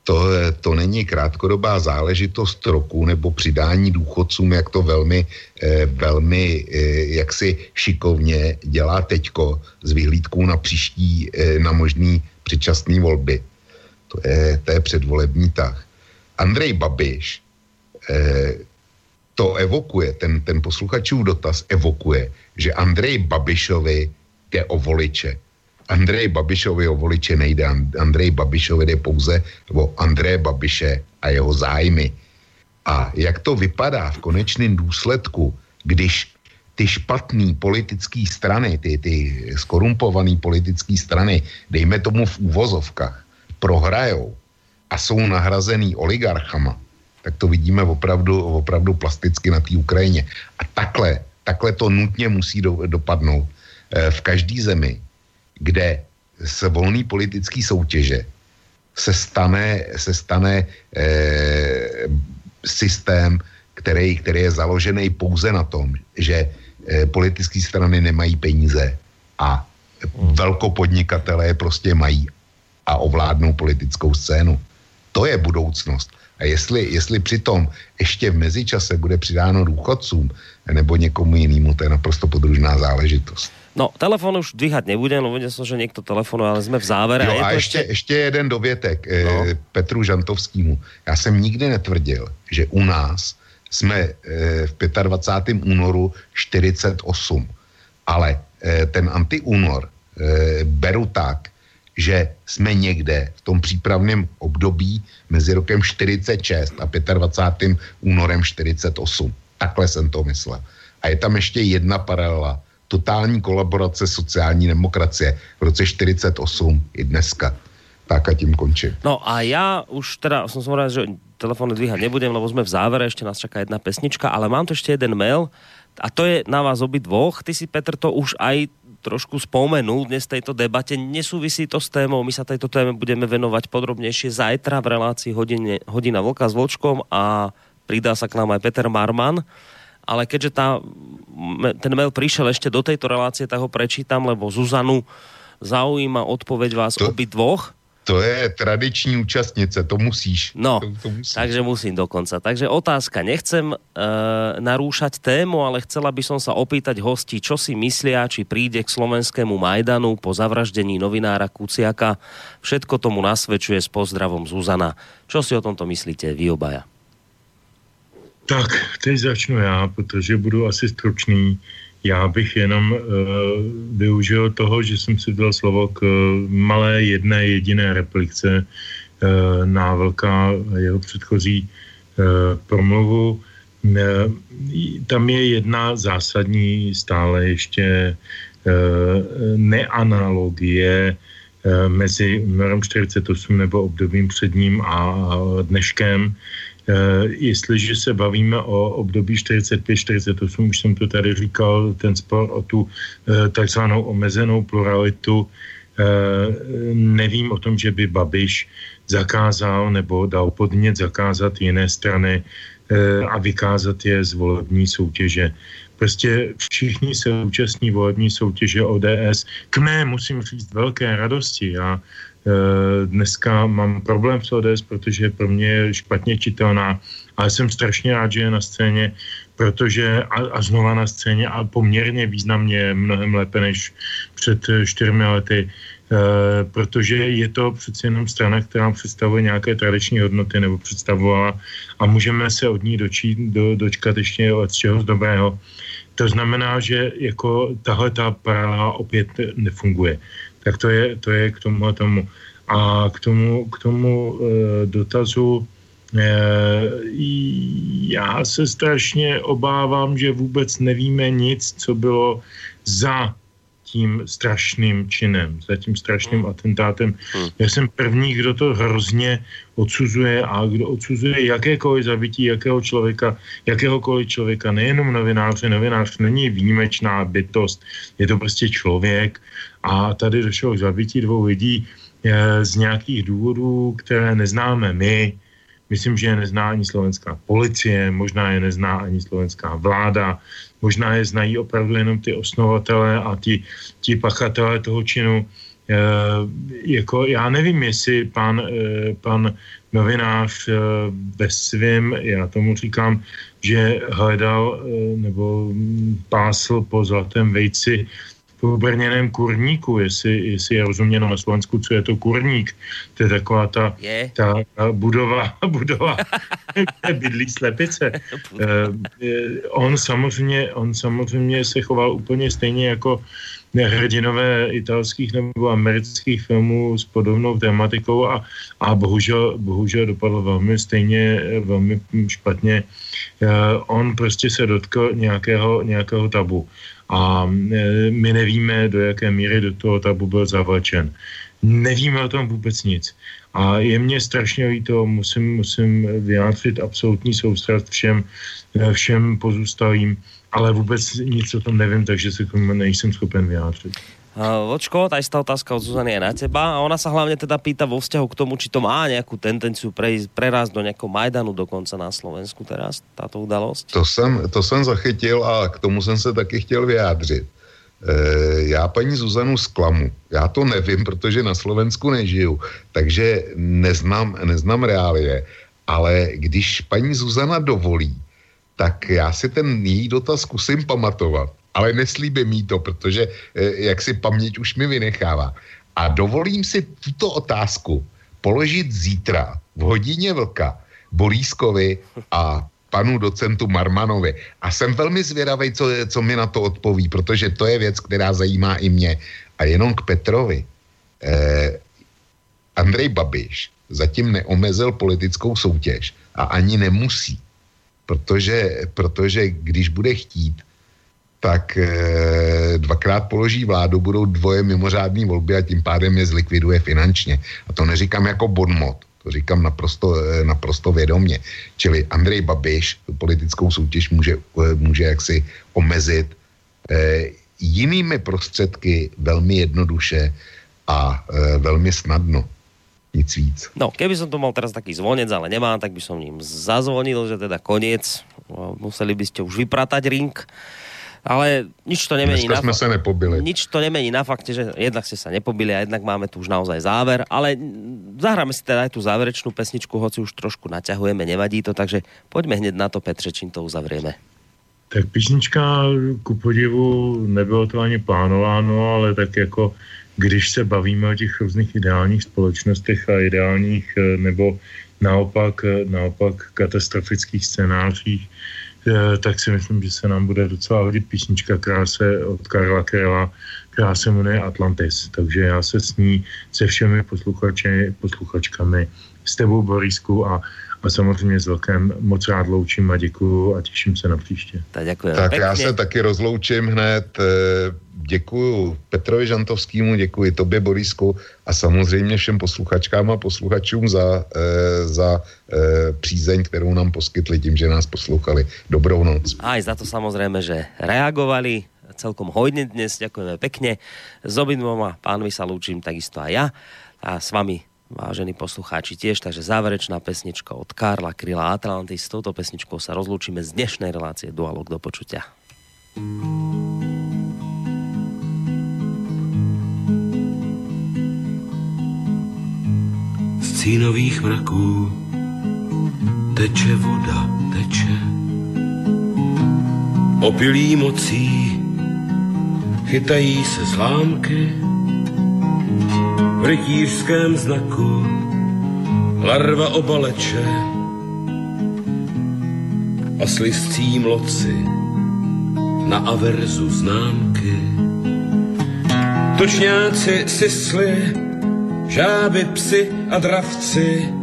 to, to není krátkodobá záležitost roku nebo přidání důchodcům, jak to velmi, eh, velmi eh, jaksi šikovně dělá teďko s vyhlídkou na příští, eh, na možný předčasný volby. To je, to je předvolební tah. Andrej Babiš to evokuje, ten, ten posluchačův dotaz evokuje, že Andrej Babišovi jde o voliče Andrej Babišovi o voliče nejde. Andrej Babišovi jde pouze o Andreje Babiše a jeho zájmy. A jak to vypadá v konečném důsledku, když ty špatné politické strany, ty, ty skorumpované politické strany, dejme tomu v úvozovkách, prohrajou a jsou nahrazený oligarchama, tak to vidíme opravdu, opravdu plasticky na té Ukrajině. A takhle, takhle to nutně musí do, dopadnout e, v každé zemi, kde z volné politické soutěže se stane, se stane e, systém, který, který je založený pouze na tom, že e, politické strany nemají peníze a hmm. velkopodnikatelé prostě mají a ovládnou politickou scénu. To je budoucnost. A jestli, jestli přitom ještě v mezičase bude přidáno důchodcům nebo někomu jinému, to je naprosto podružná záležitost. No, telefon už dvíhat nebudem, lebo videl som, že niekto telefonuje, ale jsme v závere. Jo, a, a ještě, ještě jeden dovětek eh, no. eh, Petru Žantovskému. Já jsem nikdy netvrdil, že u nás jsme eh, v 25. únoru 48, ale eh, ten antiúnor beru tak, že jsme někde v tom přípravném období mezi rokem 46 a 25. únorem 48. Takhle jsem to myslel. A je tam ještě jedna paralela, totální kolaborace sociální demokracie v roce 48 i dneska. Tak a tím končím. No a já už teda som rád, že telefóny dvíhať nebudem, lebo sme v závere, ešte nás čaká jedna pesnička, ale mám tu ešte jeden mail a to je na vás obi dvoch. Ty si, Petr, to už aj trošku spomenul dnes tejto debate. Nesúvisí to s témou, my sa tejto téme budeme venovať podrobnejšie zajtra v relácii hodine, hodina Vlka s Vlčkom a pridá sa k nám aj Peter Marman ale keďže tá, ten mail prišiel ešte do tejto relácie, tak ho prečítam, lebo Zuzanu zaujíma odpoveď vás to, obi dvoch. To je tradiční účastnice, to musíš. No, to, to musíš. takže musím dokonca. Takže otázka, nechcem e, narúšať tému, ale chcela by som sa opýtať hostí, čo si myslia, či príde k slovenskému Majdanu po zavraždení novinára Kuciaka. Všetko tomu nasvedčuje s pozdravom Zuzana. Čo si o tomto myslíte vy obaja? Tak, teď začnu já, protože budu asi stručný. Já bych jenom uh, využil toho, že jsem si dal slovo k malé jedné jediné replice uh, Návelka a jeho předchozí uh, promluvu. Uh, tam je jedna zásadní stále ještě uh, neanalogie uh, mezi únorem 48 nebo obdobím před ním a dneškem. Eh, jestliže se bavíme o období 45-48, už jsem to tady říkal, ten spor o tu eh, takzvanou omezenou pluralitu, eh, nevím o tom, že by Babiš zakázal nebo dal podnět zakázat jiné strany a vykázat je z volební soutěže. Prostě všichni se účastní volební soutěže ODS. K mé, musím říct, velké radosti. Já Eh, dneska mám problém s ODS, protože pro mě je špatně čitelná, ale jsem strašně rád, že je na scéně, protože a, a znova na scéně a poměrně významně mnohem lépe než před eh, čtyřmi lety, e, protože je to přeci jenom strana, která představuje nějaké tradiční hodnoty nebo představovala a můžeme se od ní dočít, do, dočkat ještě od čeho z dobrého. To znamená, že jako tahle ta paralela opět nefunguje. Tak to je, to je k tomu a tomu. A k tomu, k tomu e, dotazu e, já se strašně obávám, že vůbec nevíme nic, co bylo za tím strašným činem, za tím strašným atentátem. Já jsem první, kdo to hrozně odsuzuje a kdo odsuzuje jakékoliv zabití jakého člověka, jakéhokoliv člověka, nejenom novináře, novinář není výjimečná bytost, je to prostě člověk. A tady došlo k zabití dvou lidí eh, z nějakých důvodů, které neznáme my, Myslím, že je nezná ani slovenská policie, možná je nezná ani slovenská vláda, možná je znají opravdu jenom ty osnovatele a ti, ti pachatelé toho činu. E, jako, já nevím, jestli pan, e, pan novinář e, ve svém, já tomu říkám, že hledal e, nebo pásl po zlatém vejci po brněném kurníku, jestli, jestli je rozuměno na Slovensku, co je to kurník. To je taková ta, je. ta, ta budova, budova kde bydlí slepice. Uh, on, samozřejmě, on samozřejmě se choval úplně stejně jako hrdinové italských nebo amerických filmů s podobnou tématikou a, a bohužel, bohužel dopadlo velmi stejně, velmi špatně. Uh, on prostě se dotkl nějakého, nějakého tabu a e, my nevíme, do jaké míry do toho tabu byl zavlečen. Nevíme o tom vůbec nic. A je mě strašně líto, musím, musím vyjádřit absolutní soustrast všem, e, všem pozůstalým, ale vůbec nic o tom nevím, takže se k tomu nejsem schopen vyjádřit. Vočko, tá istá otázka od Zuzany je na teba a ona sa hlavne teda pýta vo vzťahu k tomu, či to má nejakú tendenciu prerásť do nejakého Majdanu dokonca na Slovensku teraz, táto udalosť? To jsem, to jsem zachytil a k tomu jsem se taky chtěl vyjádřit. E, já paní Zuzanu zklamu. Já to nevím, protože na Slovensku nežiju, takže neznám, neznám reálie. Ale když paní Zuzana dovolí, tak já si ten její dotaz zkusím pamatovat ale neslíbím jí to, protože eh, jak si paměť už mi vynechává. A dovolím si tuto otázku položit zítra v hodině vlka Bolískovi a panu docentu Marmanovi. A jsem velmi zvědavý, co, co mi na to odpoví, protože to je věc, která zajímá i mě. A jenom k Petrovi. Eh, Andrej Babiš zatím neomezil politickou soutěž a ani nemusí. Protože, protože když bude chtít, tak e, dvakrát položí vládu, budou dvoje mimořádné volby a tím pádem je zlikviduje finančně. A to neříkám jako bonmot, to říkám naprosto, e, naprosto vědomě. Čili Andrej Babiš tu politickou soutěž může, e, může jaksi omezit e, jinými prostředky velmi jednoduše a e, velmi snadno nic víc. No, keby som to mal teraz taký zvonec, ale nemám, tak by som ním zazvonil, že teda koniec. Museli by ste už vypratať ring. Ale nič to nemení na sme sa nepobili. Nič to nemení na fakte, že jednak ste sa nepobili a jednak máme tu už naozaj záver, ale zahráme si teda aj tú záverečnú pesničku, hoci už trošku naťahujeme, nevadí to, takže poďme hneď na to, Petře, čím to uzavrieme. Tak písnička ku podivu nebylo to ani plánováno, ale tak jako když se bavíme o těch různých ideálních společnostech a ideálních eh, nebo naopak, eh, naopak katastrofických scénářích, tak si myslím, že se nám bude docela hodit písnička, která se od Karla Krela, která se jmenuje Atlantis. Takže já se s ní se všemi posluchači, posluchačkami, s tebou Borisku a, a samozřejmě s velkém moc rád loučím a děkuju a těším se na příště. Tak, tak já se taky rozloučím hned. Eh, děkuju Petrovi Žantovskému, děkuji tobě Borisku a samozřejmě všem posluchačkám a posluchačům za, e, za e, přízeň, kterou nám poskytli tím, že nás poslouchali. Dobrou noc. A aj za to samozrejme, že reagovali celkom hojne dnes, ďakujeme pekne. S obidvoma pánmi sa lúčim takisto aj ja a s vami vážení poslucháči tiež, takže záverečná pesnička od Karla Kryla Atlantis. S touto pesničkou sa rozlúčime z dnešnej relácie Dualog do počutia. cínových mraků teče voda, teče. Opilí mocí chytají se zlámky v rytířském znaku. Larva obaleče a slistcí mloci na averzu známky. Točňáci sisli žáby, psy a dravci,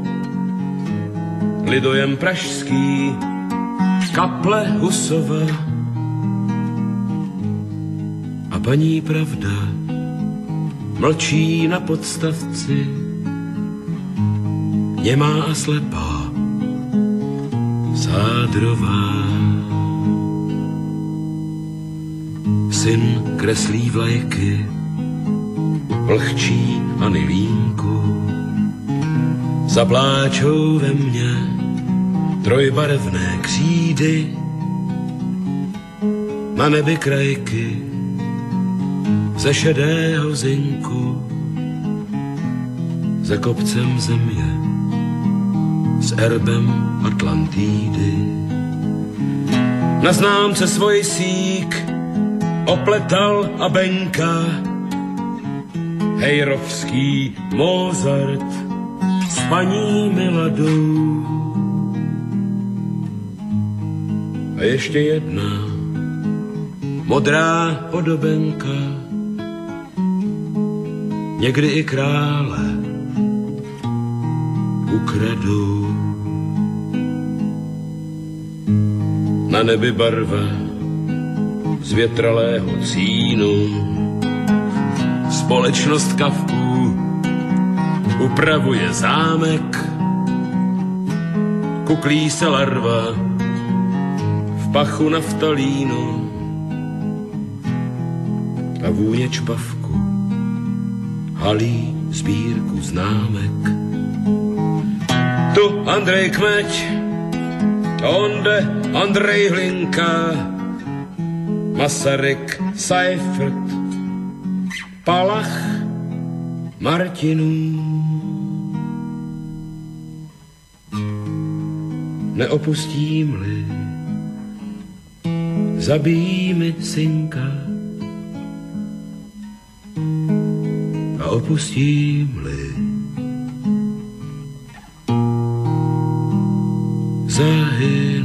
lidojem pražský, kaple Husova paní pravda mlčí na podstavci, němá a slepá, sádrová. Syn kreslí vlajky, vlhčí a nilínku, zapláčou ve mně trojbarevné křídy, na nebi krajky ze šedého zinku, za kopcem země, s erbem Atlantídy. Na známce svoj sík opletal a benka, Hejrovský Mozart s paní Miladou. A ještě jedna modrá podobenka, někdy i krále ukradou. Na nebi barva z větralého cínu, společnost kavků upravuje zámek, kuklí se larva v pachu naftalínu. A vůně čpavku halí sbírku známek. Tu Andrej Kmeď, onde Andrej Hlinka, Masaryk Seifert, Palach Martinů. Neopustím-li, zabijí mi synka, opustím-li, zahynou.